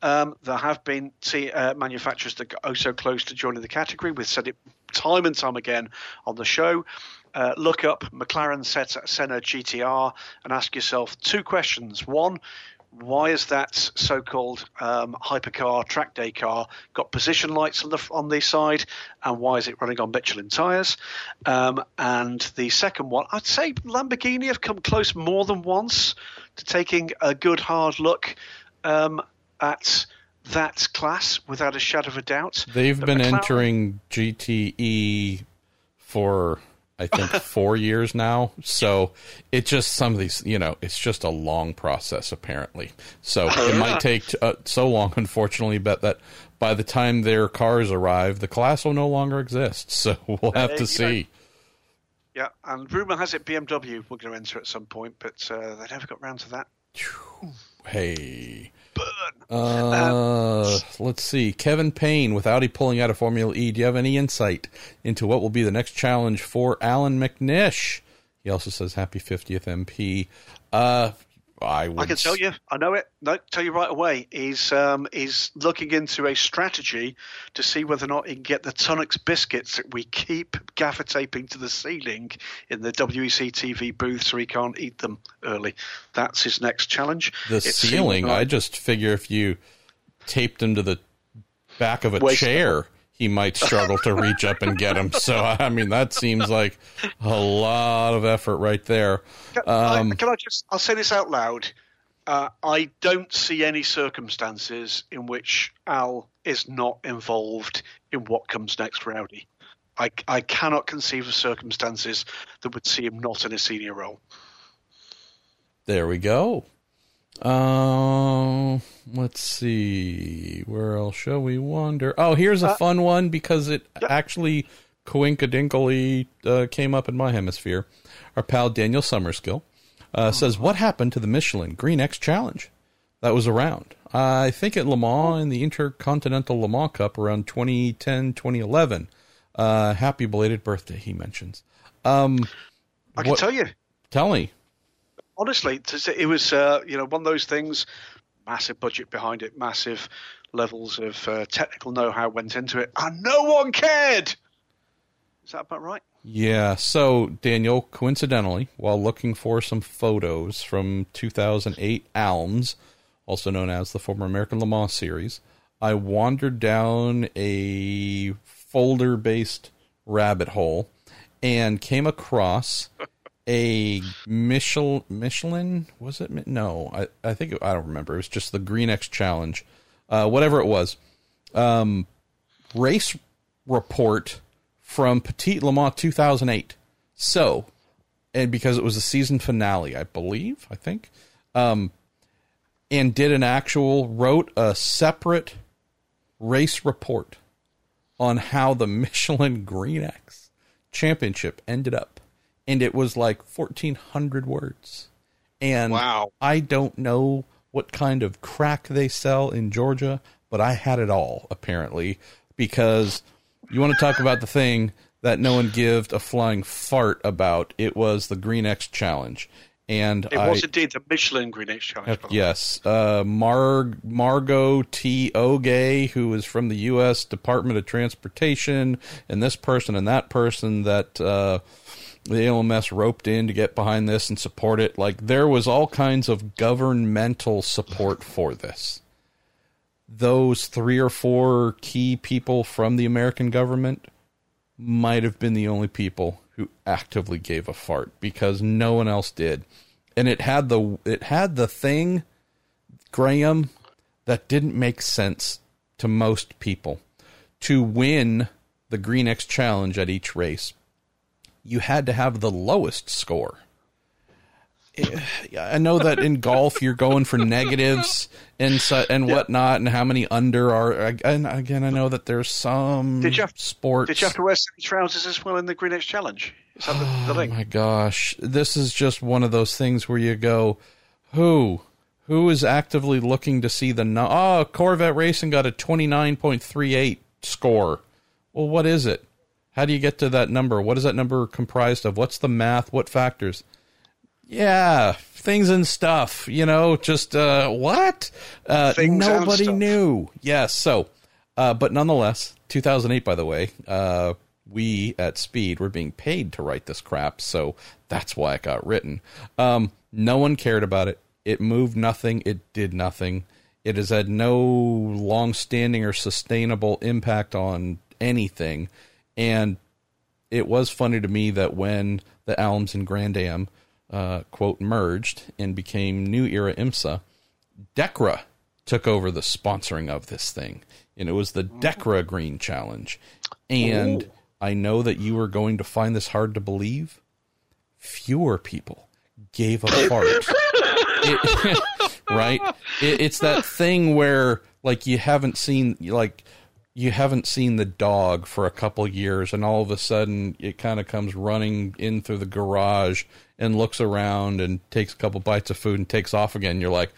Um, there have been t- uh, manufacturers that got oh so close to joining the category. We've said it time and time again on the show. Uh, look up McLaren Senna GTR and ask yourself two questions. One, why is that so-called um, hypercar track day car got position lights on the on the side, and why is it running on Michelin tires? Um, and the second one, I'd say Lamborghini have come close more than once to taking a good hard look um, at that class without a shadow of a doubt. They've but been McLaren, entering GTE for I think [LAUGHS] four years now. So it just some of these, you know, it's just a long process apparently. So it might take uh, so long, [LAUGHS] unfortunately, but that by the time their cars arrive, the class will no longer exist. [LAUGHS] So we'll have uh, to see. Know, yeah, and rumor has it BMW were going to enter at some point, but uh, they never got round to that. Hey burn. Uh, um, let's see. Kevin Payne, with Audi pulling out of Formula E, do you have any insight into what will be the next challenge for Allan McNish? He also says happy 50th MP. Uh, I I can tell you, I know it. No, tell you right away. He's um, he's looking into a strategy to see whether or not he can get the Tunnocks biscuits that we keep gaffer taping to the ceiling in the WEC TV booth, so he can't eat them early. That's his next challenge. The It's ceiling, seeing- I just figure if you taped him to the back of a chair, he might struggle to reach up and get him. [LAUGHS] So, I mean, that seems like a lot of effort right there. Can, Um, I, can I just? I'll say this out loud. Uh, I don't see any circumstances in which Al is not involved in what comes next for Audi. I, I cannot conceive of circumstances that would see him not in a senior role. There we go. Uh, let's see. Where else shall we wander? Oh, here's a Uh, fun one because it actually coinkadinkly uh, came up in my hemisphere. Our pal Daniel Summerskill uh, says, What happened to the Michelin Green X Challenge? That was around. I think at Le Mans in the Intercontinental Le Mans Cup around 2010, 2011. Uh, happy belated birthday, he mentions. Um, I can What- tell you, tell me. Honestly, it was uh, you know one of those things. Massive budget behind it, massive levels of uh, technical know-how went into it, and no one cared. Is that about right? Yeah. So, Daniel, coincidentally, while looking for some photos from 2008 ALMS, also known as the former American Le Mans series, I wandered down a folder based rabbit hole and came across [LAUGHS] a Michelin. Michelin was it? No, I, I think I don't remember. It was just the Green X Challenge, uh, whatever it was. Um, race report from Petit Le Mans 2008. So, and because it was a season finale, I believe, I think, um, and did an actual wrote a separate race report on how the Michelin Green X Championship ended up, and it was like 1,400 words. And Wow. I don't know what kind of crack they sell in Georgia, but I had it all apparently because you want to talk about the thing that no one gave a flying fart about. It was the Green X Challenge, and It I, was indeed the Michelin Green X Challenge. way. Yes, uh, Mar- Margo T. Oge, who is from the U.S. Department of Transportation, and this person and that person that uh, the ALMS roped in to get behind this and support it. Like there was all kinds of governmental support [LAUGHS] for this. Those three or four key people from the American government might have been the only people who actively gave a fart because no one else did. And it had the it had the thing Graham that didn't make sense to most people. To win the Green X challenge at each race, you had to have the lowest score. I know that in golf you're going for negatives and su- and whatnot, and how many under are. And again, I know that there's some Did you have- sports. Did you have to wear semi trousers as well in the Green X Challenge? Is that the, the Oh my gosh, this is just one of those things where you go, who, who is actively looking to see the no- oh Corvette Racing got a twenty nine point three eight score. Well, what is it? How do you get to that number? What is that number comprised of? What's the math? What factors? Yeah, things and stuff. You know, just uh, what? Uh, Things nobody knew. Yes. So, uh, but nonetheless, 2008, by the way, uh, we at Speed were being paid to write this crap, so that's why it got written. Um, no one cared about it. It moved nothing. It did nothing. It has had no long-standing or sustainable impact on anything, and it was funny to me that when the ALMS and Grand Am uh, quote merged and became New Era IMSA, Decra took over the sponsoring of this thing, and it was the Decra Green Challenge. And I know that you are going to find this hard to believe. Fewer people gave a fart. [LAUGHS] [LAUGHS] It- [LAUGHS] right? It, it's that thing where like you haven't seen like you haven't seen the dog for a couple years and all of a sudden it kind of comes running in through the garage and looks around and takes a couple bites of food and takes off again. You're like,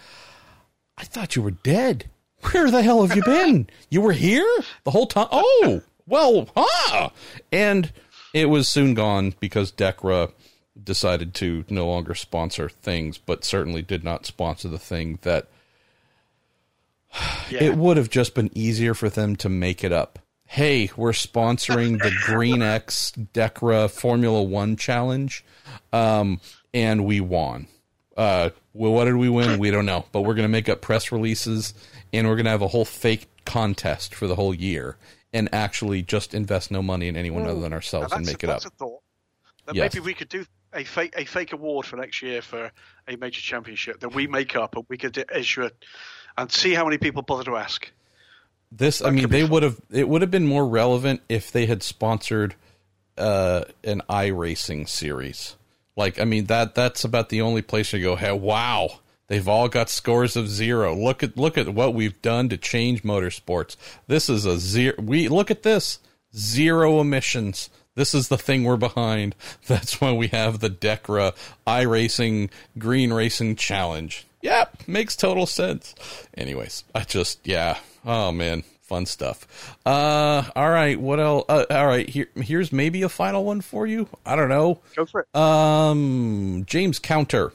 I thought you were dead. Where the hell have you been? You were here the whole time? Oh, well, huh? And it was soon gone because Decra decided to no longer sponsor things, but certainly did not sponsor the thing that [SIGHS] Yeah. it would have just been easier for them to make it up. Hey, we're sponsoring the [LAUGHS] Green X Decra Formula One Challenge, um, and we won. Uh, well, what did we win? We don't know, but we're going to make up press releases, and we're going to have a whole fake contest for the whole year, and actually just invest no money in anyone other than ourselves and make a, it up. that's a thought. That Yes. Maybe we could do a fake a fake award for next year for a major championship that we make up and we could issue it and see how many people bother to ask. This, I mean, they fun. would have. It would have been more relevant if they had sponsored uh, an iRacing series. Like, I mean that that's about the only place you go. Hey, wow, they've all got scores of zero. Look at look at what we've done to change motorsports. This is a zero. We look at this zero emissions. This is the thing we're behind. [LAUGHS] That's why we have the Decra iRacing Green Racing Challenge. Yep, makes total sense. Anyways, I just yeah. Oh man, fun stuff. Uh, all right. What else? Uh, all right. Here, here's maybe a final one for you. I don't know. Go for it. Um, James Counter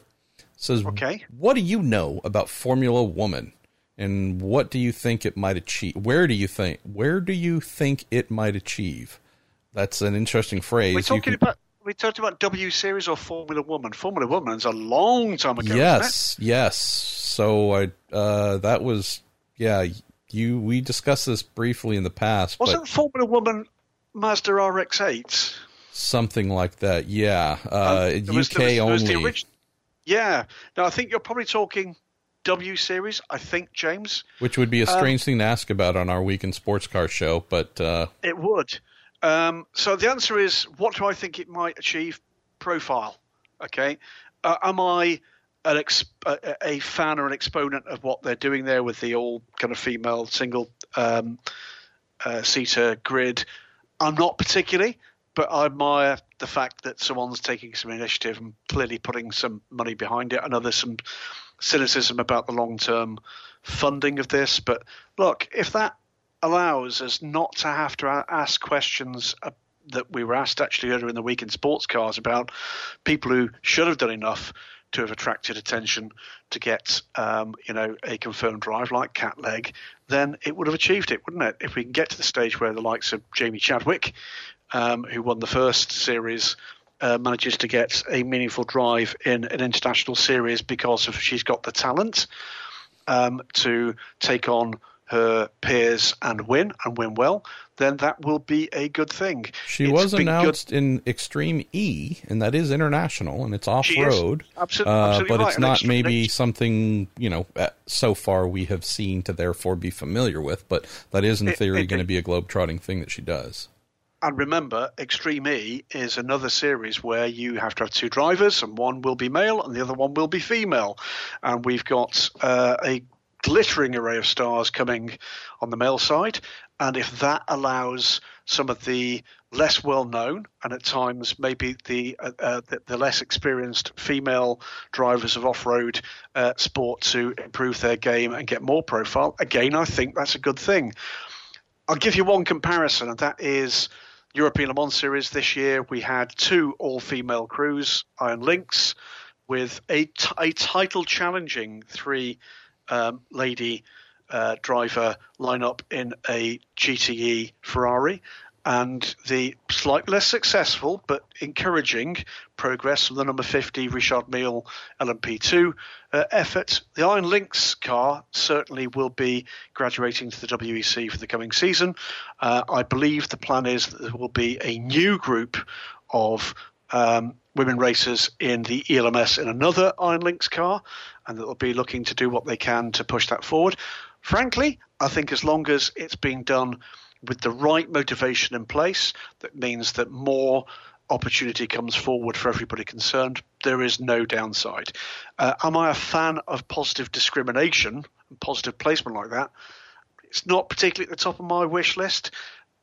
says, Okay. What do you know about Formula Woman, and what do you think it might achieve? Where do you think? Where do you think it might achieve? That's an interesting phrase. We're You talking can- about we talked about W Series or Formula Woman. Formula Woman's a long time ago. yes, yes. So I uh, that was yeah. You we discussed this briefly in the past, Wasn't Formula Woman Mazda RX-8? something like that. Yeah, uh, There was- UK there was- there was only. Yeah. No, I think you're probably talking W Series. I think James. Which would Um, be a strange thing to ask about on our weekend sports car show, but uh, It would. Um, so the answer is, what do I think it might achieve? Profile. Okay. Uh, am I an ex- a, fan or an exponent of what they're doing there with the all kind of female single um, uh, seater grid? I'm not particularly, but I admire the fact that someone's taking some initiative and clearly putting some money behind it. I know there's some cynicism about the long term funding of this, but look, if that allows us not to have to ask questions uh, that we were asked actually earlier in the week in sports cars about people who should have done enough to have attracted attention to get um, you know a confirmed drive like Kat Legge, then it would have achieved it, wouldn't it? If we can get to the stage where the likes of Jamie Chadwick, um, who won the first series, uh, manages to get a meaningful drive in an international series because of she's got the talent um, to take on her peers and win and win well, then that will be a good thing. she It's was been good- announced in Extreme E, and that is international and it's off road. Uh, absolutely but right. it's not Extreme maybe something you know uh, so far we have seen to therefore be familiar with. But that is in theory going to be a globe-trotting thing that she does. And remember, Extreme E is another series where you have to have two drivers, and one will be male and the other one will be female. And we've got uh, a glittering array of stars coming on the male side. And if that allows some of the less well known and at times maybe the uh, uh, the, the less experienced female drivers of off road uh, sport to improve their game and get more profile, again, I think that's a good thing. I'll give you one comparison, and that is European Le Mans Series this year. We had two all-female crews, Iron Lynx, with a, t- a title challenging three um, lady uh, driver lineup in a GTE Ferrari. And the slightly less successful but encouraging progress from the number 50 Richard Mille LMP2 uh, effort. The Iron Lynx car certainly will be graduating to the WEC for the coming season. Uh, I believe the plan is that there will be a new group of um, women racers in the ELMS in another Iron Lynx car, and that will be looking to do what they can to push that forward. Frankly, I think as long as it's being done with the right motivation in place, that means that more opportunity comes forward for everybody concerned. There is no downside. Uh, am I a fan of positive discrimination and positive placement like that? It's not particularly at the top of my wish list,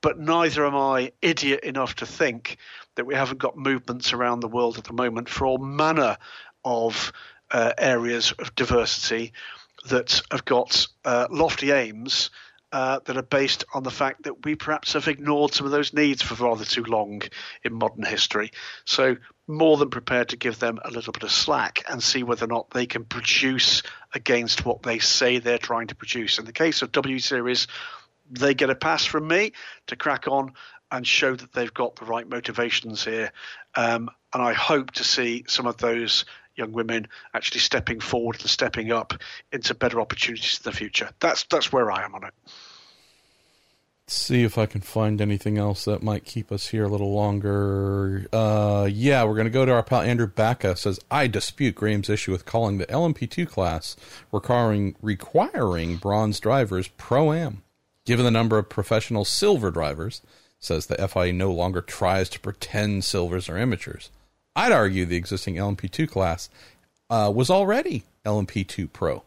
but neither am I idiot enough to think that we haven't got movements around the world at the moment for all manner of uh, areas of diversity that have got uh, lofty aims uh, that are based on the fact that we perhaps have ignored some of those needs for rather too long in modern history. So, more than prepared to give them a little bit of slack and see whether or not they can produce against what they say they're trying to produce. In the case of W Series, they get a pass from me to crack on and show that they've got the right motivations here. Um, and I hope to see some of those young women actually stepping forward and stepping up into better opportunities in the future. That's that's where I am on it. see if I can find anything else that might keep us here a little longer. Uh, yeah, we're going to go to our pal Andrew Backa Says I dispute Graham's issue with calling the LMP2 class requiring requiring bronze drivers pro am. Given the number of professional silver drivers, says the FIA no longer tries to pretend silvers are amateurs. I'd argue the existing LMP2 class uh, was already LMP2 Pro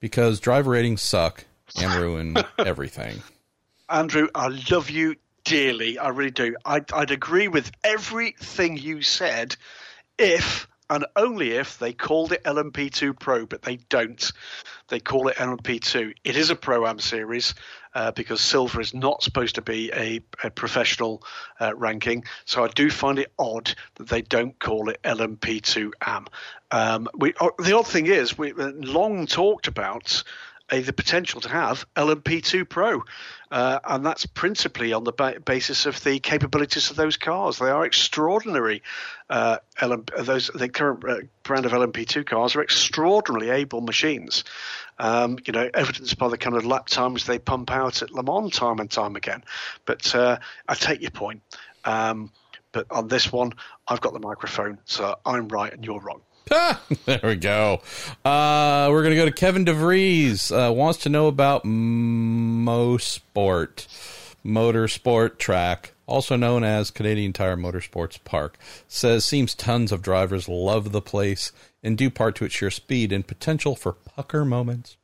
because driver ratings suck and [LAUGHS] ruin everything. Andrew, I love you dearly. I really do. I'd, I'd agree with everything you said if and only if they called it LMP2 Pro, but they don't. They call it LMP2. It is a Pro Am series uh, because silver is not supposed to be a, a professional uh, ranking. So I do find it odd that they don't call it LMP2 Am. Um, we, uh, the odd thing is, we long talked about uh, the potential to have LMP2 Pro. Uh, and that's principally on the ba- basis of the capabilities of those cars. They are extraordinary. Uh, those the current uh, brand of LMP2 cars are extraordinarily able machines. Um, you know, evidenced by the kind of lap times they pump out at Le Mans time and time again. But uh, I take your point. Um, but on this one, I've got the microphone, so I'm right and you're wrong. [LAUGHS] there we go. Uh, we're going to go to Kevin DeVries. Uh, wants to know about Mosport, Motorsport Track, also known as Canadian Tire Motorsports Park. Says seems tons of drivers love the place and due part to its sheer speed and potential for pucker moments.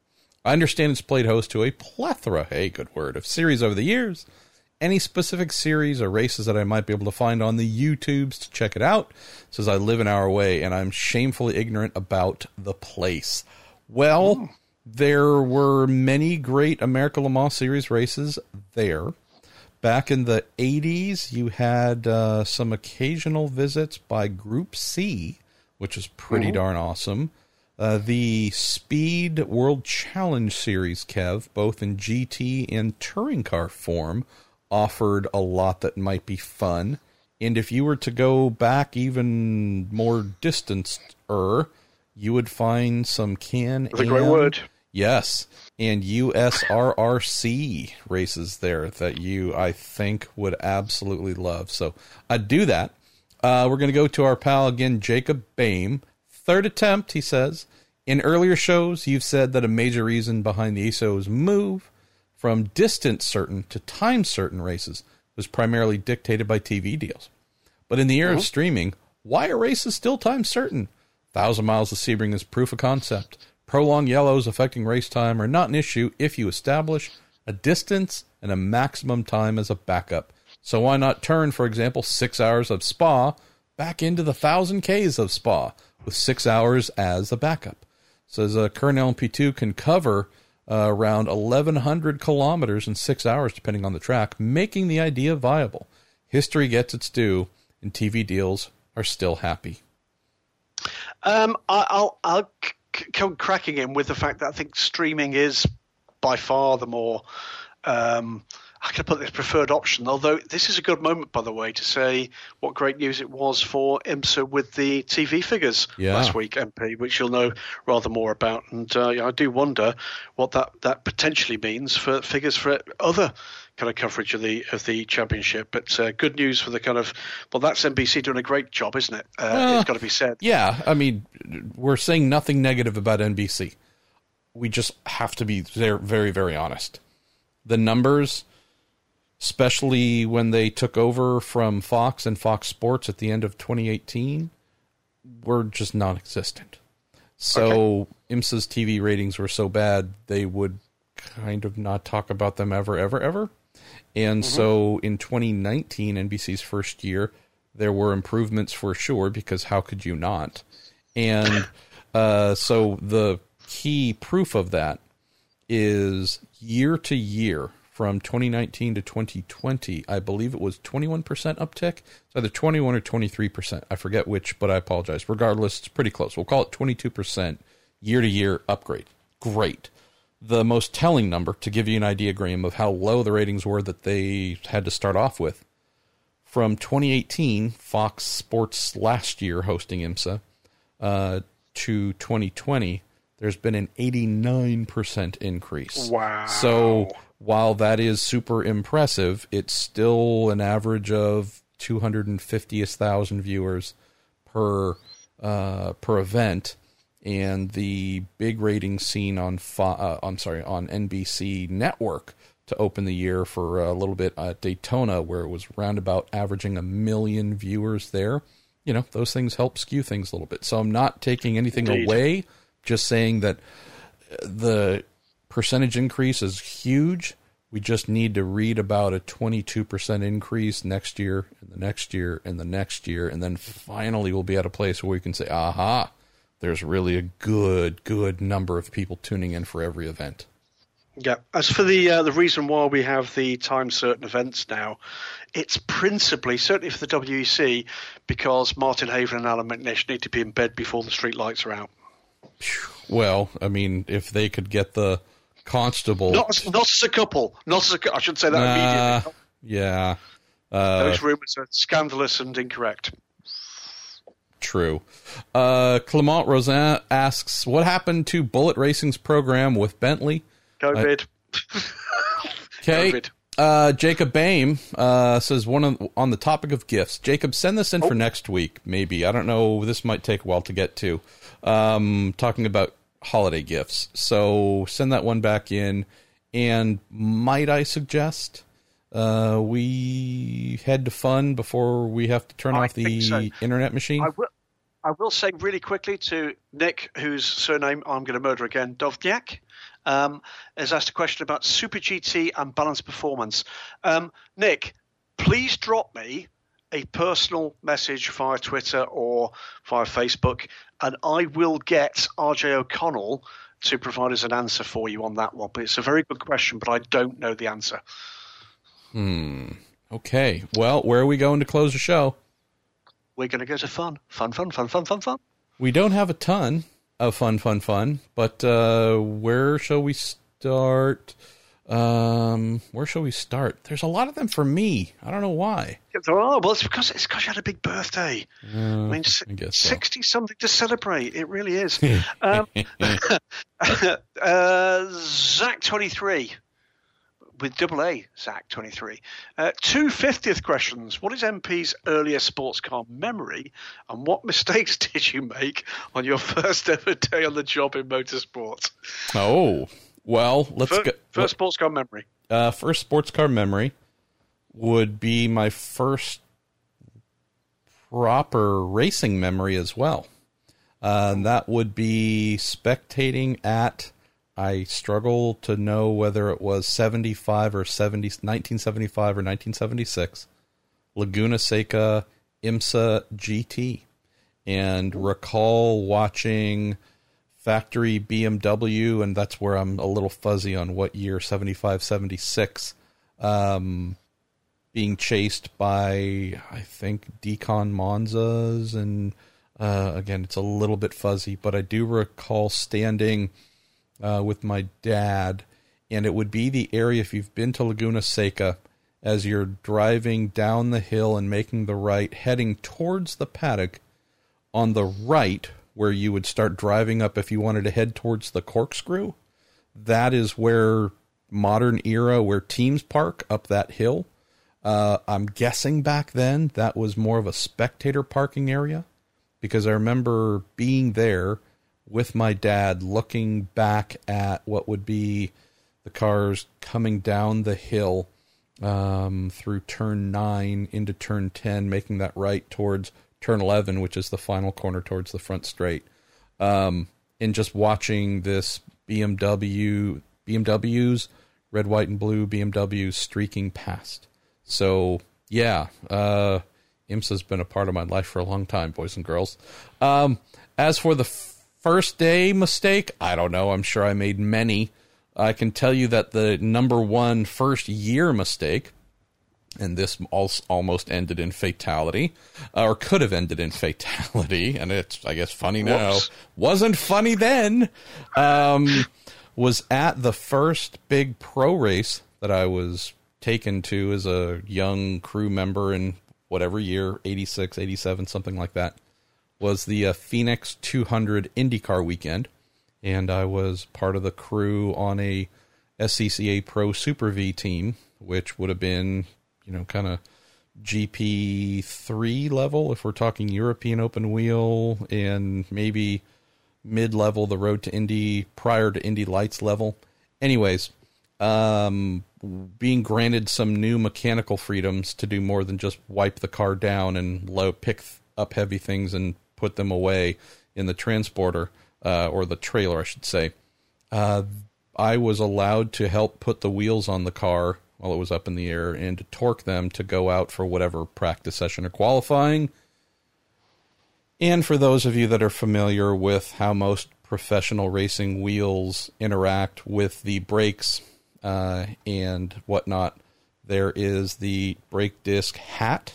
I understand it's played host to a plethora, hey, good word, of series over the years any specific series or races that I might be able to find on the YouTubes to check it out. Says I live an hour away and I'm shamefully ignorant about the place. Well, oh. there were many great America Le Mans Series races there. Back in the 80s, you had uh, some occasional visits by Group C, which is pretty darn awesome. Uh, the Speed World Challenge Series, Kev, both in GT and touring car form, offered a lot that might be fun. And if you were to go back even more distanced er, you would find some can. That's a great word. Yes, and USRRC races there that you, I think, would absolutely love. So I'd do that. Uh, we're going to go to our pal again, Jacob Bame. Third attempt, he says. In earlier shows, you've said that a major reason behind the ASO's move from distance certain to time certain races was primarily dictated by TV deals. But in the era of uh-huh. streaming, why are races still time certain? Thousand miles of Sebring is proof of concept. Prolonged yellows affecting race time are not an issue if you establish a distance and a maximum time as a backup. So why not turn, for example, six hours of Spa back into the thousand Ks of Spa with six hours as a backup? So as a current LMP2 can cover uh, around 1,100 kilometers in six hours, depending on the track, making the idea viable. History gets its due, and TV deals are still happy. Um, I'll, I'll come cracking in with the fact that I think streaming is by far the more um, I could put this preferred option, although this is a good moment, by the way, to say what great news it was for IMSA with the TV figures yeah. last week, MP, which you'll know rather more about. And uh, I do wonder what that, that potentially means for figures for other kind of coverage of the of the championship. But uh, good news for the kind of well, that's NBC doing a great job, isn't it? Uh, uh, it's got to be said. Yeah, I mean, we're saying nothing negative about NBC. We just have to be very, very, very honest. The numbers especially when they took over from Fox and Fox Sports at the end of 2018, were just non existent. So okay. IMSA's TV ratings were so bad, they would kind of not talk about them ever, ever, ever. And mm-hmm. so in 2019, NBC's first year, there were improvements for sure, because how could you not? And [COUGHS] uh, so the key proof of that is year to year from 2019 to 2020. I believe it was 21% uptick. It's either 21 or 23%. I forget which, but I apologize. Regardless, it's pretty close. We'll call it 22% year to year upgrade. Great. The most telling number, to give you an idea, Graham, of how low the ratings were that they had to start off with. From 2018, Fox Sports last year hosting IMSA, uh, to 2020, there's been an 89% increase. Wow. So while that is super impressive, it's still an average of 250,000 viewers per uh, per event, and the big rating seen on uh, I'm sorry on NBC network to open the year for a little bit at Daytona, where it was roundabout averaging a million viewers there. You know, those things help skew things a little bit. So I'm not taking anything Indeed. away, just saying that the percentage increase is huge. We just need to read about a 22% increase next year, and the next year, and the next year, and then finally we'll be at a place where we can say, aha, there's really a good, good number of people tuning in for every event. Yeah. As for the uh, the reason why we have the time certain events now, it's principally certainly for the WEC because Martin Haven and Allan McNish need to be in bed before the street lights are out. Well, I mean, if they could get the constable, not as, not as a couple, not as a, I should say that Nah, immediately. yeah, uh, Those rumors are scandalous and incorrect. True. Uh, Clement Rosin asks, "What happened to Bullet Racing's program with Bentley?" COVID. [LAUGHS] Okay. COVID. Uh, Jacob Baim uh, says one on, on the topic of gifts. Jacob, send this in for next week, maybe. I don't know. This might take a while to get to. Um, talking about holiday gifts. So send that one back in. And might I suggest uh, we head to fun before we have to turn I off the so. internet machine? I will. I will say really quickly to Nick, whose surname I'm going to murder again, Dovniak, um, has asked a question about Super GT and balanced performance. Um, Nick, please drop me a personal message via Twitter or via Facebook, and I will get RJ O'Connell to provide us an answer for you on that one. But it's a very good question, but I don't know the answer. Hmm. Okay. Well, where are we going to close the show? We're going to go to fun, fun, fun, fun, fun, fun, fun. We don't have a ton of fun, fun, fun, but uh, where shall we start? Um, where shall we start? There's a lot of them for me. I don't know why. There are. Well, it's because it's because you had a big birthday. I mean, guess so. sixty something to celebrate. It really is. [LAUGHS] um, [LAUGHS] uh, Zach twenty three with double A. Zach twenty three. Uh, two fiftieth questions. What is MP's earliest sports car memory, and what mistakes [LAUGHS] did you make on your first ever day on the job in motorsport? Oh, well, let's First, go. first sports car memory. Uh, first sports car memory would be my first proper racing memory as well. Uh, that would be spectating at. I struggle to know whether it was 75 or 70, 1975 or 1976. Laguna Seca IMSA GT. And recall watching factory BMW, and that's where I'm a little fuzzy on what year 75, 76. Um, being chased by, I think, Dekon Monzas. And uh, again, it's a little bit fuzzy, but I do recall standing uh, with my dad, and it would be the area, if you've been to Laguna Seca, as you're driving down the hill and making the right, heading towards the paddock, on the right, where you would start driving up if you wanted to head towards the corkscrew, that is where modern era, where teams park up that hill. Uh, I'm guessing back then that was more of a spectator parking area because I remember being there with my dad looking back at what would be the cars coming down the hill um, through turn 9 into turn 10, making that right towards turn 11, which is the final corner towards the front straight. Um, and just watching this BMW, BMWs, red, white, and blue BMWs streaking past. So, yeah, uh, IMSA's been a part of my life for a long time, boys and girls. Um, as for the f- first day mistake, I don't know. I'm sure I made many. I can tell you that the number one first year mistake, and this almost ended in fatality, or could have ended in fatality, [LAUGHS] and it's, I guess, funny now. Whoops. Wasn't funny then. Um, was at the first big pro race that I was taken to as a young crew member in whatever year, 86, 87, something like that, was the uh, Phoenix 200 IndyCar weekend and I was part of the crew on a SCCA Pro Super V team, which would have been, you know, kind of GP three level if we're talking European open wheel, and maybe mid level, the road to Indy prior to Indy Lights level. Anyways, um, being granted some new mechanical freedoms to do more than just wipe the car down and low pick up heavy things and put them away in the transporter uh, or the trailer, I should say. Uh, I was allowed to help put the wheels on the car while it was up in the air and to torque them to go out for whatever practice session or qualifying. And for those of you that are familiar with how most professional racing wheels interact with the brakes uh, and whatnot, there is the brake disc hat.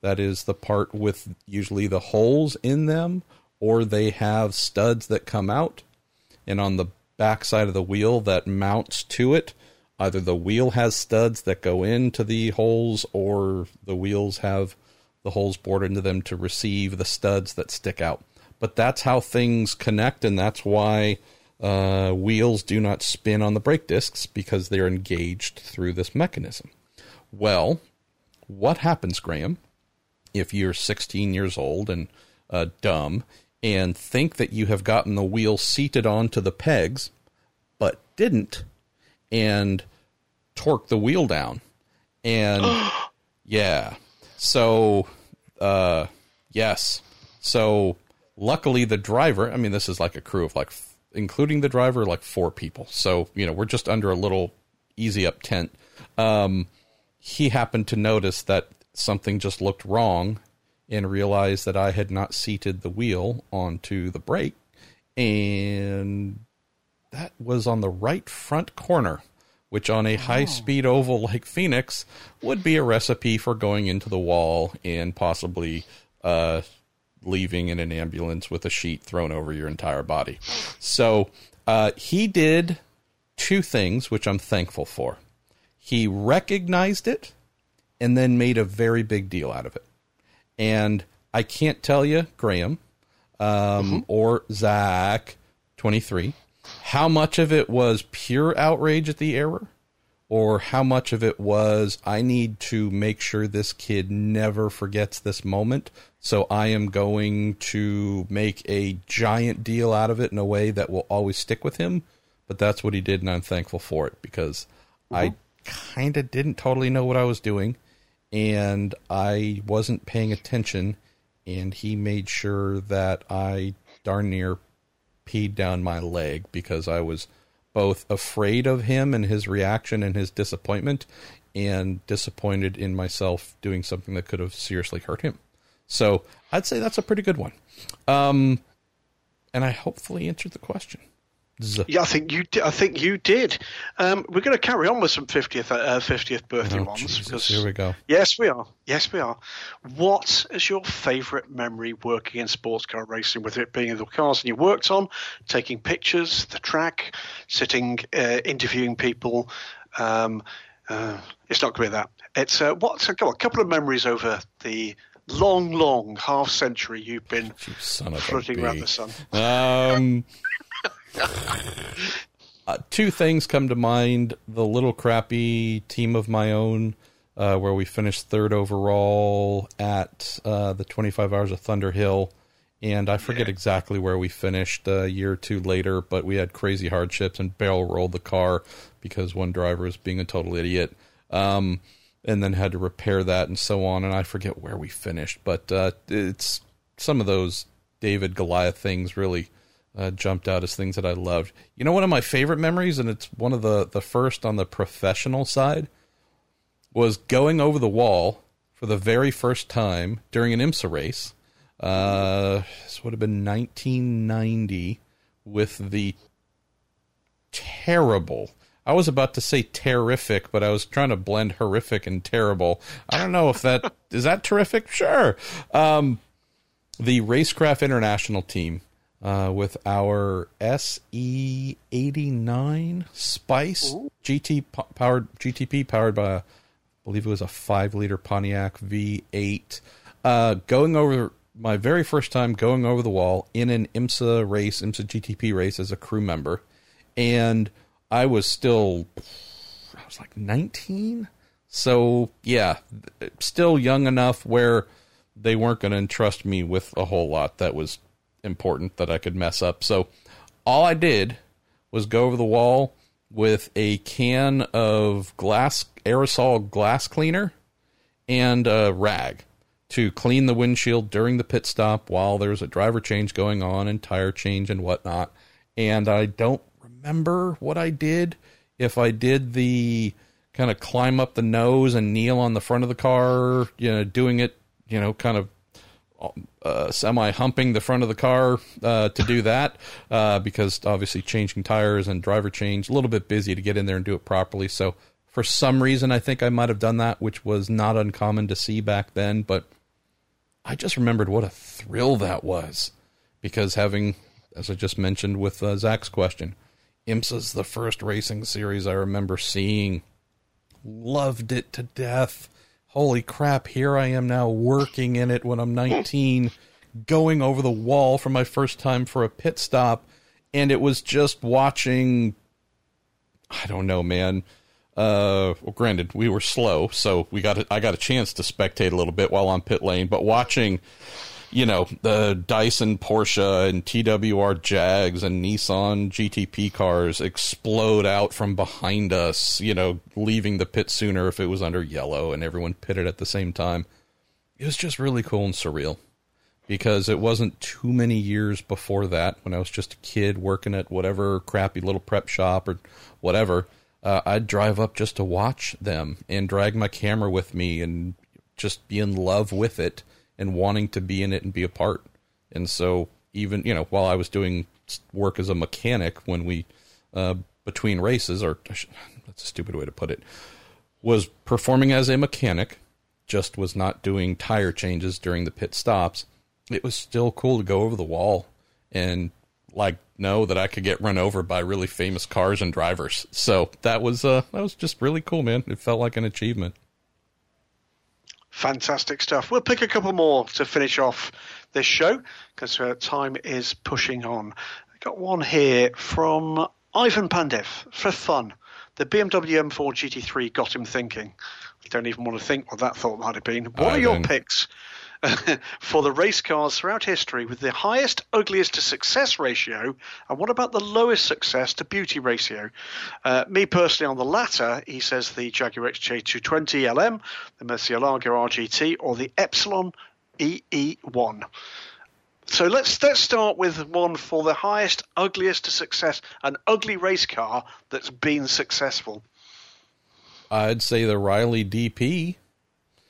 That is the part with usually the holes in them or they have studs that come out, and on the back side of the wheel that mounts to it, either the wheel has studs that go into the holes, or the wheels have the holes bored into them to receive the studs that stick out. But that's how things connect, and that's why uh, wheels do not spin on the brake discs because they're engaged through this mechanism. Well, what happens, Graham, if you're 16 years old and uh, dumb and think that you have gotten the wheel seated onto the pegs, but didn't, and torque the wheel down. And [GASPS] yeah, so uh, yes, so luckily the driver. I mean, this is like a crew of like, including the driver, like four people. So you know, we're just under a little easy up tent. Um, he happened to notice that something just looked wrong and realized that I had not seated the wheel onto the brake, and that was on the right front corner, which on a high speed oh. oval like Phoenix would be a recipe for going into the wall and possibly uh, leaving in an ambulance with a sheet thrown over your entire body. So uh, he did two things, which I'm thankful for. He recognized it and then made a very big deal out of it. And I can't tell you, Graham um, mm-hmm. or Zach, 23, how much of it was pure outrage at the error or how much of it was I need to make sure this kid never forgets this moment. So I am going to make a giant deal out of it in a way that will always stick with him. But that's what he did, and I'm thankful for it because mm-hmm. I kind of didn't totally know what I was doing and I wasn't paying attention, and he made sure that I darn near peed down my leg because I was both afraid of him and his reaction and his disappointment, and disappointed in myself doing something that could have seriously hurt him. So I'd say that's a pretty good one. Um, and I hopefully answered the question. Yeah, I think you. Did, I think you did. Um, we're going to carry on with some fiftieth uh, fiftieth birthday oh, ones. because, here we go. Yes, we are. Yes, we are. What is your favourite memory working in sports car racing? With it being in the cars and you worked on, taking pictures, the track, sitting, uh, interviewing people. Um, uh, it's not going to be that. It's uh, what's a, a couple of memories over the long, long half century you've been floating around the sun. Um, [LAUGHS] uh, two things come to mind: the little crappy team of my own, uh, where we finished third overall at uh, the 25 Hours of Thunderhill, and I forget yeah. exactly where we finished a year or two later, but we had crazy hardships and barrel rolled the car because one driver was being a total idiot. Um, and then had to repair that and so on. And I forget where we finished, but uh, it's some of those David Goliath things really uh, jumped out as things that I loved. You know, one of my favorite memories, and it's one of the the first on the professional side, was going over the wall for the very first time during an IMSA race. Uh, this would have been 1990 with the terrible. I was about to say terrific, but I was trying to blend horrific and terrible. I don't know if that [LAUGHS] is that terrific. Sure. Um, the Racecraft International team uh, with our SE eighty nine Spice Ooh. GT powered GTP powered by, I believe it was a five liter Pontiac V eight. Uh, going over my very first time going over the wall in an IMSA race, IMSA GTP race as a crew member, and I was still, I was like 19. So yeah, still young enough where they weren't going to entrust me with a whole lot that was important that I could mess up. So all I did was go over the wall with a can of glass aerosol glass cleaner and a rag to clean the windshield during the pit stop while there's a driver change going on and tire change and whatnot. And I don't remember what I did. If I did the kind of climb up the nose and kneel on the front of the car, you know, doing it, you know, kind of uh, semi humping the front of the car uh, to do that uh, because obviously changing tires and driver change a little bit busy to get in there and do it properly. So for some reason, I think I might have done that, which was not uncommon to see back then. But I just remembered what a thrill that was because having, as I just mentioned with uh, Zach's question, IMSA's the first racing series I remember seeing. Loved it to death. Holy crap, here I am now working in it when I'm 19, going over the wall for my first time for a pit stop. And it was just watching, I don't know, man uh, well, granted, we were slow, so we got a, I got a chance to spectate a little bit while on pit lane. But watching, you know, the Dyson Porsche and TWR Jags and Nissan GTP cars explode out from behind us, you know, leaving the pit sooner if it was under yellow, and everyone pitted at the same time. It was just really cool and surreal because it wasn't too many years before that when I was just a kid working at whatever crappy little prep shop or whatever uh, I'd drive up just to watch them and drag my camera with me and just be in love with it and wanting to be in it and be a part. And so even you know while I was doing work as a mechanic when we uh, between races or [SIGHS] that's a stupid way to put it was performing as a mechanic just was not doing tire changes during the pit stops it was still cool to go over the wall and like know that I could get run over by really famous cars and drivers. So that was uh, that was just really cool, man. It felt like an achievement. Fantastic stuff. We'll pick a couple more to finish off this show because uh, time is pushing on. I got one here from Ivan Pandev for fun. The BMW M4 GT3 got him thinking. I don't even want to think what that thought might have been. What I are your picks [LAUGHS] for the race cars throughout history with the highest, ugliest to success ratio, and what about the lowest success to beauty ratio? Uh, me personally, on the latter, he says the Jaguar XJ220 LM, the Murcielago RGT, or the Epsilon EE1. So let's let's start with one for the highest, ugliest to success, an ugly race car that's been successful. I'd say the Riley DP.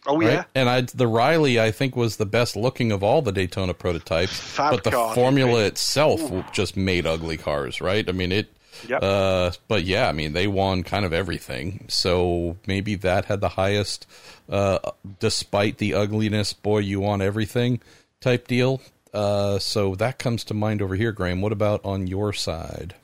Oh right? yeah, and I the Riley I think was the best looking of all the Daytona prototypes, Fab but the car, formula itself Ooh. just made ugly cars, right? I mean it. Yep. Uh, but yeah, I mean they won kind of everything, so maybe that had the highest, uh, despite the ugliness. Boy, you want everything type deal. Uh, so that comes to mind over here, Graham. What about on your side?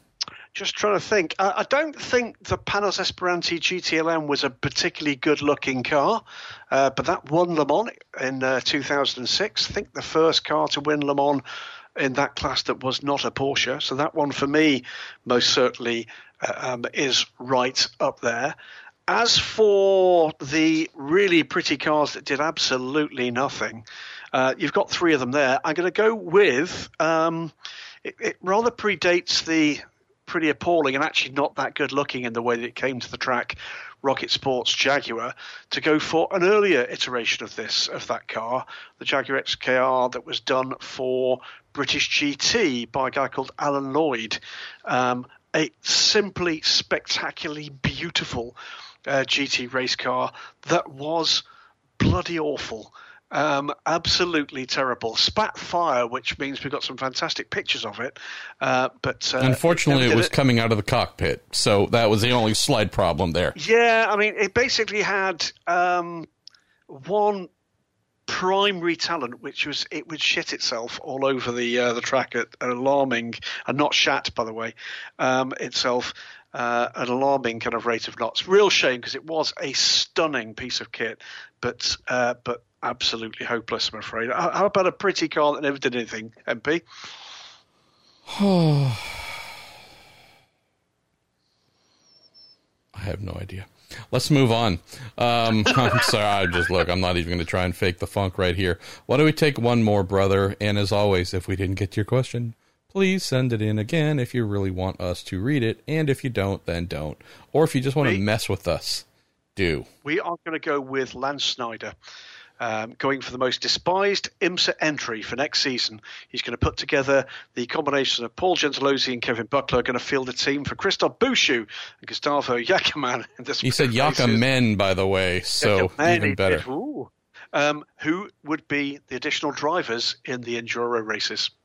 Just trying to think. I, don't think the Panoz Esperante GTLM was a particularly good looking car, uh, but that won Le Mans in uh, 2006. I think the first car to win Le Mans in that class that was not a Porsche. So that one for me most certainly uh, um, is right up there. As for the really pretty cars that did absolutely nothing, uh, you've got three of them there. I'm going to go with. Um, it, it, rather predates the pretty appalling and actually not that good looking in the way that it came to the track. Rocket Sports Jaguar to go for an earlier iteration of this of that car, the Jaguar XKR that was done for British GT by a guy called Alan Lloyd. Um, a simply spectacularly beautiful uh, GT race car that was bloody awful Um, absolutely terrible. Spat fire, which means we've got some fantastic pictures of it. Uh, but uh, unfortunately, it, it was coming out of the cockpit, so that was the only slight problem there. Yeah, I mean, it basically had um, one primary talent, which was it would shit itself all over the uh, the track at an alarming, and not shat by the way, um, itself. Uh, an alarming kind of rate of knots. Real shame because it was a stunning piece of kit, but uh, but absolutely hopeless, I'm afraid. How about a pretty car that never did anything, MP? [SIGHS] I have no idea. Let's move on. Um, [LAUGHS] I'm sorry. I just look. I'm not even going to try and fake the funk right here. Why don't we take one more, brother? And as always, if we didn't get your question, please send it in again if you really want us to read it. And if you don't, then don't. Or if you just want to mess with us, do. We are going to go with Lance Snyder um, going for the most despised IMSA entry for next season. He's going to put together the combination of Paul Gentilozzi and Kevin Buckler, going to field a team for Christophe Bouchut and Gustavo Yacamán. He said Yakamen, by the way, so even better. Um, who would be the additional drivers in the Enduro races? [SIGHS]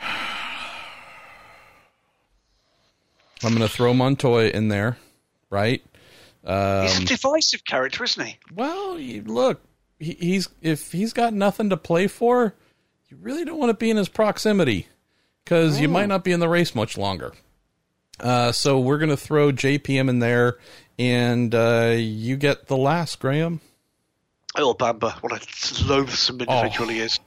I'm going to throw Montoya in there, right? Um, he's a divisive character, isn't he? Well, look, he, he's if he's got nothing to play for, you really don't want to be in his proximity because oh. you might oh. not be in the race much longer. Uh, so we're going to throw JPM in there, and uh, you get the last, Graham. Oh, Bamber, what a loathsome individual oh. he is.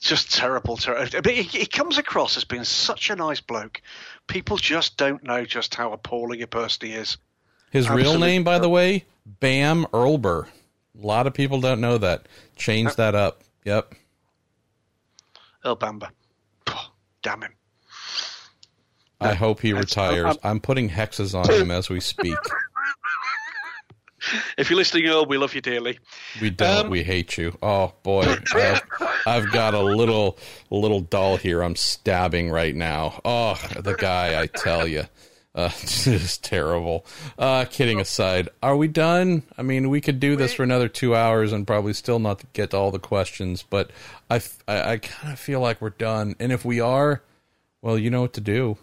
Just terrible, terrible. But he, he comes across as being such a nice bloke. People just don't know just how appalling a person he is. His Absolutely. real name, by the way, Bam Earlber. A lot of people don't know that. Change uh, that up. Yep. El Bamba. Oh, damn him. I hope he uh, retires. I'm, I'm putting hexes on him as we speak. [LAUGHS] if you're listening, Earl, we love you dearly. We don't. Um, we hate you. Oh boy, I've, [LAUGHS] I've, got a little little doll here. I'm stabbing right now. Oh, the guy! I tell you. Uh, [LAUGHS] just terrible. Uh, kidding aside, are we done? I mean, we could do this for another two hours and probably still not get to all the questions, but I, I, I kind of feel like we're done. And if we are, well, you know what to do.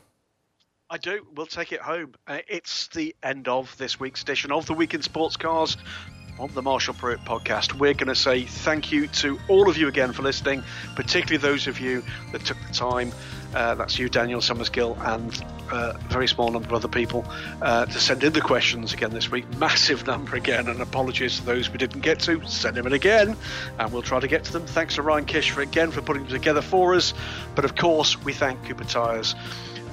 I do. We'll take it home. Uh, it's the end of this week's edition of the Week in Sports Cars on the Marshall Pruett podcast. We're going to say thank you to all of you again for listening, particularly those of you that took the time. Uh, that's you, Daniel Summerskill, and uh, a very small number of other people uh, to send in the questions again this week. Massive number again, and apologies to those we didn't get to. Send them in again, and we'll try to get to them. Thanks to Ryan Kish for again for putting them together for us. But of course, we thank Cooper Tires.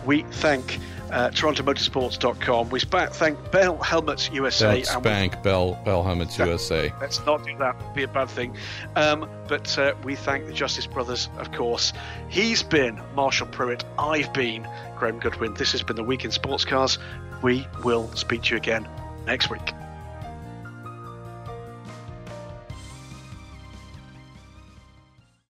We thank uh, TorontoMotorsports.com. We thank Bell Helmets USA. Don't spank we, Bell, Bell Helmets USA. Let's not do that. It'd be a bad thing. Um, but uh, we thank the Justice Brothers, of course. He's been Marshall Pruett. I've been Graham Goodwin. This has been the Week in Sports Cars. We will speak to you again next week.